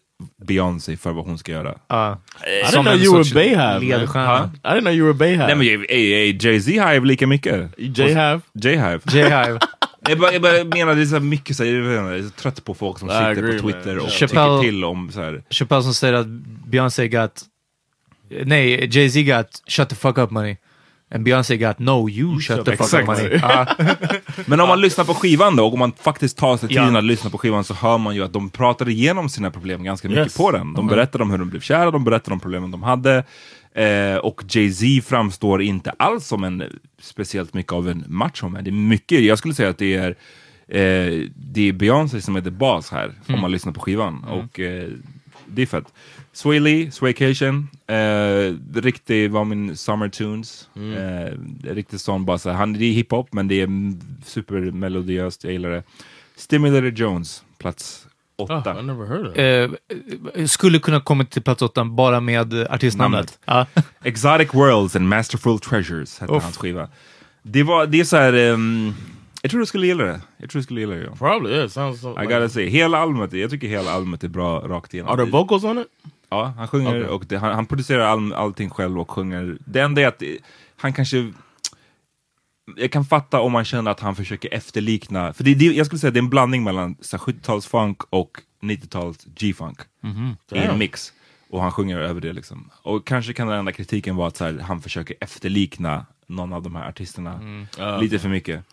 S2: Beyoncé för vad hon ska göra.
S1: Ja.
S4: I didn't know you were Bayhive.
S1: ledstjärna.
S4: I didn't know you were Bayhive.
S2: Nej men ey, ey, Jay-Z Hive lika mycket.
S4: J-Hive?
S2: J-Hive.
S1: J-Hive. *laughs*
S2: Jag bara, jag bara menar, det är så mycket så här, jag, är så trött på folk som
S4: I
S2: sitter
S4: agree,
S2: på Twitter
S4: man.
S2: och
S1: Chappelle-
S2: tycker till om så här.
S1: Chappelle som säger att Beyoncé got... Nej, Jay-Z got shut the fuck up money. And Beyoncé got no, you shut the fuck up money.
S2: Men om man lyssnar på skivan då, och om man faktiskt tar sig tiden
S1: Ja.
S2: att lyssna på skivan så hör man ju att de pratar igenom sina problem ganska mycket
S4: Yes.
S2: på den. De berättar om hur de blev kära, de berättar om problemen de hade. Eh, och Jay-Z framstår inte alls som en speciellt mycket av en machoman. Det är mycket, jag skulle säga att det är eh, det är Beyoncé som är the boss här, om man lyssnar på skivan. Och eh, det är fett. Sway Lee, Swaycation, eh, riktigt var min Summer Tunes. Eh, riktigt sån bara så han, det är hiphop men det är mm, supermelodiöst, jag gillar det. Stimulator Jones, plats åtta.
S4: Oh, I never heard of it.
S1: Eh, skulle kunna komma till plats åtta bara med artistnamnet. Ja.
S2: Exotic Worlds and Masterful Treasures hette
S1: Uff.
S2: hans skiva. Det, var, det är så här, ehm, jag tror du skulle gilla det. Jag tror du skulle gilla det. Ja.
S4: Probably, yeah. it Sounds so,
S2: I
S4: like-
S2: gotta say, hela albumet, jag tycker hela albumet är bra rakt igenom.
S4: Are there vocals on it?
S2: Ja, han sjunger
S4: Okej.
S2: och det, han, han producerar all, allting själv och sjunger. Det enda är att han kanske... Jag kan fatta om man känner att han försöker efterlikna, för det, det, jag skulle säga det är en blandning mellan så här 70-talsfunk och 90-tals G-funk i en mix. Och han sjunger över det liksom. Och kanske kan den enda kritiken vara att här, han försöker efterlikna någon av de här artisterna lite för mycket.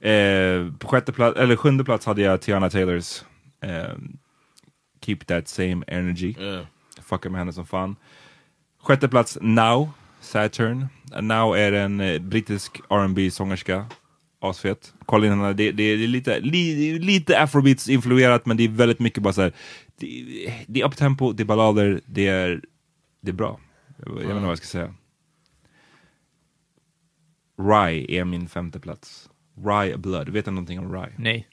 S2: Eh, på sjätte plats, eller sjunde plats hade jag Tiana Taylors eh, Keep That Same Energy.
S4: Yeah.
S2: Fuckar med henne som fan. Sjätte plats Now, Saturn. Now är en eh, brittisk R&B sångerska asfet. Kolla in henne, det, det, det är lite, li, lite afrobeats-influerat men det är väldigt mycket bara så här. Det, det är uptempo, det är ballader, det är, det är bra. Jag, jag vet inte vad jag ska säga. Rye är min femte plats. Rye Blood, vet du någonting om Rye?
S1: Nej.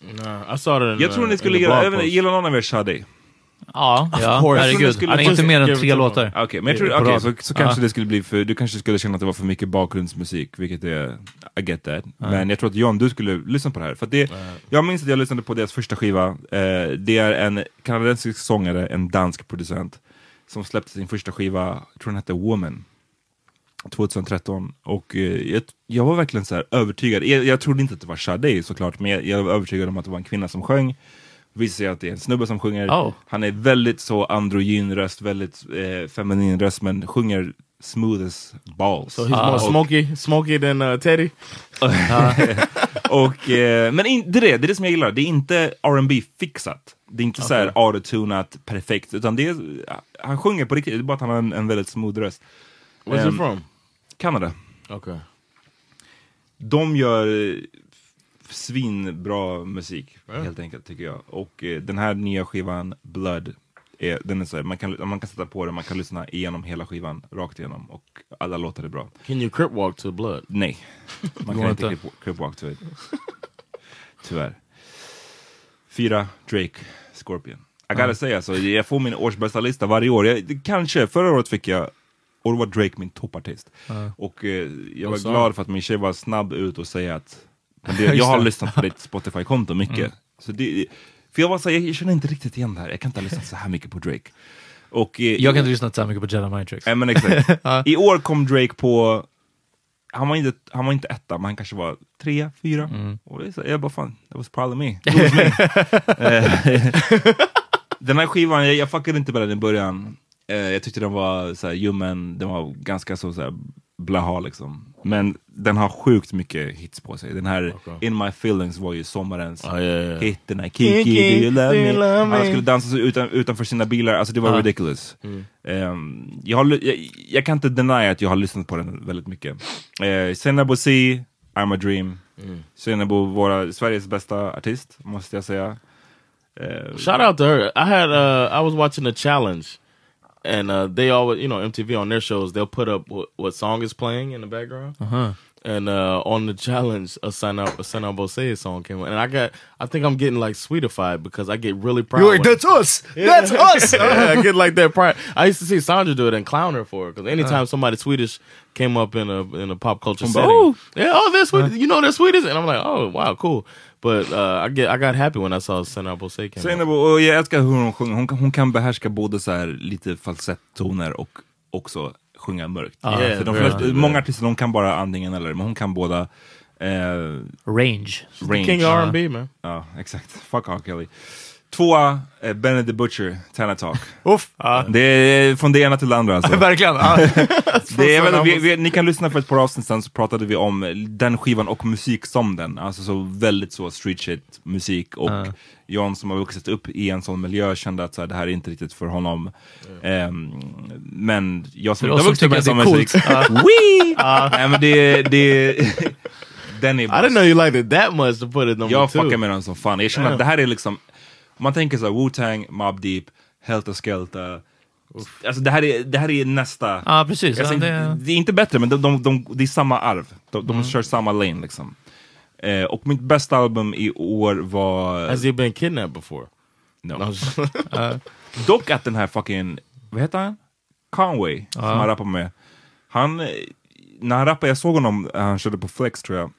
S4: Saw it in,
S2: Jag tror
S4: uh,
S2: ni skulle
S4: the
S2: gilla, jag
S4: post.
S2: gillar någon av er Sade?
S1: Ja, ja herregud. Han är inte mer än tre låtar.
S2: Okej, men jag tror,
S1: rad.
S2: så, så kanske det skulle bli för, du kanske skulle känna att det var för mycket bakgrundsmusik, vilket är, I get that. Men jag tror att John, du skulle lyssna på det här. För att det, jag minns att jag lyssnade på deras första skiva, eh, det är en kanadensisk sångare, en dansk producent, som släppte sin första skiva, jag tror den hette Woman. 2013 och eh, jag, jag var verkligen så här övertygad, jag, jag trodde inte att det var Sade såklart, men jag, jag var övertygad om att det var en kvinna som sjöng. Visade sig att det är en snubbe som sjunger.
S1: Oh.
S2: Han är väldigt så androgyn röst, väldigt eh, feminin röst, men sjunger smooth as balls.
S4: So he's more
S2: Och-
S4: smoky, smoky than uh, Teddy. *laughs*
S2: och, eh, men in, det, är det, det är det som jag gillar, det är inte R&B fixat Det är inte så här autotunat perfekt, utan det är, han sjunger på riktigt, det är bara att han har en, en väldigt smooth röst.
S4: Where's he
S2: Ehm,
S4: from?
S2: Kanada.
S4: Okay.
S2: De gör eh, svinbra musik, helt enkelt tycker jag. Och eh, den här nya skivan, Blood, är, den är så här, man, kan, man kan sätta på den, man kan lyssna igenom hela skivan, rakt igenom. Och alla låtar är bra.
S4: Can you crip walk to blood?
S2: Nej, *laughs* man kan inte
S1: inte.
S2: crip, crip walk to it. Tyvärr. Fyra, Drake, Scorpion. Jag gotta säga så, jag får min årsbästa lista varje år. Jag, kanske, förra året fick jag, och då var Drake min toppartist. Och eh, jag var glad för att min tjej var snabb ut och säga att det, jag har lyssnat på ditt Spotify-konto mycket. Så det, för jag var så här, jag, jag känner inte riktigt igen det här, jag kan inte ha lyssnat så här mycket på Drake. Och, eh,
S1: Jag kan inte lyssna så här mycket på Jedi Mind Tricks.
S2: Nej men exakt. *laughs* I år kom Drake på, han var inte, han var inte etta, men han kanske var tre, fyra. Och det är så, jag bara fan, that was probably me. It was me. *laughs* Eh, *laughs* den här skivan, jag, jag fuckade inte med den i början. Eh, jag tyckte den var så här, ljummen, den var ganska så, så här, blaha liksom. Men den har sjukt mycket hits på sig. Den här In My Feelings var ju sommarens
S4: Oh, yeah, yeah.
S2: hit. Den här Kiki,
S4: Kiki,
S2: do you love
S4: do you
S2: me?
S4: love?
S2: Alla skulle dansa utan, utanför sina bilar, alltså det var
S1: Ja.
S2: ridiculous. Ehm, jag, har, jag, jag kan inte deny att jag har lyssnat på den väldigt mycket. Uh, Senabo C, I'm a Dream. Mm. Senabo, våra, Sveriges bästa artist, måste jag säga. Eh,
S4: Shout out to her. I had uh I was watching the challenge and uh they always you know MTV on their shows they'll put up what, what song is playing in the background.
S1: Uh-huh.
S4: And uh on the challenge a Sana a Sana Bose song came on. And I got I think I'm getting like sweetified because I get really proud.
S1: You're like, that's us! That's *laughs* us!
S4: I get like that pride. I used to see Sandra do it and clown her for it because anytime somebody Swedish came up in a in a pop culture setting,
S2: oh.
S4: yeah, oh, they're Swedish. You know they're Swedish, and I'm like, oh, wow, cool. But uh, I get I got happy when I saw Sandra Bose came. out.
S2: Senabo, och jag älskar hur hon sjunger, hon kan, hon kan behärska både så här lite falsetttoner och också sjunga mörkt.
S4: Yeah,
S2: så de flesta,
S4: good.
S2: många artister de kan bara antingen eller, men hon kan båda. Eh,
S1: Range.
S2: range.
S4: King of R&B man.
S2: Ja, exakt. Fuck R. Kelly. Tvåa, eh, Benny the Butcher, Tana Talk. *laughs*
S1: Uff. Ja.
S2: Det är från det ena till det andra alltså. *laughs*
S1: Verkligen. *laughs*
S2: Det är, vi, vi, ni kan lyssna för ett par avsnitt sen så pratade vi om den skivan och musik som den. Alltså så väldigt så street shit musik och Jan som har vuxit upp i en sån miljö kände att så här, det här är inte riktigt för honom. Ehm, men jag som inte har vuxit upp med
S1: att
S2: sån musik. Wee! Nej men det, det den är
S4: I didn't know you liked it that much to put it number
S2: jag
S4: two.
S2: fuckar med den som fan. Jag känner att det här är liksom, om man tänker såhär Wu-Tang, Mobb Deep, Helter Skelter. Alltså det här är, det här är nästa.
S1: Ja, precis.
S2: Jag
S1: Ja, det-
S2: det är inte bättre men de, de, de, det är samma arv. De, de kör samma lane liksom. Eh, och mitt bästa album i år var...
S4: Has he been kidnapped before?
S2: No.
S4: No, *laughs* just-
S2: Dock att den här fucking, vad heter han? Conway, som han rappar med. Han, när han rappade, jag såg honom, eh, han körde på Flex tror jag.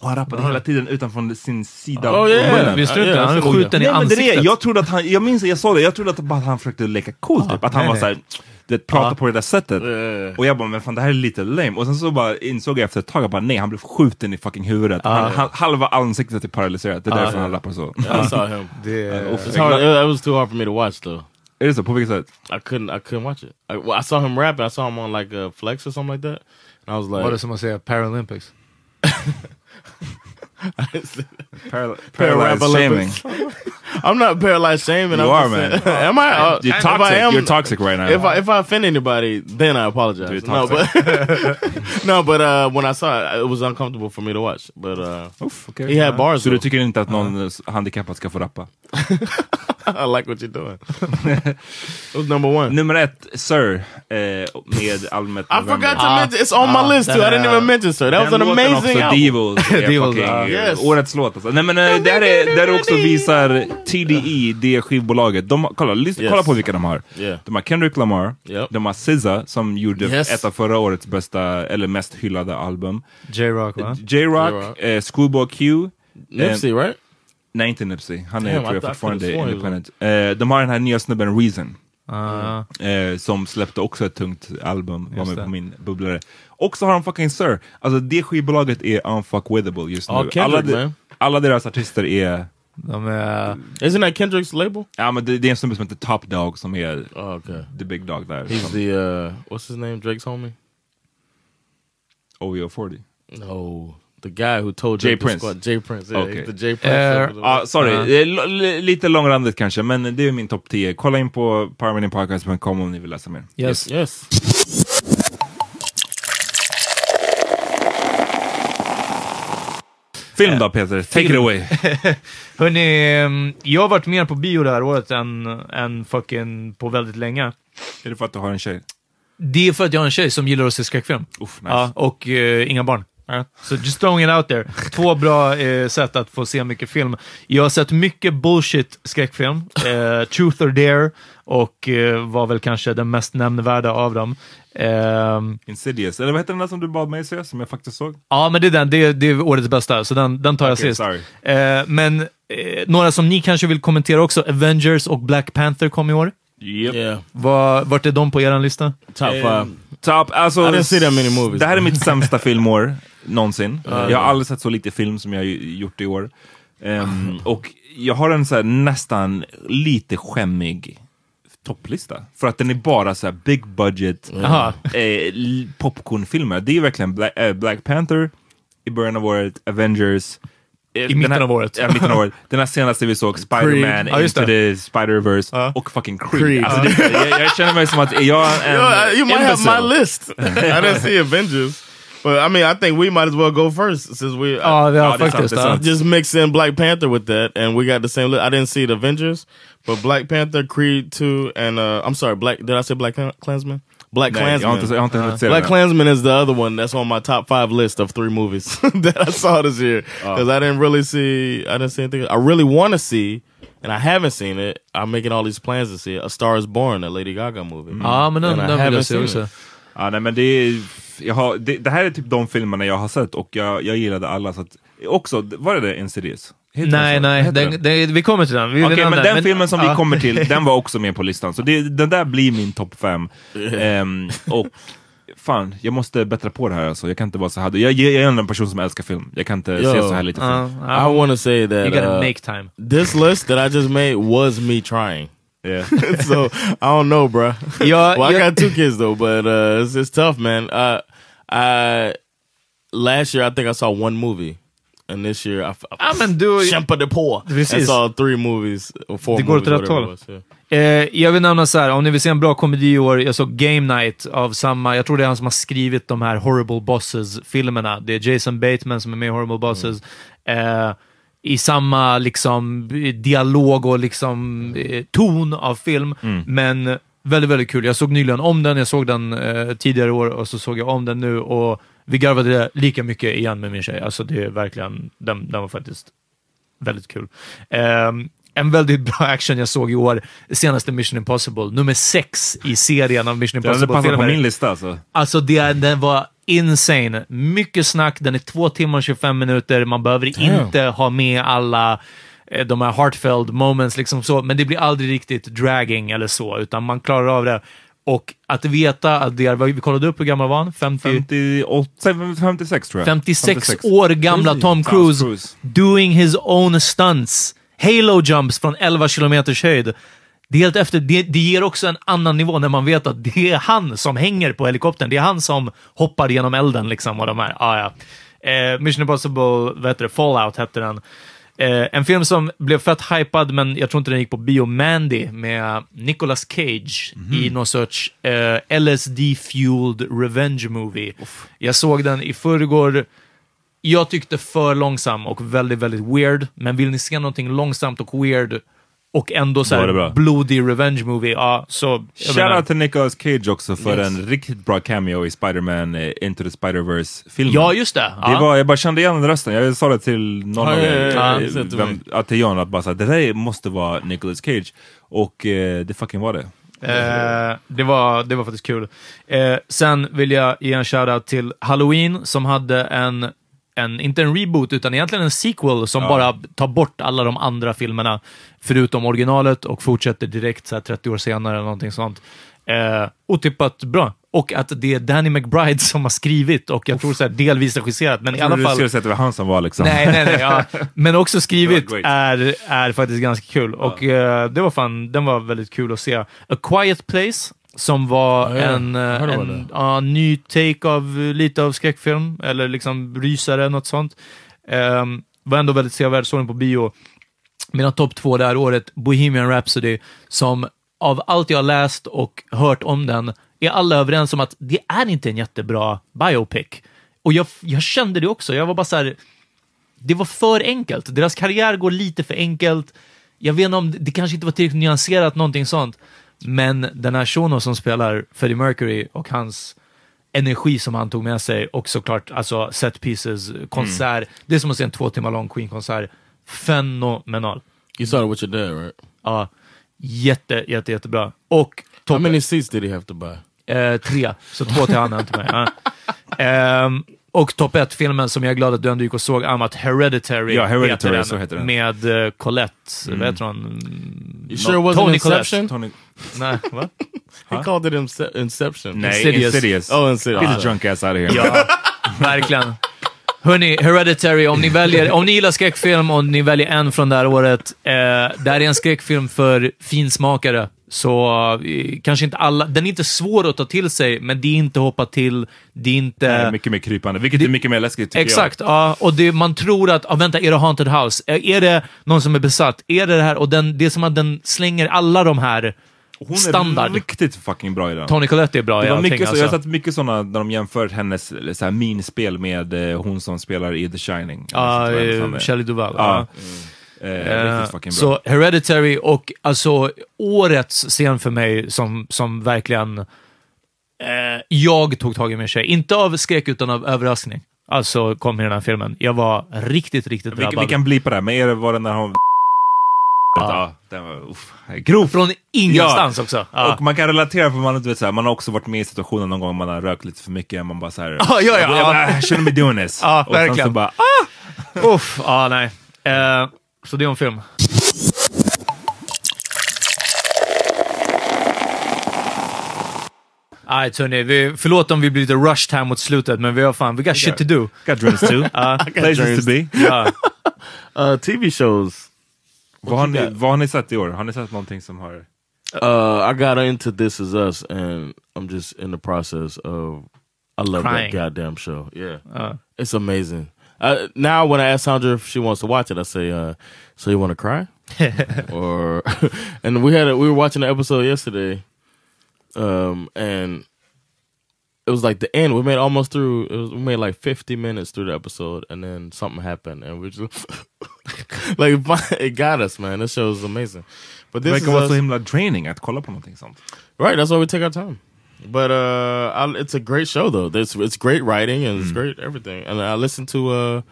S2: Och han rappade hela tiden utanför sin sida
S4: Oh, yeah.
S2: munnen.
S1: Visste du inte? Han är skjuten i
S2: Nej, men det är,
S1: ansiktet.
S2: det. jag trodde att han, jag minns, jag såg det, jag trodde att, bara att han försökte leka cool typ. Att han
S1: nej,
S2: var såhär, du prata
S1: Ja.
S2: på det där sättet.
S4: Yeah.
S2: Och jag bara, men fan det här är lite lame. Och sen så bara insåg jag efter ett tag, jag bara nej, han blev skjuten i fucking huvudet. Han, han, halva ansiktet är paralyserat, det är därför han rappar så.
S4: I saw him.
S2: Uh, uff,
S4: It's hard. It, it was too hard for me to watch though.
S2: Är det så? På vilket sätt?
S4: I couldn't. I couldn't watch it. I, well, I saw him rapping. I saw him on like a flex or something like that. And I was like,
S1: Var det som att säga Paralympics? *laughs* *laughs*
S2: Paral- paralyzed shaming. *laughs*
S4: I'm not paralyzed shaming.
S2: You
S4: I'm
S2: are, man.
S4: saying- *laughs* Am I? Uh,
S2: You're toxic.
S4: I am-
S2: You're toxic right now.
S4: If I if I offend anybody, then I apologize.
S2: You're
S4: No, but no, but uh, when I saw it, it was uncomfortable for me to watch. But uh,
S2: Okej.
S4: he had bars.
S2: Så du
S4: though.
S2: tycker inte att någon uh. handikappad ska få rappa?
S4: I like what you're doing. it was number one.
S2: Nummer ett, Sir, eh, med albumet
S4: I
S2: November.
S4: forgot to mention. It's on my list too. I didn't even mention so. That was an
S2: Den låten
S4: amazing
S2: också,
S4: album.
S2: Devils, eh,
S4: Yes.
S2: årets låt alltså. Nej men eh, det här är, där också visar TDE, det skivbolaget. De, har- kolla, lyssna,
S4: Yes.
S2: kolla på vilka de har.
S4: Yeah.
S2: De har Kendrick Lamar,
S4: Yep.
S2: de har SZA som gjorde
S4: Yes.
S2: ett av förra årets bästa, eller mest hyllade album.
S1: J-Rock va?
S2: J-Rock,
S4: J-Rock.
S2: eh, Schoolboy Q.
S4: Nipsey, right?
S2: Nej, inte Nipsey. Han är
S4: Damn, I
S2: tror jag
S4: I
S2: fortfarande
S4: could've sworn
S2: independent. Eh, de har den här nya snubben Reason.
S1: Ah.
S2: Eh, som släppte också ett tungt album, var
S1: Just
S2: med
S1: det.
S2: på min bubblare. Och så har de fucking Sir. Alltså det skivbolaget är unfuckwithable just nu.
S4: Ja, Kendrick,
S2: alla, de- alla deras artister är...
S1: De är...
S4: Isn't that Kendrick's label?
S2: Ja men det, det är en snubbe som heter Top Dog som är
S4: Oh, okay.
S2: the big dog där.
S4: He's
S2: Som-
S4: the uh, what's his name? Drake's homie.
S2: OVO 40.
S4: No, the guy who told
S2: Jay Prince.
S4: squat. Jay Prince. Yeah,
S2: Okay.
S4: the Jay Prince.
S1: Uh,
S2: Ja, sorry. Li- lite långrandigt kanske, men det är min topp 10. Kolla in på powermeetingpodcast.com om ni vill läsa mer.
S1: Yes.
S4: yes.
S2: Film då Peter, take it away. *laughs*
S1: Hörni, ehm, jag har varit mer på bio det här året än, än fucking på väldigt länge.
S2: är det för att du har en tjej?
S1: Det är för att jag har en tjej som gillar att se skräckfilm.
S2: Uff, nice.
S1: Ja, och eh, inga barn. Så just throwing it out there. Två bra eh, sätt att få se mycket film. Jag har sett mycket bullshit skräckfilm. Eh, Truth or Dare och eh, var väl kanske den mest nämnvärda av dem. Ehm,
S2: Insidious, eller vad heter den där som du bad mig se, som jag faktiskt såg?
S1: Ja, men det är den. Det är, det är årets bästa, så den, den tar jag
S2: Okej,
S1: sist.
S2: sorry.
S1: Eh, men eh, några som ni kanske vill kommentera också. Avengers och Black Panther kom i år.
S2: Yep.
S4: Yeah.
S1: Var, vart är de på er lista?
S4: Top
S2: Eh,
S4: five.
S2: Top, alltså,
S4: I didn't see that many movies.
S2: Det här är mitt sämsta *laughs* filmår någonsin. jag har aldrig sett så lite film som jag har gjort i år. Ehm, och jag har en så här, nästan lite skämmig topplista. För att den är bara så här big budget
S1: Aha.
S2: eh, popcornfilmer. Det är verkligen Black, eh, Black Panther i början av året, Avengers. eh, den
S1: mitten
S2: här,
S1: av året.
S2: Ja, mitten av året. Den här senaste vi såg, *laughs* Spider-Man,
S1: just
S2: Into the Spider-Verse
S1: Ja.
S2: och fucking Creed.
S4: Creed.
S2: Alltså, det, jag, jag känner mig som att är jag en *laughs*
S4: Yo, you might have
S2: imbecile?
S4: my list. *laughs* I didn't see Avengers, but I mean, I think we might as well go first since we.
S1: Uh, oh, vi har
S2: Ja, det är sant,
S1: faktiskt.
S2: det är
S1: ja.
S2: sant.
S4: just mix in Black Panther with that, and we got the same. List. I didn't see the Avengers, but Black Panther, Creed two, and uh, I'm sorry, Black. Did I say Black Klan- Klansman? Black
S2: Nej, jag har inte,
S4: Klansman.
S2: jag har inte hunnit se
S4: Black
S2: den.
S4: Klansman is the other one that's on my top five list of three movies *laughs* that I saw this year oh. because I didn't really see. I didn't see anything. I really want to see, and I haven't seen it. I'm making all these plans to see it. A Star Is Born, a Lady Gaga movie.
S1: Ja, men den,
S4: And I
S1: den vill
S4: haven't
S1: jag se
S4: seen
S1: också.
S4: it.
S2: Ja, nej, men det, är, jag har, det, det här är typ de filmerna jag har sett och jag, jag gillade alla. Så att, också, var det det Insidious? Heter
S1: Nej,
S2: den
S1: nej, den, den, vi kommer till den. Vi
S2: Okej,
S1: vill
S2: men den filmen som vi
S1: ja.
S2: kommer till, den var också med på *laughs* listan. Så det, den där blir min topp fem. Ehm, och fan, jag måste bättra på det här alltså. Jag kan inte vara så här. Jag, jag är en person som älskar film. Jag kan inte
S4: Yo.
S2: se så här lite film.
S4: I want to say that
S1: You gotta
S4: uh,
S1: make time.
S4: this list that I just made was me trying.
S2: Yeah. *laughs*
S4: so I don't know, bro.
S1: Ja,
S4: well, I
S1: jag-
S4: got two kids though, but uh, it's, it's tough, man. Uh, I last year I think I saw one movie, and this year I, I
S1: Ja, men du...
S4: Kämpa de på. I
S1: Precis.
S4: saw three movies, or four
S1: Det går åt rätt håll.
S4: yeah.
S1: Eh, jag vill nämna så här, om ni vill se en bra komedi i år, jag såg Game Night av samma, jag tror det är han som har skrivit de här Horrible Bosses-filmerna. Det är Jason Bateman som är med i Horrible Bosses. Eh, I samma liksom dialog och liksom eh, ton av film, men väldigt, väldigt kul. Jag såg nyligen om den, jag såg den eh, tidigare år och så såg jag om den nu och vi garvade lika mycket igen med min tjej. Alltså det är verkligen, den, den var faktiskt väldigt kul. Ehm, en väldigt *laughs* bra action jag såg i år, senaste Mission Impossible, nummer sex i serien av Mission
S2: Den hade passat på min lista alltså.
S1: Alltså det, den var insane. Mycket snack, den är två timmar och 25 minuter, man behöver inte ha med alla eh, de här heartfelt moments, liksom så, men det blir aldrig riktigt dragging eller så, utan man klarar av det. Och att veta att det är, vi kollade upp hur gammal var han? 50,
S2: 58, 56 tror jag.
S1: 56 år gamla Tom Cruise,
S2: Cruise.
S1: doing his own stunts. Halo jumps från 11 kilometers höjd. Det, helt efter, det, det ger också en annan nivå när man vet att det är han som hänger på helikoptern. Det är han som hoppar genom elden liksom och de här. Ah, ja. Eh, Mission Impossible, vad heter det, Fallout hette den. Eh, en film som blev fett hypad, men jag tror inte den gick på bio. Mandy med Nicolas Cage i någon sorts eh, LSD-fueled revenge movie. Jag såg den i förrgår. Jag tyckte för långsam och väldigt, väldigt weird, men vill ni se någonting långsamt och weird och ändå så här blodig revenge movie, ja, så... jag menar-
S2: Shoutout till Nicolas Cage också för
S4: Yes.
S2: en riktigt bra cameo i Spider-Man eh, Into the Spider-Verse-filmen.
S1: Ja, just det. Ja.
S2: Det var, jag bara kände igen rösten, jag sa det till någon
S4: Ja,
S2: av
S4: ja,
S2: er,
S4: ja, ja.
S2: eh, ja, till John, att bara säga det där måste vara Nicolas Cage. Och eh, det fucking var det.
S1: Eh, det, var, det var faktiskt kul. Eh, sen vill jag ge en shoutout till Halloween som hade en, en, inte en reboot, utan egentligen en sequel som bara tar bort alla de andra filmerna, förutom originalet och fortsätter direkt så här 30 år senare eller någonting sånt. Eh, otippat bra. Och att det är Danny McBride som har skrivit och jag tror så här delvis regisserat, men i alla
S2: Du
S1: fall...
S2: skulle säga att det var han som var liksom...
S1: Nej, nej, nej. Ja. *laughs* Men också skrivit är, är faktiskt ganska kul. Och eh, det var fan, den var väldigt kul att se. A Quiet Place, som var
S4: Ja,
S1: en, en ja, ny take av eh, lite av skräckfilm, eller liksom rysare, något sånt. Um, var ändå väldigt sevärd, såg den på bio. Mina topp två det här året, Bohemian Rhapsody, som av allt jag har läst och hört om den, är alla överens om att det är inte en jättebra biopic. Och jag, jag kände det också. Jag var bara så här, det var för enkelt. Deras karriär går lite för enkelt. Jag vet inte om det kanske inte var tillräckligt nyanserat, någonting sånt. Men den här Shono som spelar Freddie Mercury och hans energi som han tog med sig och såklart alltså set pieces, konsert. Det är som att se en två timmar lång Queen-konsert. Fenomenal.
S4: You saw with your dad, right?
S1: Ja, jätte, jätte, jättebra. Och
S4: How many seats did he have to buy?
S1: Eh, tre, så två till han och en till mig. *laughs* Ehm, och topp ett-filmen som jag är glad att du ändå gick och såg, Amat Hereditary,
S2: Ja, Hereditary,
S1: heter
S2: så heter den.
S1: Med uh, Colette, vad heter hon?
S4: You sure it wasn't
S1: Tony
S4: Inception?
S2: Tony...
S1: Nej, va? *laughs*
S4: He called it Ince- Inception.
S2: Nej,
S1: Insidious.
S2: Insidious.
S4: Oh, Insidious.
S2: Get the drunk ass out of here.
S1: Ja, verkligen. Hörni, Hereditary, om ni, väljer, om ni gillar skräckfilm och ni väljer en från det här året, eh, det här är en skräckfilm för finsmakare. Så eh, kanske inte alla, den är inte svår att ta till sig, men det är inte hoppa till, det är inte...
S2: Nej, mycket mer krypande, vilket är mycket mer läskigt tycker
S1: Exakt, ja. Och det, man tror att, ah, vänta, är det Haunted House? Är är det någon som är besatt? Är det det här? Och den, det är som att den slänger alla de här
S2: jag. Hon är
S1: standard.
S2: riktigt fucking bra i den.
S1: Tony Collette är bra i
S2: Det var
S1: allting
S2: mycket så,
S1: alltså.
S2: Jag har sett mycket sådana där de jämför hennes så här, minspel med eh, hon som spelar i The Shining. Jag
S1: eh,
S2: hennes
S1: Shelley Duvall.
S2: Ja.
S1: ja.
S2: Eh,
S1: Eh. Så Hereditary och alltså årets scen för mig som, som verkligen eh, jag tog tag i mig tjej. Inte av skräck utan av överraskning. Alltså kom i den här filmen. Jag var riktigt, riktigt
S2: vi,
S1: drabbad.
S2: vi kan blipa det, men är det var den där hon... Ja, den var uff, grov.
S1: Från ingenstans också. Ja.
S2: Och man kan relatera för man, du vet, så här, man har också varit med i situationen någon gång man har rökt lite för mycket, man bara såhär...
S1: Ja, ja, ja,
S2: jag,
S1: ja.
S2: jag, I shouldn't be doing this.
S1: Ja,
S2: och sen
S1: verkligen.
S2: så bara, ah!
S1: Uff, ja nej. Eh, så det är en film. Nej, hörni, vi, förlåt om vi blir lite rushed här mot slutet, men vi har fan, we got shit to do.
S2: Got *laughs* dreams too. *laughs* Places to be. *laughs*
S1: Ja.
S4: Uh, TV shows.
S2: Vad har, ni,
S4: got?
S2: vad har ni sett i år? Har ni sett någonting som har...
S4: Uh, I got into This Is Us, and I'm just in the process of. I love
S1: Crying.
S4: that goddamn show. Yeah,
S1: Uh.
S4: it's amazing. Uh, now, when I ask Sandra if she wants to watch it, I say, uh, "So you want to cry?" *laughs* or *laughs* and we had a, we were watching the episode yesterday, um, and it was like the end. We made almost through. It was, we made like 50 minutes through the episode, and then something happened, and we just *laughs* like it got us, man. This show is amazing. But
S2: Det
S4: this is
S2: verkar vara så
S4: us-
S2: himla draining att kolla på någonting sånt.
S4: Right, that's why we take our time. But uh, I, it's a great show though. It's it's great writing and it's great everything. And I listened to uh,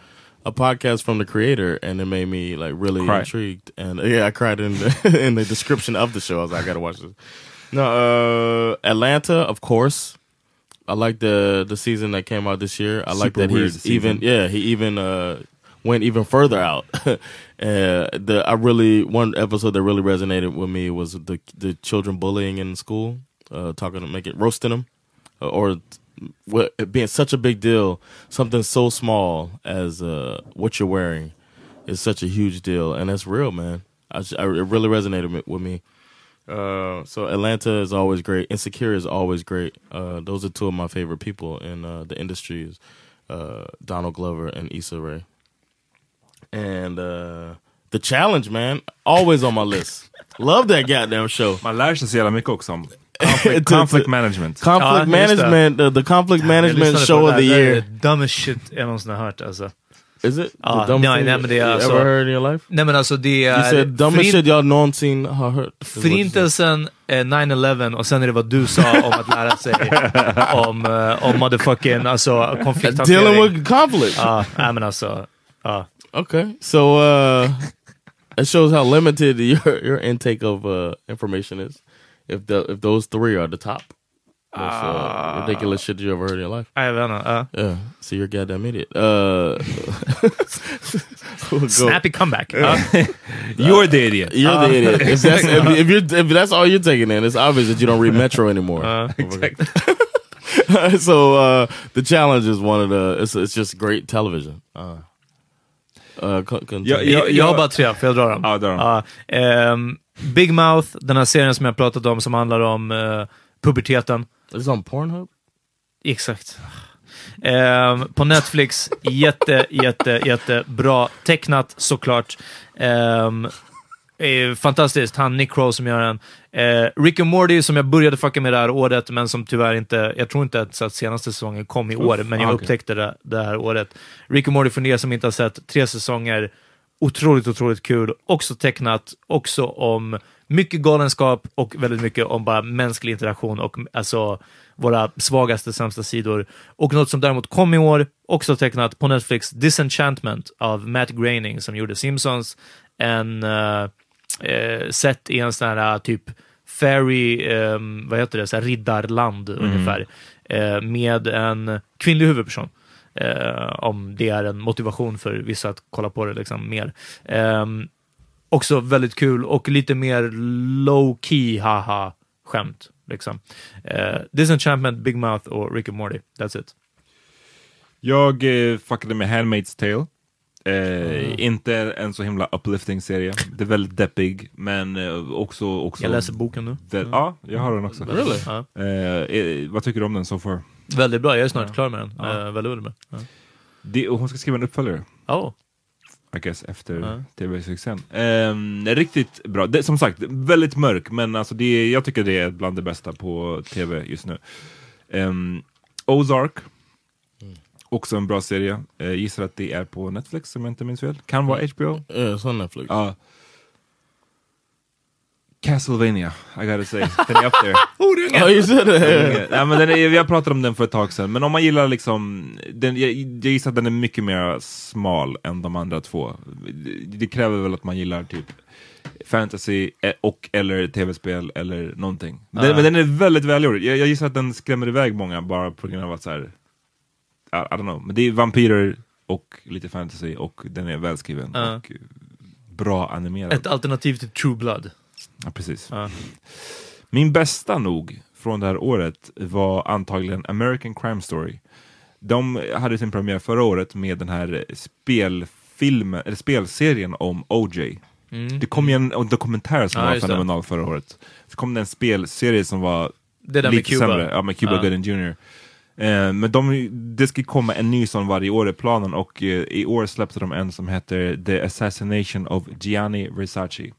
S4: a podcast from the creator, and it made me like really
S2: Cry.
S4: intrigued. And uh, yeah, I cried in the *laughs* in the description of the show. I was like, I gotta watch this. No, uh, Atlanta, of course. I like the the season that came out this year. I like
S2: Super
S4: that he's
S2: season.
S4: even yeah he even uh, went even further out. *laughs* uh, the I really one episode that really resonated with me was the the children bullying in school, uh, talking to make it roasting them, uh, or what being such a big deal. Something so small as uh, what you're wearing is such a huge deal, and that's real, man. I, I it really resonated with- me. Uh, so Atlanta is always great. Insecure is always great. Uh, those are two of my favorite people in uh, the industries. uh, Donald Glover and Issa Rae. And uh, the challenge, man, always on my list. Love that goddamn show.
S2: Man lär sig så jävla mycket också conflict, *laughs* conflict management.
S4: Conflict
S1: Ja,
S4: management, uh, the conflict
S1: Jag
S4: management show of the
S1: där. Det är
S4: year.
S1: dumbest shit jag någonsin har hört alltså.
S4: Is it?
S1: Ja,
S4: the dumbest
S1: nej,
S4: thing
S1: nej, men det är
S4: you
S1: alltså-
S4: ever heard in your life?
S1: Nej men alltså det
S4: You
S1: är...
S4: said dumbest shit y'all någonsin har hört. is what you said.
S1: Förintelsen, eh, 9-11 och sen är det vad du sa om att lära sig *laughs* om, eh, om motherfucking alltså, konflikthantering.
S4: Dealing with conflict.
S1: Ja, nej men alltså. Ja.
S4: Okay, so uh, it shows how limited *laughs* your your intake of uh, information is. If the if those three are the top, most uh, ridiculous shit you ever heard in your life.
S1: I Jag vet inte. ja.
S4: Yeah, so you're a goddamn idiot. Uh, *laughs* we'll.
S1: Snappy comeback. Ja. *laughs*
S2: You're the idiot.
S4: You're the idiot. If that's if, *laughs* if you're if that's all you're taking in, it's obvious that you don't read Metro anymore.
S1: Uh,
S4: so uh, the challenge is one of the. It's it's just great television. Uh, uh, con- con-
S2: Ja, ja,
S1: Jag, jag har bara tre, får jag dra dem?
S2: Ja, dra dem.
S1: Ja, ehm, Big Mouth, den här serien som jag pratat om som handlar om eh, puberteten.
S4: It's on Pornhub.
S1: Exakt. Ehm, på Netflix, *laughs* jätte, jätte, jättebra. Tecknat såklart. Eh, fantastiskt. Han Nick Crow som gör den. Eh, Rick and Morty som jag började fucka med det här året, men som tyvärr inte, jag tror inte att, att senaste säsongen kom i år, men jag
S2: okej.
S1: upptäckte det det här året. Rick and Morty för er som inte har sett, tre säsonger. Otroligt, otroligt kul. Också tecknat, också om mycket galenskap och väldigt mycket om bara mänsklig interaktion och alltså våra svagaste, sämsta sidor. Och något som däremot kom i år, också tecknat på Netflix, Disenchantment av Matt Groening som gjorde Simpsons. En uh, eh, sett i en sån här uh, typ fairy, um, vad heter det, så här riddarland ungefär, eh, med en kvinnlig huvudperson. Eh, om det är en motivation för vissa att kolla på det liksom mer. Eh, också väldigt kul och lite mer low key haha skämt. Liksom. Eh, Disenchantment, Big Mouth och Rick and Morty. That's it.
S2: Jag eh, fuckade med Handmaid's Tale. Eh, Inte en så himla uplifting serie. Det är väldigt deppig, men eh, också... också
S1: Jag läser boken nu.
S2: Väl, Ja, jag har den också.
S4: Really?
S1: Ja.
S2: Eh, eh, vad tycker du om den so far?
S1: Väldigt bra, jag är snart klar med den.
S2: Ja.
S1: Eh, väldigt, väldigt bra. Ja.
S2: Det, hon ska skriva en uppföljare.
S1: Oh.
S2: I guess, efter
S1: Ja.
S2: tv-succén. Ehm, riktigt bra. Det, som sagt, väldigt mörk, men alltså det, jag tycker det är bland det bästa på tv just nu. Ehm, Ozark, också en bra serie. Uh, gissar att det är på Netflix om jag inte minns fel. Kan vara HBO.
S4: Yeah, it's on Netflix.
S2: Ja. Castlevania, I gotta say. Den är up there. *laughs*
S4: Oh, you said that.
S2: Nej, men den är, vi har pratat om den för ett tag sedan, men om man gillar liksom, den, jag, jag gissar att den är mycket mer smal än de andra två. Det, kräver väl att man gillar typ fantasy eh, och eller tv-spel eller någonting. Den,
S1: Ja.
S2: Men den är väldigt välgjord. Jag, jag gissar att den skrämmer iväg många bara på grund av att så här, I, I don't know, men det är vampyrer och lite fantasy och den är välskriven
S1: Ja.
S2: och bra animerad.
S1: Ett alternativ till True Blood.
S2: Ja, precis.
S1: Ja.
S2: Min bästa nog från det här året var antagligen American Crime Story. De hade sin premiär förra året med den här spelfilmen, eller spelserien om OJ. Det kom ju en, en dokumentär som
S1: Mm. Ja,
S2: var
S1: det.
S2: fenomenal förra året. Så kom det en spelserie som var
S1: Det där med
S2: lite
S1: Cuba.
S2: sämre. Ja, med Cuba
S1: Ja.
S2: Gooding Jr. Eh, men de, det ska komma en ny sån varje år i planen och eh, i år släppte de en som heter The Assassination of Gianni Versace.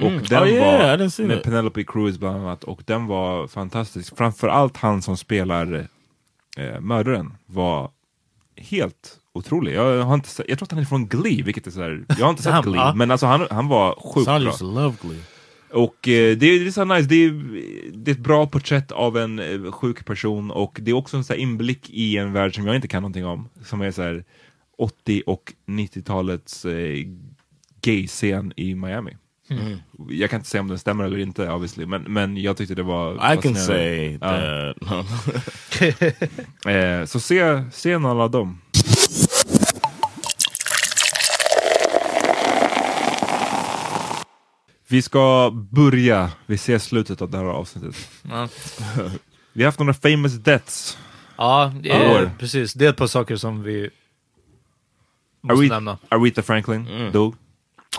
S2: Och den
S4: Oh, yeah,
S2: var med. Penelope Cruz bland annat och den var fantastisk. Framförallt han som spelar eh, mördaren var helt otrolig. Jag, har inte, jag tror att han är från Glee, vilket är så här, jag har inte sett Glee, men alltså han, han var sjukt bra.
S4: love Glee.
S2: Och eh, det, är- det är så nice, det är, det är ett bra porträtt av en eh, sjuk person och det är också en så inblick i en värld som jag inte kan någonting om. Som är så här 80 och 90-talets eh, gay-scen i Miami. Jag kan inte säga om den stämmer eller inte obviously, men, men jag tyckte det var
S4: I can say that. *laughs*
S2: Eh, så se, se några av dem. Vi ska börja, vi ser slutet av det här avsnittet.
S1: Ja. *laughs*
S2: Vi har haft några famous deaths.
S1: Ja, det är, precis. Det är ett par saker som vi måste
S2: Aretha,
S1: nämna.
S2: Aretha Franklin
S4: Mm.
S2: dog.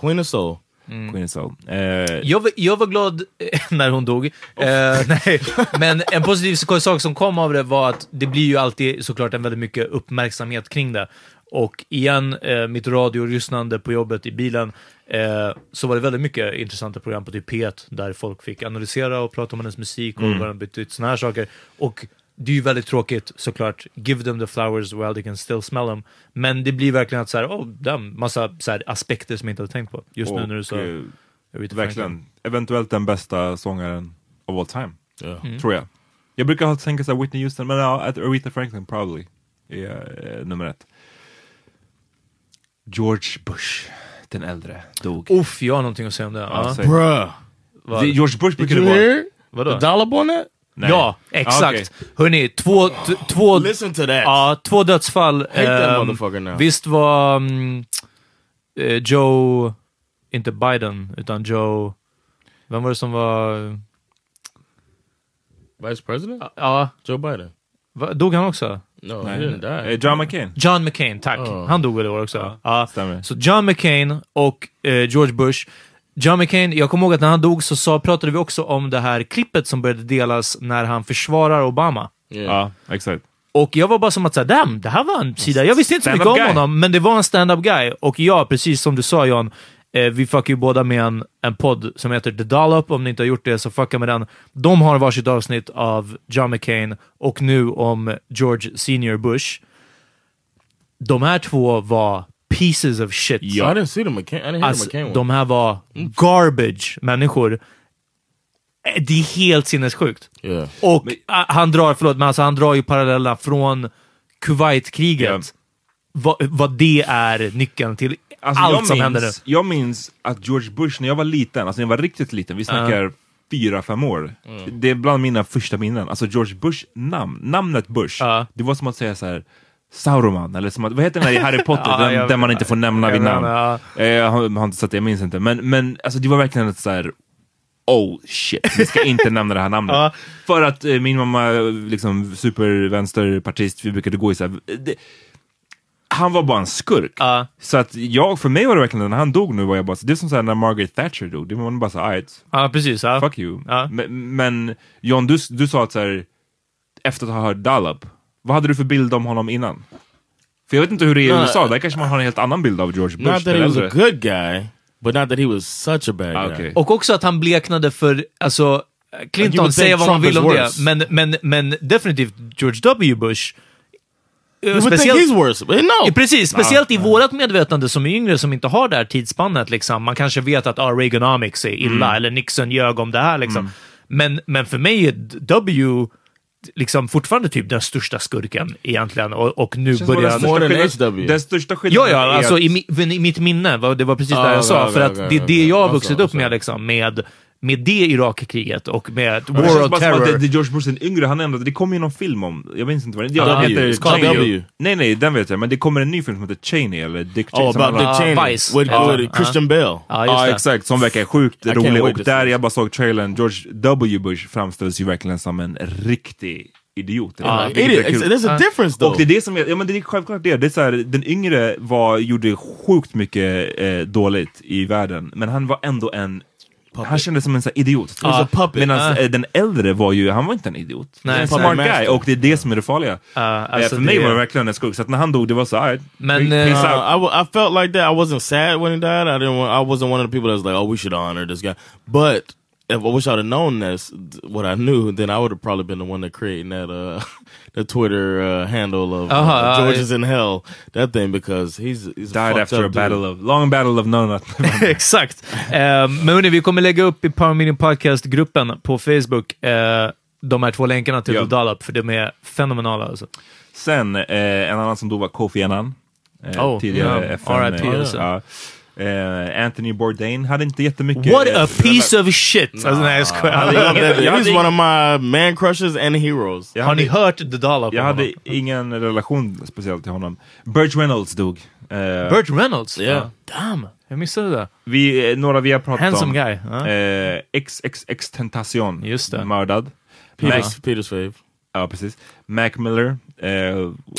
S4: Queen of Soul.
S2: Queen of Soul. Eh,
S1: Jag, var- jag var glad eh, *laughs* när hon dog. Eh, *laughs* nej. Men en positiv sak som kom av det var att det blir ju alltid såklart en väldigt mycket uppmärksamhet kring det. Och igen, eh, mitt radiolyssnande på jobbet i bilen, eh, så var det väldigt mycket intressanta program på typ P1 där folk fick analysera och prata om hennes musik och
S2: Mm.
S1: vad den betytt, såna här saker. Och det är ju väldigt tråkigt såklart. Give them the flowers while they can still smell them. Men det blir verkligen att så här, oh, damn, massa så här, aspekter som jag inte hade tänkt på. Just nu
S2: och,
S1: när du sa Aretha Franklin.
S2: Verkligen. Eventuellt den bästa sångaren of all time.
S1: Mm.
S2: Tror jag. Jag brukar ha tänka såhär Whitney Houston, men ja, Aretha Franklin probably är eh, nummer ett. George Bush, den äldre, dog.
S1: Uff, jag har någonting att säga om det.
S2: Ja, säg.
S4: Bruh.
S1: Vad?
S2: Det- George Bush
S4: Did
S2: brukade
S4: you
S2: vara...
S4: hear?
S1: Vadå?
S4: The.
S1: Ja,
S2: Ah,
S1: exakt. Hörni, två, t- två,
S4: Listen to that.
S1: ja, två dödsfall.
S4: Hate that
S1: Ehm,
S4: motherfucker now.
S1: visst var mm, eh, Joe, inte Biden, utan Joe, vem var det som var,
S4: Vice President?
S1: ja,
S4: Joe Biden.
S1: va, dog han också?
S4: No,
S2: Nej. Eh, John McCain.
S1: John McCain, tack.
S4: Oh.
S1: Han dog väl i år också? Ja.
S2: stämmer.
S1: Så John McCain och eh, George Bush. John McCain, jag kommer ihåg att när han dog så sa, pratade vi också om det här klippet som började delas när han försvarar Obama.
S4: Yeah.
S2: Ja, exakt.
S1: Och jag var bara som att säga, damn, det här var en sida. Jag visste inte så mycket om
S2: guy.
S1: honom, men det var en stand-up guy. Och ja, precis som du sa John, eh, vi fuckar ju båda med en, en podd som heter The Dollop. Om ni inte har gjort det så fucka med den. De har varsitt avsnitt av John McCain och nu om George Senior Bush. De här två var pieces of shit.
S4: I didn't see the McCain. I didn't hear
S1: Alltså,
S4: the McCain one.
S1: de här var garbage människor. Eh, Det är helt sinnessjukt.
S4: Yeah.
S1: Och ah, han drar, förlåt, men alltså han drar ju paralleller från Kuwaitkriget.
S2: Ja.
S1: Vad, vad det är nyckeln till
S2: Alltså,
S1: allt
S2: jag
S1: som
S2: minns,
S1: händer nu.
S2: Jag minns att George Bush, när jag var liten, alltså när jag var riktigt liten, vi snackar fyra, fem år. Det är bland mina första minnen. Alltså George Bush namn, namnet Bush,
S1: Ja.
S2: det var som att säga så här. Sauroman, eller som att, vad heter den där i Harry *laughs* Potter,
S1: Ja,
S2: den,
S1: jag
S2: där man inte får nämna
S1: Jag
S2: vid namn.
S1: ja.
S2: Eh, Jag har, har inte sett det, jag minns inte. Men, men alltså, det var verkligen ett så här. Oh shit, vi ska inte *laughs* nämna det här namnet.
S1: Ja.
S2: För att eh, min mamma, liksom supervänsterpartist, vi brukade gå i så här, det, han var bara en skurk.
S1: Ja.
S2: Så att jag, för mig var det verkligen, när han dog nu var jag bara, så- det är som så här när Margaret Thatcher dog, det var man bara så här, "Alright,
S1: Ja, precis. Ja.
S2: fuck you.
S1: Ja.
S2: Men, men John, du, du sa att så här, efter att ha hört Dollop, vad hade du för bild om honom innan? För jag vet inte hur det är i. USA, där kanske man har en helt annan bild av George Bush.
S4: Not that he was a good guy, but not that he was such a bad
S2: Ah,
S4: guy.
S1: Och också att han bleknade för, alltså, Clinton
S4: think
S1: vad man vill om det,
S4: worse.
S1: men, men, men definitivt George W. Bush.
S4: You would think he's worse, but no.
S1: Precis, speciellt i vårat medvetande som är yngre som inte har det här tidsspannet. Liksom. Man kanske vet att ah, Reaganomics är illa,
S4: Mm.
S1: eller Nixon ljög om det här. Liksom. Men, men för mig är W liksom fortfarande typ den största skurken egentligen. Och, och nu
S2: Känns
S1: börjar...
S2: den största skillnaden-
S4: HW.
S2: Den största
S1: Ja,
S2: skillnaden
S1: ja,
S2: är
S1: alltså
S2: att-
S1: i, mi- i mitt minne, det var precis
S4: Ah,
S1: det jag sa.
S4: okej,
S1: för att
S4: okej,
S1: det är det jag har
S4: Jag
S1: vuxit upp med,
S4: jag sa.
S1: liksom, med, med det Irakkriget och med
S2: Det
S1: War of
S2: bara som att det,
S1: Terror.
S2: det är George Bush den yngre, han ändå, det kommer ju någon film om, jag minns inte vad det
S1: Ja,
S2: den
S4: W. It's called W.
S2: Nej nej, den vet jag, men det kommer en ny film som heter Cheney, eller Dick Cheney.
S4: Oh,
S2: som
S4: about Dick
S1: Ah,
S4: Cheney
S1: Vice.
S4: with,
S1: Ja,
S4: with
S1: ja.
S4: Christian Bale.
S1: Ja,
S2: Ja
S1: det.
S2: exakt, som verkar sjukt
S4: can't
S2: rolig. Och där jag bara såg trailern, George W Bush framställs ju verkligen som en riktig idiot.
S1: Ja,
S4: is.
S2: kul.
S4: There's a difference though.
S2: Och det är det som är, ja men det är självklart det. det är så här, den yngre var, gjorde sjukt mycket eh, dåligt i världen, men han var ändå en Han kändes som en sån idiot.
S4: was a puppet.
S2: Medan
S1: Ah.
S2: den äldre var ju, han var inte en idiot.
S1: Nej.
S2: En
S4: Puppet
S2: smart guy, och det är det som är det farliga. Eh,
S1: alltså
S2: för mig var det verkligen en skurk, så att när han dog, det var så här.
S1: Men.
S4: Uh, I, I felt like that. I wasn't sad when he died. I didn't. Want, I wasn't one of the people that was like, "Oh, we should honor this guy." But I wish I'd have known this, what I knew, then I would have probably been the one that creating that uh, *laughs* the Twitter uh, handle of
S1: Uh-huh,
S4: uh,
S1: uh,
S4: George is in hell. That thing because he's he's a
S2: Died
S4: fucked
S2: after a battle
S4: dude.
S2: of, long battle of no nut.
S1: Exakt. Men hörni, vi kommer lägga upp i Power Meeting Podcast-gruppen på Facebook eh, de här två länkarna till
S2: Ja.
S1: Dollop, för de är fenomenala. Alltså.
S2: Sen, eh, en annan som dog var Kofi Annan. Eh,
S1: Oh,
S2: tidigare
S1: ja.
S2: FN. Eh,
S1: alltså.
S2: Eh, Anthony Bourdain hade inte jättemycket...
S1: What
S2: eh,
S1: a piece of shit! Alltså, nej, jag skojar.
S4: I love that.
S2: Jag
S4: He's one of my man crushes and heroes.
S1: Har ni hört The Dollop?
S2: jag hade ingen relation speciellt till honom. Burt Reynolds dog. Eh,
S1: Burt Reynolds?
S4: Yeah.
S1: Damn, jag missade det.
S2: vi, eh, några vi har pratat
S1: Handsome
S2: om.
S1: guy. Ja.
S2: Eh, XXX Tentacion,
S1: Just det.
S2: mördad.
S4: Peters, Peter's fave.
S2: Ja, precis. Mac Miller, eh,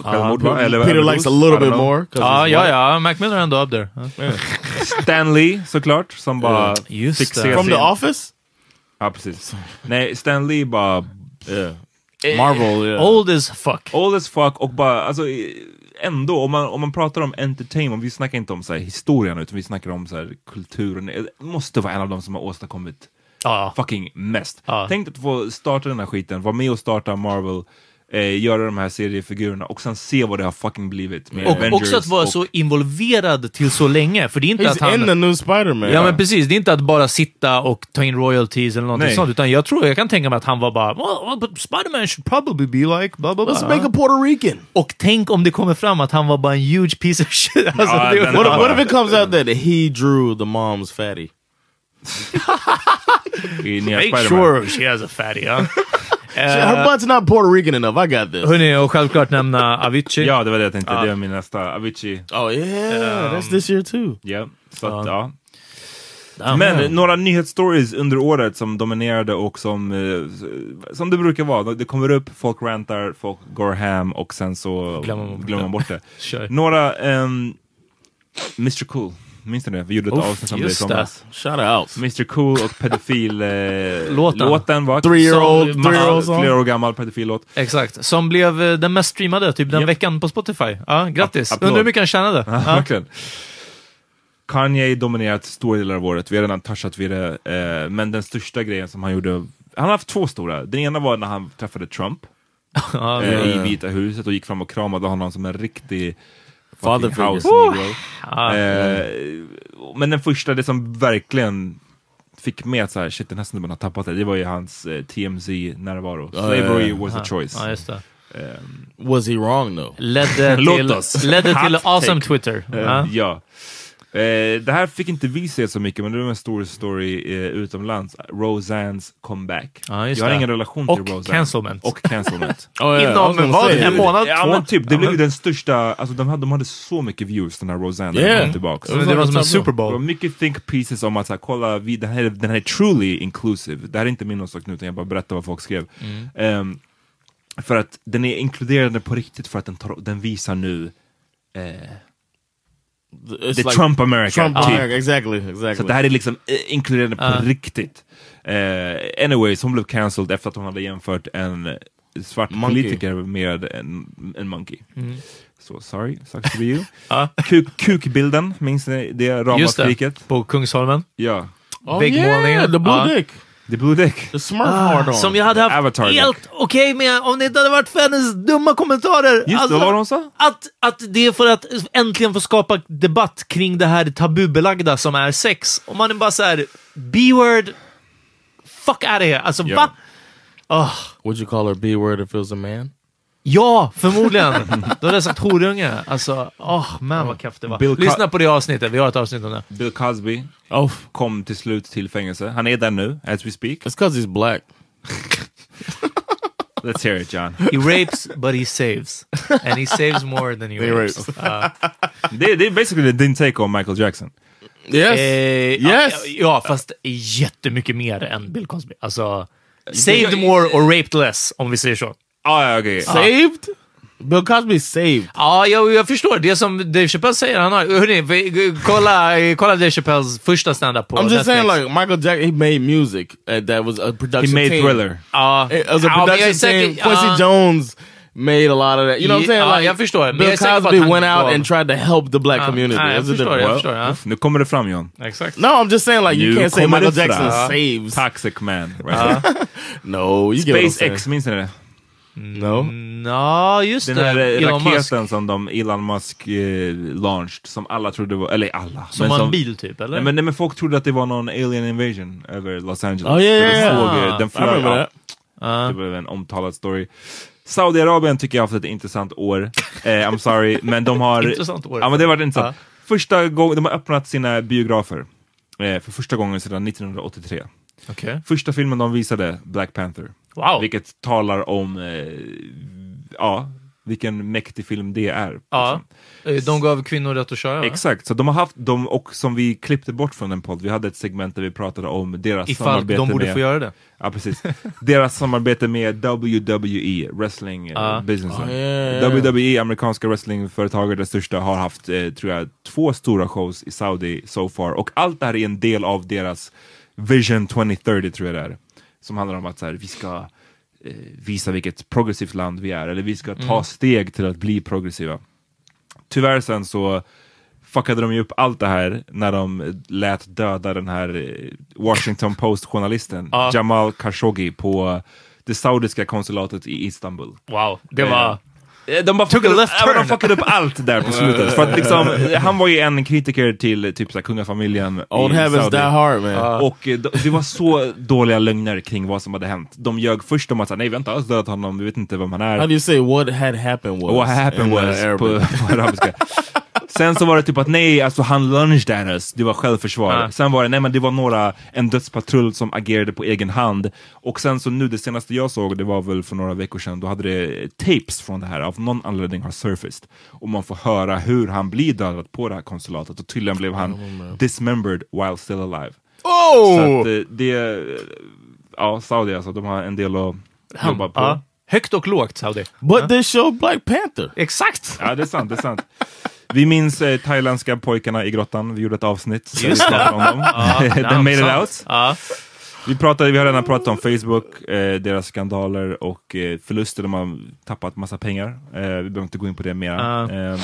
S2: va? Eller
S4: Peter
S2: överdos?
S4: likes a little bit
S2: know.
S4: more. 'cause
S1: Ja, ja. Mac Miller är ändå up there. *laughs* *laughs* Ja.
S2: Stan Lee såklart, som bara
S1: Just
S2: fick se
S4: From
S2: sin...
S4: The Office?
S2: Ja, precis. Nej, Stan Lee bara...
S4: Yeah. Marvel, yeah.
S1: Old as fuck.
S2: Old as fuck och bara, alltså ändå, om man, om man pratar om entertainment, vi snackar inte om så här, historien utan vi snackar om så här, kulturen. Det måste vara en av dem som har åstadkommit
S1: Ja.
S2: fucking mest.
S1: Ja.
S2: Tänk att få starta den här skiten, vara med och starta Marvel, eh, göra de här seriefigurerna och sen se vad det har fucking blivit med
S1: Och
S2: Avengers
S1: också att vara
S2: och,
S1: så involverad till så länge. För det är inte att
S4: He's
S1: han...
S4: in the new Spider-Man.
S1: Ja men precis, det är inte att bara sitta och ta in royalties eller någonting
S2: Nej.
S1: sånt, utan jag tror, jag kan tänka mig att han var bara well, but Spider-Man should probably be like blah blah
S4: Let's
S1: blah.
S4: make a Puerto Rican.
S1: Och tänk om det kommer fram att han var bara en huge piece of shit. Alltså,
S2: Ja,
S1: det,
S4: What,
S2: Ja.
S4: if- what if it comes out that he drew the mom's fatty? *laughs*
S1: Make sure she has a fatty, ja. *laughs*
S4: Her butt's not Puerto Rican enough. I got this.
S1: Hörni, och självklart nämna Avicii.
S2: Ja, det var det jag tänkte,
S1: Ja.
S2: det var min nästa. Avicii.
S4: Oh yeah, that's this year too.
S2: Ja, så att, ja.
S1: Damn.
S2: Men några nyhetsstories under året som dominerade och som, eh, som det brukar vara. Det kommer upp, folk rantar, folk går ham och sen så
S1: Glömmer man bort
S2: glömmer
S1: det.
S2: man bort det. *laughs*
S1: Kör.
S2: Några, ehm, Mr Cool, minns ni det? Vi gjorde ett
S1: Uff,
S2: avsnitt om det i somras.
S4: Shout out.
S2: Mr Cool och pedofil eh, *laughs*
S1: Låten.
S2: låten var
S4: Three year old, three year old
S2: flera år gammal pedofillåt.
S1: Exakt. Som blev eh, den mest streamade typ den
S2: Japp.
S1: veckan på Spotify. Ja, grattis. Undrar hur mycket han tjänade.
S2: Ja.
S1: Ja.
S2: Kanye dominerat stora delar av året, vi har redan touchat vid det. Eh, men den största grejen som han gjorde, han har haft två stora. Den ena var när han träffade Trump *laughs*
S1: Ja,
S2: eh, i. Vita huset och gick fram och kramade honom som en riktig
S4: Father
S2: house negro.
S1: Ja.
S2: Eh, men den första, det som verkligen fick mig att så här, shit den här snubben har tappat det, det var ju hans eh, TMZ-närvaro. Slavery
S4: ja,
S2: was a choice.
S1: Just det.
S4: Was he wrong though?
S1: Ledde *laughs* till, ledde till awesome
S2: take.
S1: Twitter.
S2: Eh,
S1: Ja.
S2: Ja. Eh, det här fick inte vi se så mycket, men det var en stor story eh, utomlands. Roseannes comeback.
S1: Ja, just
S2: jag har
S1: det.
S2: ingen relation
S1: Och
S2: till Roseanne.
S1: cancellment.
S2: Och cancellment.
S4: Oh, was *laughs*
S1: Inom
S4: gonna
S1: vad? En månad?
S2: ja,
S1: två?
S2: men typ, det
S1: Ja,
S2: blev
S1: men-
S2: ju den största, alltså de hade, de hade så mycket views den här Roseanne när
S4: Yeah.
S2: de kom tillbaks.
S1: Men det var som en Super
S2: Det var
S1: Bowl.
S2: mycket think pieces om att så här, kolla, vi, den, här, den här är truly inclusive. Det här är inte min åsikt nu, utan jag bara berättar vad folk skrev.
S1: Mm.
S2: Ehm, för att den är inkluderande på riktigt för att den, tar, den visar nu eh,
S4: It's
S2: the
S4: like
S2: Trump America.
S4: Trump
S2: typ.
S4: America, exactly,
S2: Så
S4: exactly.
S2: det här är liksom eh, inkluderande på
S1: Ja.
S2: riktigt. Eh, anyways, hon blev cancelled efter att hon hade jämfört en svart
S4: Monkey.
S2: politiker med en, en monkey. Så sorry, sucks to be you.
S1: Mm. *laughs* Ja.
S2: Kuk, kukbilden, minns ni det
S1: Just
S2: ramaskriket?
S1: det, på Kungsholmen.
S2: Ja.
S4: oh
S1: väggmålningen.
S4: yeah, the blue dick,
S2: The Blue Dick.
S4: the Smurf hard on.
S1: Som jag hade haft
S2: Avatar
S1: helt okej med om det inte hade varit för hennes dumma kommentarer.
S2: Just
S1: Alltså,
S2: det, vad det hon sa?
S1: Att, att det är för att äntligen få skapa debatt kring det här tabubelagda som är sex. Och man är bara så här, B-word, fuck out of here. Alltså
S2: Ja.
S1: va? Oh,
S4: Would you call her B word if it was a man?
S1: Ja, förmodligen. Då hade jag sagt horunge. Alltså, åh, man vad kaff det var.
S2: Bill Co-
S1: Lyssna på det avsnittet, vi har ett avsnitt om det.
S2: Bill Cosby
S4: Oh,
S2: kom till slut till fängelse. Han är där nu, as we speak.
S4: it's because he's black. *laughs*
S2: Let's hear it John.
S1: He rapes, but he saves. And he saves more than he
S4: He
S1: rapes. Ja.
S2: Det, det är basically din take om Michael Jackson.
S4: Yes.
S1: Eh,
S4: Yes.
S1: Ja, ja, fast jättemycket mer än Bill Cosby. Alltså, saved more och raped less, om vi säger så.
S2: Ah, ja, okej.
S4: saved? Bill Cosby saved.
S1: Ja, jag, jag förstår. Det som Dave Chappelle säger, han har... Hörni, kolla, kolla Dave Chappelles första standup på
S4: I'm just
S1: Netflix.
S4: saying, like Michael Jackson, he made music uh, that was a
S2: He
S4: production
S2: made
S4: team.
S2: Thriller.
S1: Ja,
S4: It was a
S1: ja,
S4: production team.
S1: säker-
S4: Quincy
S1: ja.
S4: Jones made a lot of that. You know what I'm saying?
S1: Ja,
S4: like
S1: jag förstår.
S4: Bill Cosby went out
S1: gav-
S4: and tried to help the black
S1: Ja,
S4: community.
S1: ja, jag förstår, jag förstår. Ja.
S2: Nu kommer det fram John.
S1: Exakt.
S4: No, I'm just saying, like you
S2: Nu
S4: can't say Michael Jackson
S2: fram.
S4: saves.
S2: Toxic man. Right? *laughs*
S4: No, you get what I'm saying.
S2: SpaceX, minns ni det?
S4: No.
S1: Ja, just
S2: Den
S1: det.
S2: här
S1: Elon Musk.
S2: raketen som de, Elon Musk eh, launched, som alla trodde var, eller alla.
S1: Som
S2: men
S1: var en bil typ, eller?
S2: Nej men, nej, men folk trodde att det var någon alien invasion över Los Angeles.
S4: Oh, yeah,
S2: För de
S4: yeah,
S2: såg,
S1: yeah.
S2: Den flög, ja,
S4: that.
S2: det var en omtalad story. Saudiarabien tycker jag har haft ett intressant år. *laughs* Eh, I'm sorry, men de har...
S1: Intressant år.
S2: Ja men det har varit intressant.
S1: Ja.
S2: Första gången, de har öppnat sina biografer. Eh, för första gången sedan 1983.
S1: Okej.
S2: Första filmen de visade, Black Panther.
S1: Wow.
S2: Vilket talar om, eh, ja, vilken mäktig film det är.
S1: Ja. Eh, De gav kvinnor rätt att köra?
S2: Exakt, så de har haft dem och som vi klippte bort från en podd, vi hade ett segment där vi pratade om deras
S1: Ifall
S2: samarbete
S1: de borde
S2: med,
S1: få göra det.
S2: Ja precis, *laughs* deras samarbete med WWE, wrestling eh,
S1: Ja.
S2: businessen.
S4: Oh, yeah, yeah.
S2: WWE, amerikanska wrestlingföretaget, det största, har haft, eh, tror jag, två stora shows i Saudi so far. Och allt det här är en del av deras Vision 2030 tror jag det är. Som handlar om att så här, vi ska eh, visa vilket progressivt land vi är, eller vi ska ta
S1: Mm.
S2: steg till att bli progressiva. Tyvärr sen så fuckade de ju upp allt det här när de lät döda den här eh, Washington Post-journalisten
S1: Ja.
S2: Jamal Khashoggi på det saudiska konsulatet i Istanbul.
S1: Wow, det var...
S2: Eh, De bara fuckade upp,
S1: left
S2: ja, men de
S1: turn.
S2: fuckade upp allt där på slutet. För att *laughs* liksom, han var ju en kritiker till typ såhär, kungafamiljen
S4: Old
S2: Saudi.
S4: die hard man.
S2: Och eh, det var så dåliga lögner kring vad som hade hänt. De ljög först om att nej vi har inte alls dödat honom, vi vet inte vem han är.
S4: How do you say what had happened was?
S2: What happened
S4: uh,
S2: was
S4: Arabic?
S2: på, på arabiska. *laughs* Sen så var det typ att nej, alltså han lunged at us, det var självförsvar.
S1: Ja.
S2: Sen var det, nej men det var några, en dödspatrull som agerade på egen hand. Och sen så nu, det senaste jag såg, det var väl för några veckor sedan, då hade det tapes från det här, av någon anledning har surfaced. Och man får höra hur han blir dödad på det här konsulatet, och tydligen blev han dismembered while still alive.
S1: Oh!
S2: Så att eh, det, ja Saudi alltså, de har en del att jobba på.
S1: Ja. Högt och lågt Saudi.
S4: But they showed Black Panther.
S1: Exakt!
S2: Ja, det är sant. Det är sant. Vi minns eh, thailändska pojkarna i grottan. Vi gjorde ett avsnitt. där vi pratade om dem. *laughs*
S1: Ja, *laughs*
S2: They made it
S1: sant.
S2: out.
S1: Ja.
S2: Vi, pratade, vi har redan pratat om Facebook, eh, deras skandaler och eh, förluster. De har tappat massa pengar. Eh, vi behöver inte gå in på det mer.
S1: Ja.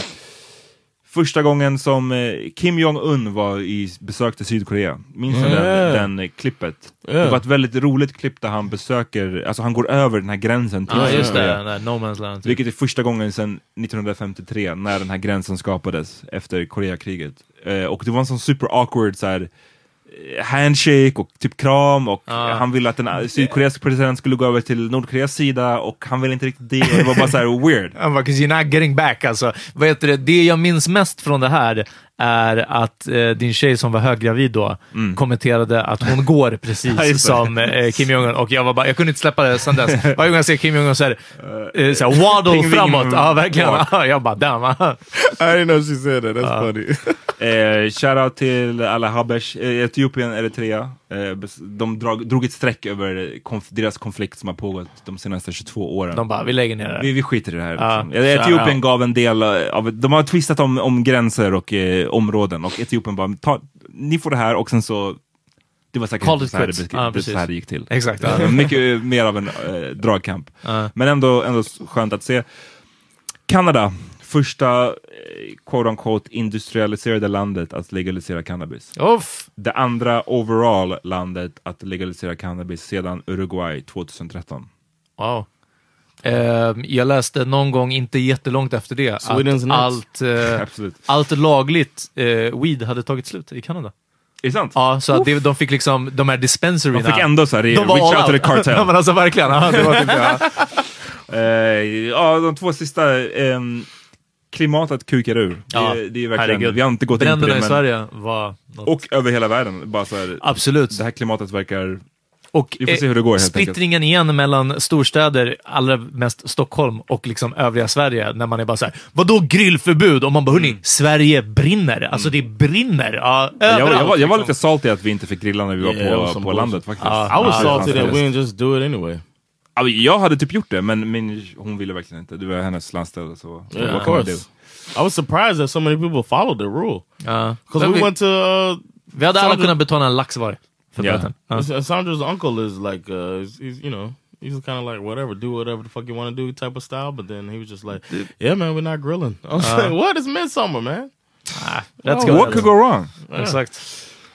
S2: Första gången som eh, Kim Jong-Un var i besökte Sydkorea. Minns du den, den eh, klippet? Det
S4: Yeah.
S2: var ett väldigt roligt klipp där han besöker, alltså han går över den här gränsen till
S1: det.
S2: Sydkorea.
S1: Där No Man's Land. typ.
S2: Vilket är första gången sedan 1953 när den här gränsen skapades efter Koreakriget. Eh, och det var en sån super awkward så här, handshake och typ kram och
S1: Ja.
S2: han ville att den sydkoreanska presidenten skulle gå över till Nordkoreas sida och han ville inte riktigt det det var bara så här weird. *laughs*
S1: Bara, 'cause you're not getting back alltså. Vad heter det? det jag minns mest från det här är att eh, din tjej som var höggravid då kommenterade att hon går *laughs* precis som eh, Kim Jong-Un och jag var bara, jag kunde inte släppa det sen dess. *laughs* Varje gång jag ser Kim Jong-Un så här, eh, så här waddle
S2: Pingvin
S1: framåt. Ja, verkligen. Ja, *laughs* jag bara, damn.
S4: I didn't know she said that. That's funny.
S2: Eh, shoutout till alla Habesh, eh, Etiopien, Eritrea. Eh, de drag, drog ett streck över konf deras konflikt som har pågått de senaste 22 åren.
S1: De bara, vi lägger ner det.
S2: Vi, vi skiter i det här. Liksom. Etiopien gav en del eh, av, de har twistat om, om gränser och områden och Etiopien bara, ta, ni får det här och sen så det var säkert
S1: Call
S2: så här, det,
S1: precis.
S2: så här det gick till.
S1: Exakt.
S2: Ja, mycket mer av en eh, dragkamp.
S1: Ja.
S2: Men ändå, ändå skönt att se. Kanada, första eh, quote unquote industrialiserade landet att legalisera cannabis.
S1: Uff.
S2: Det andra overall landet att legalisera cannabis sedan Uruguay 2013.
S1: Wow. Eh, jag läste någon gång, inte jättelångt efter det,
S4: Sweden's
S1: att allt, eh, *laughs* allt lagligt eh, weed hade tagit slut i Kanada.
S2: Är det sant?
S1: Ja, så att det, de fick liksom, de här dispensaryerna.
S2: De fick ändå så här,
S1: de var
S2: reach out to the cartel. *laughs*
S1: ja, men alltså verkligen. Ja, det var typ. Ja. *laughs*
S2: Eh, ja, de två sista. ehm, klimatet kukar ur.
S1: Ja,
S2: det, det är verkligen,
S1: herregud.
S2: vi har inte gått in på
S1: Bränderna
S2: det.
S1: i
S2: Men,
S1: Sverige var något.
S2: och över hela världen. Bara så här,
S1: Absolut.
S2: det här klimatet verkar...
S1: Och
S2: Vi får se hur det går, helt
S1: splittringen igen mellan storstäder, allra mest Stockholm och liksom övriga Sverige, när man är bara så här, vadå grillförbud? Och man bara, hörni, Sverige brinner. Alltså det brinner. Ja,
S2: Jag,
S1: överallt.
S2: jag, var, jag var
S1: liksom.
S2: lite salty att vi inte fick grilla när vi var
S4: Yeah,
S2: på, på landet faktiskt.
S1: Ja.
S4: I was
S1: Ah,
S4: salty that we didn't just do it anyway.
S2: Ja, Jag hade typ gjort det, men min, hon ville verkligen inte. Det var hennes landställe. Så,
S4: Yeah,
S2: kan man
S4: course.
S2: do?
S4: I was surprised that so many people followed the rule.
S1: Men
S4: we
S1: vi,
S4: went to uh,
S1: vi hade alla kunnat betala en lax var
S2: Ja.
S1: böten. Ja.
S4: Uh, Sandra's uncle is like, uh, he's, he's you know, he's kind of like whatever, do whatever the fuck you want to do type of style. But then he was just like, yeah, man, we're not grilling. *laughs* I was like, what? It's midsummer, man.
S1: Let's
S4: Oh,
S1: go.
S2: What could go wrong?
S1: Exakt.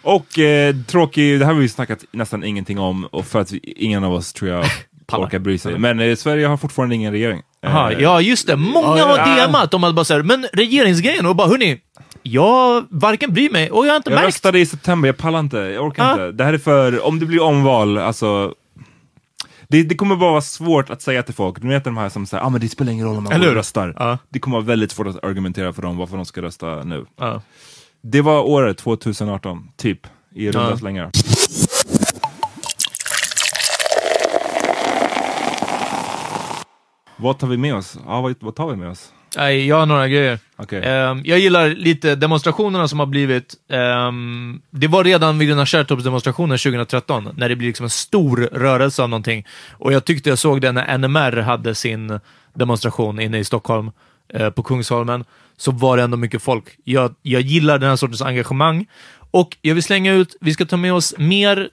S2: Och eh, tråkig, det här har vi snackat nästan ingenting om, och för att vi, ingen av oss tror jag *laughs* orkar bry sig. Men eh, Sverige har fortfarande ingen regering.
S1: Aha,
S2: Eh,
S1: ja, just det. Många
S4: ja,
S1: har
S4: ja.
S1: DMat. De hade bara såhär, men regeringsgrejen, och bara hörni, jag varken bryr mig och jag har inte
S2: Jag
S1: märkt.
S2: röstade i september, jag pallar inte, jag orkar
S1: Ja.
S2: inte. Det här är för, om det blir omval, alltså det, det kommer bara vara svårt att säga till folk, du vet de här som säger ah, men det spelar ingen roll om man röstar.
S1: Ja.
S2: Det kommer vara väldigt svårt att argumentera för dem varför de ska rösta nu.
S1: Ja.
S2: Det var året 2018, typ, i runda
S1: Ja.
S2: slängar. Vad tar vi med oss? Ja, vad, vad tar vi med oss?
S1: Nej, jag har några grejer.
S2: Okej.
S1: Ehm, jag gillar lite demonstrationerna som har blivit... ehm, det var redan vid den här Kärrtorpsdemonstrationen 2013, när det blir liksom en stor rörelse av någonting. Och jag tyckte jag såg det när NMR hade sin demonstration inne i Stockholm, eh, på Kungsholmen. Så var det ändå mycket folk. Jag, jag gillar den här sortens engagemang. Och jag vill slänga ut, vi ska ta med oss mer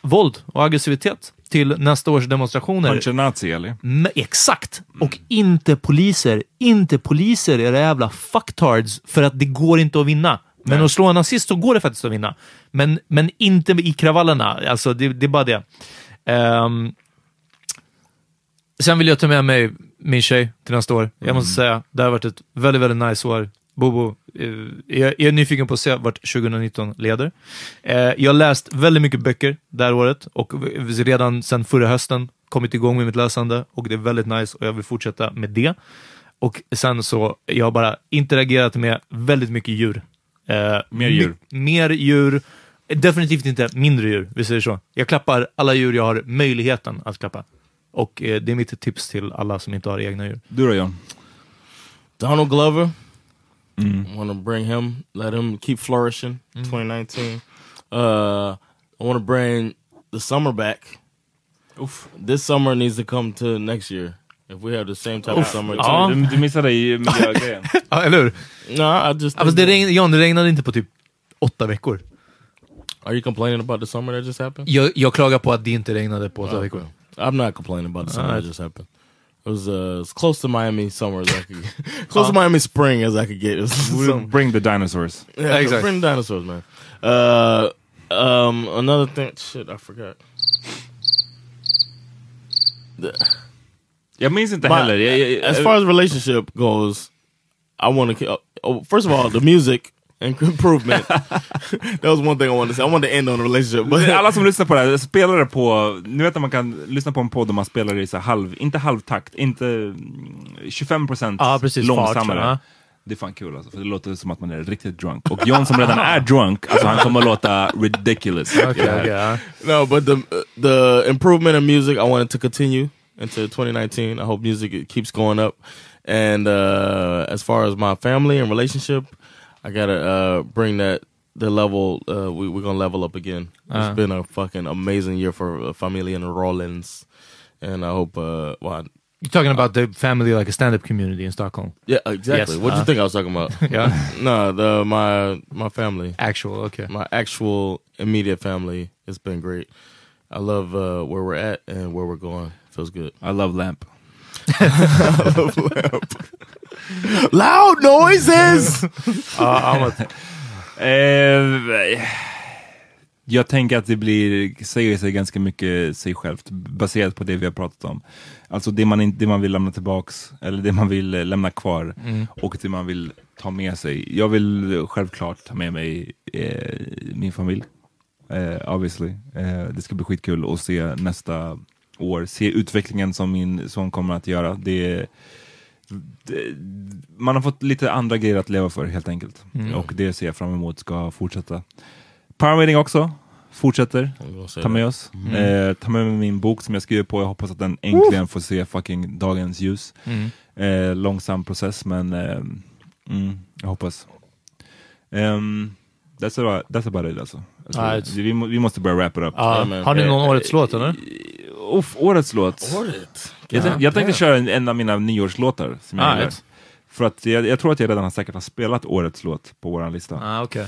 S1: våld och aggressivitet till nästa års demonstrationer.
S2: Punch nazi, eller?
S1: Men, exakt! Och inte poliser. Inte poliser, era jävla fucktards, för att det går inte att vinna. Men
S2: Nej.
S1: att slå en nazist så går det faktiskt att vinna. Men, men inte i kravallerna. Alltså, det, det är bara det. Ehm, sen vill jag ta med mig min tjej till nästa år. Jag måste säga, det har varit ett väldigt, väldigt nice år. Bobo, eh, jag är nyfiken på att se vart 2019 leder. Eh, jag har läst väldigt mycket böcker det här året och redan sedan förra hösten kommit igång med mitt läsande och det är väldigt nice och jag vill fortsätta med det. Och sen så, jag har bara interagerat med väldigt mycket djur. Eh,
S2: Mer djur.
S1: my- mer djur. Definitivt inte mindre djur, vi säger så. Jag klappar alla djur jag har möjligheten att klappa. Och det är mitt tips till alla som inte har egna djur.
S2: Du då John?
S4: Donald Glover.
S2: Mm.
S4: want to bring him, let him keep flourishing.
S1: Mm.
S4: 2019. Uh, I want to bring the summer back.
S2: Uff.
S4: This summer needs to come to next year. If we have the same type of summer.
S1: Ja.
S2: Du, du missade i *laughs* miljögrejen. *laughs*
S1: Ja, eller hur?
S4: No, I just.
S1: Ja, fast det regn, John, det regnade inte på typ åtta veckor.
S4: Are you complaining about the summer that just happened?
S1: Jag, jag klagar på att det inte regnade på åtta veckor.
S4: I'm not complaining about the summer that just happened. It was uh, as close to Miami summer as I could get. *laughs* close to Miami spring as I could get. It *laughs*
S2: We'll
S4: some-
S2: bring the dinosaurs.
S4: yeah,
S1: exactly.
S4: bring dinosaurs, man. Uh, um, another thing. Shit, I forgot. The-
S2: Jag minns inte
S4: My-
S2: heller. Jag, jag,
S4: as far as relationship goes, I want to. Oh, first of all, the music and *laughs* improvement. *laughs* that was one thing I wanted to say. I wanted to end on a relationship, but *laughs*
S2: Alla som lyssnar på det här, spelar det på, nu vet att man kan lyssna på en podd och man spelar i så halv, inte halvtakt, inte mm, 25%
S1: Ja, precis, fart,
S2: långsammare.
S1: ja.
S2: Det är fan kul alltså, för det låter som att man är riktigt drunk. Och John som redan är drunk, alltså han kommer låta ridiculous.
S1: Okej, okej, ja.
S4: No, but the the improvement in music I wanted to continue into 2019. I hope music keeps going up. And uh, as far as my family and relationship, I gotta uh, bring that the level. Uh, we, we're gonna level up again.
S1: Uh.
S4: It's been a fucking amazing year for uh, Familia and Rollins, and I hope. Uh, well,
S1: You're talking about the family, like a stand-up community in Stockholm.
S4: yeah, exactly.
S1: Yes,
S4: what do you
S1: uh.
S4: think I was talking about? *laughs*
S1: Yeah.
S4: no, the my my family.
S1: Actual, okay.
S4: my actual immediate family it's been great i love uh, where we're at and where we're going feels good
S2: I love lamp. *laughs*
S4: loud noises *laughs*
S1: Ja,
S2: Eh, jag tänker att det blir, säger sig ganska mycket sig självt baserat på det vi har pratat om. Alltså det man, in, det man vill lämna tillbaks, eller det man vill eh, lämna kvar och det man vill ta med sig. Jag vill självklart ta med mig eh, min familj, eh, obviously. Eh, det ska bli skitkul att se nästa år, se utvecklingen som min son kommer att göra. Det, det, man har fått lite andra grejer att leva för helt enkelt. Och det ser jag fram emot ska fortsätta. Power Meeting också, fortsätter. Ta med oss. Eh, ta med mig min bok som jag skriver på. Jag hoppas att den äntligen får se fucking dagens ljus.
S1: Mm.
S2: Eh, långsam process men eh, mm, jag hoppas. Um, that's, about, that's about it alltså. Alltså vi, vi måste börja wrap it up.
S1: Ja.
S4: man.
S1: Har ni någon
S2: Eh,
S1: årets låt eller?
S2: Uff, årets låt. Jag, tänk, jag tänkte köra en, en av mina nyårslåtar. Som jag,
S1: Ah,
S2: gillar.
S1: right.
S2: För att jag, jag tror att jag redan har säkert har spelat årets låt på vår lista.
S1: Ah, okej.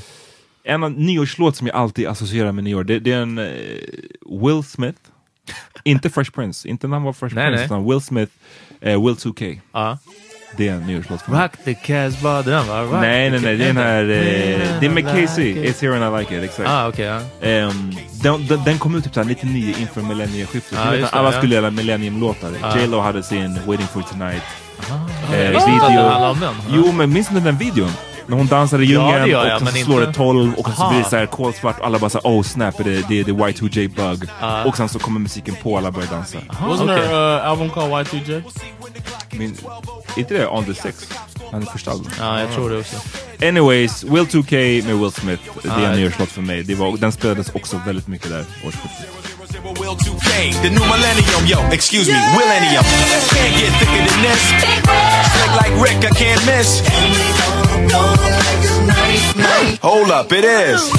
S2: En av nyårslåt som jag alltid associerar med nyår, det, det är en eh, Will Smith. *laughs* inte Fresh Prince, inte när han var Fresh
S1: Nej,
S2: Prince,
S1: nej.
S2: utan Will Smith, eh, Will 2K.
S1: Ja.
S2: Det är en nyårslåt för mig.
S1: Rock the Casbah, den va? Rock
S2: Nej, nej, nej, det är den här, eh, det är med
S1: Like.
S2: It's here and I like it, exakt.
S1: Ah, okej. ja.
S2: Ehm, den, den, den kom ut typ såhär 99 inför millennieskiftet.
S1: Det,
S2: alla
S1: ja.
S2: skulle göra millenniumlåtar.
S1: Ja.
S2: J Lo hade sin Waiting for tonight.
S1: Jag
S2: Eh,
S1: att
S2: video.
S1: det.
S2: Jo, men minns du den videon? När hon dansar i
S1: Ja,
S2: djungeln
S1: jag,
S2: och så
S1: men
S2: slår
S1: inte-
S2: det 12 och så
S1: Aha.
S2: blir det såhär kolsvart och alla bara såhär oh snap, det är det är the Y2J bug.
S1: Ja.
S2: Och sen så kommer musiken på och alla börjar dansa.
S4: wasn't
S1: okay.
S4: there uh, album called y2j
S2: Min, inte det On the Six? Hans första album.
S1: Ja, jag tror det också.
S2: Anyways, Will 2K med Will Smith. Det är
S1: Ah,
S2: en nyårslåt för mig. Det var, den spelades också väldigt mycket där årsskiftet.
S6: Will 2K, the new millennium, yo, excuse me, millennium. Can't get thicker than this. Slick like Rick, I can't miss. Hold up, it is.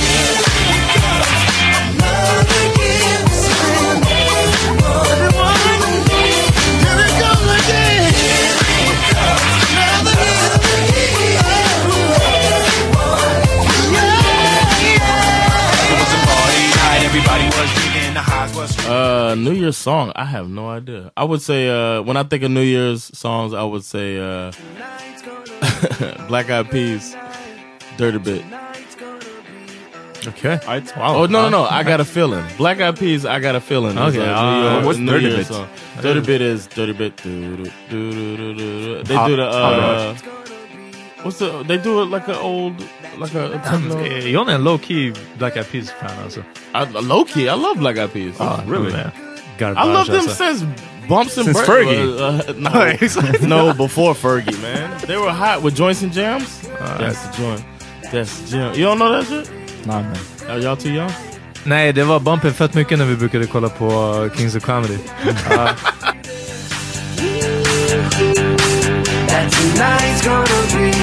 S4: Uh, New Year's song? I have no idea. I would say uh, when I think of New Year's songs, I would say uh, *laughs* Black Eyed Peas, "Dirty Bit."
S1: Okay.
S2: Wow.
S4: Oh no, no, no! *laughs* I got a feeling. Black Eyed Peas, I got a feeling. is
S1: Okay,
S4: a
S1: uh,
S4: New Year-
S2: what's
S4: New
S2: Dirty
S4: Year's
S2: Bit?
S4: song. Dirty Bit is Dirty Bit. doo, doo, doo, doo, doo, doo. They
S1: Ah,
S4: do the.
S1: ah,
S4: Uh, what's the? They do it like an old, like a. a techno.
S1: Eh, John är en low-key Black Eyed Peas-fan alltså.
S4: I, low key, I love Black Eyed Peas.
S1: Ja,
S2: really?
S1: de är
S4: I love them
S1: alltså.
S4: since Bumps and
S2: Since
S4: Bur-
S2: Fergie.
S4: Uh, uh, no, *laughs* *laughs* no, before Fergie, man. They were hot with joints and jams. That's the joint. That's the jam. You don't know that shit?
S2: Nej, men.
S4: Are y'all too young?
S1: Nej, det var bumping fett mycket när vi brukade kolla på Kings of Comedy. Ja. *laughs*
S6: That tonight's gonna be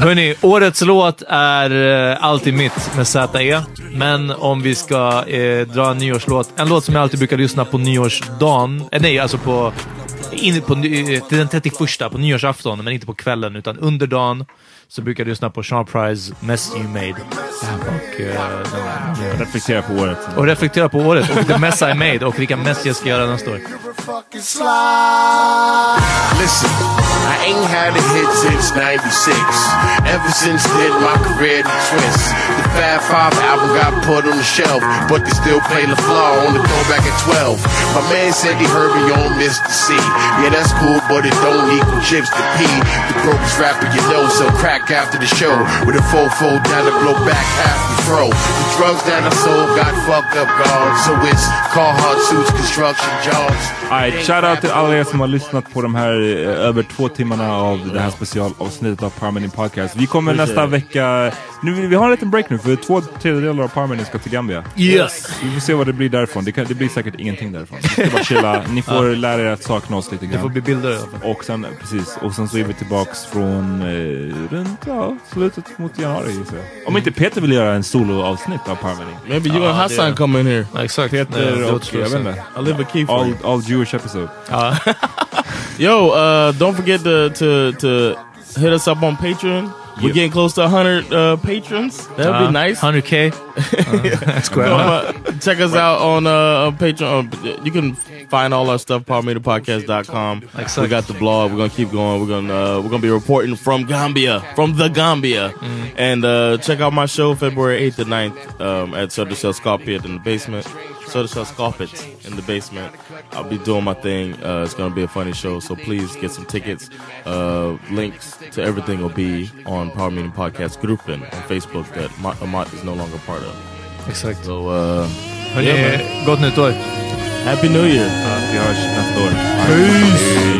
S1: Hörni, årets låt är eh, alltid mitt med ZE. Men om vi ska eh, dra en nyårslåt, en låt som jag alltid brukar lyssna på nyårsdagen, eh, nej alltså på, in, på eh, till den 31 på nyårsafton, men inte på kvällen utan under dagen så brukar jag lyssna på Sean Price Mess You Made. Och, den-
S2: Reflektera på året.
S1: och reflektera på året och the mess I made och vilka mess jag ska göra nästa år.
S7: Listen, I ain't had a hit since 96. Ever since then, my career to twist. The Fab Five album got put on the shelf, but they still play the flaw on the throwback at 12. My man said he heard me on Mr. C. Yeah, that's cool, but it don't equal chips to P. The brokest rapper you know sell crack after the show with a fofo down to blow back half the throw. The drugs that I sold got fucked up guards, so it's Carhartt suits, construction jobs.
S2: Alright, shoutout till alla er som har lyssnat på de här eh, över två timmarna av det här specialavsnittet av Parmeny Podcast. Vi kommer nästa vecka... Nu, vi har en liten break nu för två tredjedelar av Parmeny ska till Gambia.
S1: Yes!
S2: Vi får se vad det blir därifrån. Det, kan, det blir säkert ingenting därifrån. Vi ska bara chilla. *laughs* Ni får lära er att sakna oss lite
S1: Det får
S2: grann.
S1: bli bilder i alla fall.
S2: Och sen, precis, och sen så är vi tillbaks från eh, runt ja, slutet mot januari gissar jag. Om inte Peter vill göra en soloavsnitt av Parmeny.
S4: Maybe you and Hassan
S1: det-
S4: come in here.
S1: Exakt. Nej,
S2: Peter
S1: det
S2: och, jag vet inte.
S4: I live a key for
S2: All,
S4: you.
S2: all Jewish episode. *laughs*
S4: Yo, uh, don't forget to, to to hit us up on Patreon. We're
S2: Yeah.
S4: getting close to 100 uh, patrons. That'd
S1: Uh,
S4: be nice.
S1: 100k. Uh, *laughs* square.
S4: So, uh, check us out on uh, Patreon. Uh, You can find all our stuff parmeterpodcast.com.
S1: Exactly.
S4: We got the blog. We're gonna keep going. We're gonna uh, we're gonna be reporting from Gambia, from the Gambia, and uh, check out my show February 8th and 9th um, at Sodershell Scorpion in the basement. Sodershell Scorpion in the basement. I'll be doing my thing. Uh, it's gonna be a funny show, so please get some tickets. Uh, links to everything will be on Power Meeting Podcast Gruppen on Facebook that Amat Amat is no longer part of.
S1: Exakt.
S4: So uh,
S1: Hörni,
S4: Yeah, man.
S1: gott nytt år.
S4: Happy New Year!
S2: Ja, vi hörs nästa år.
S4: Peace.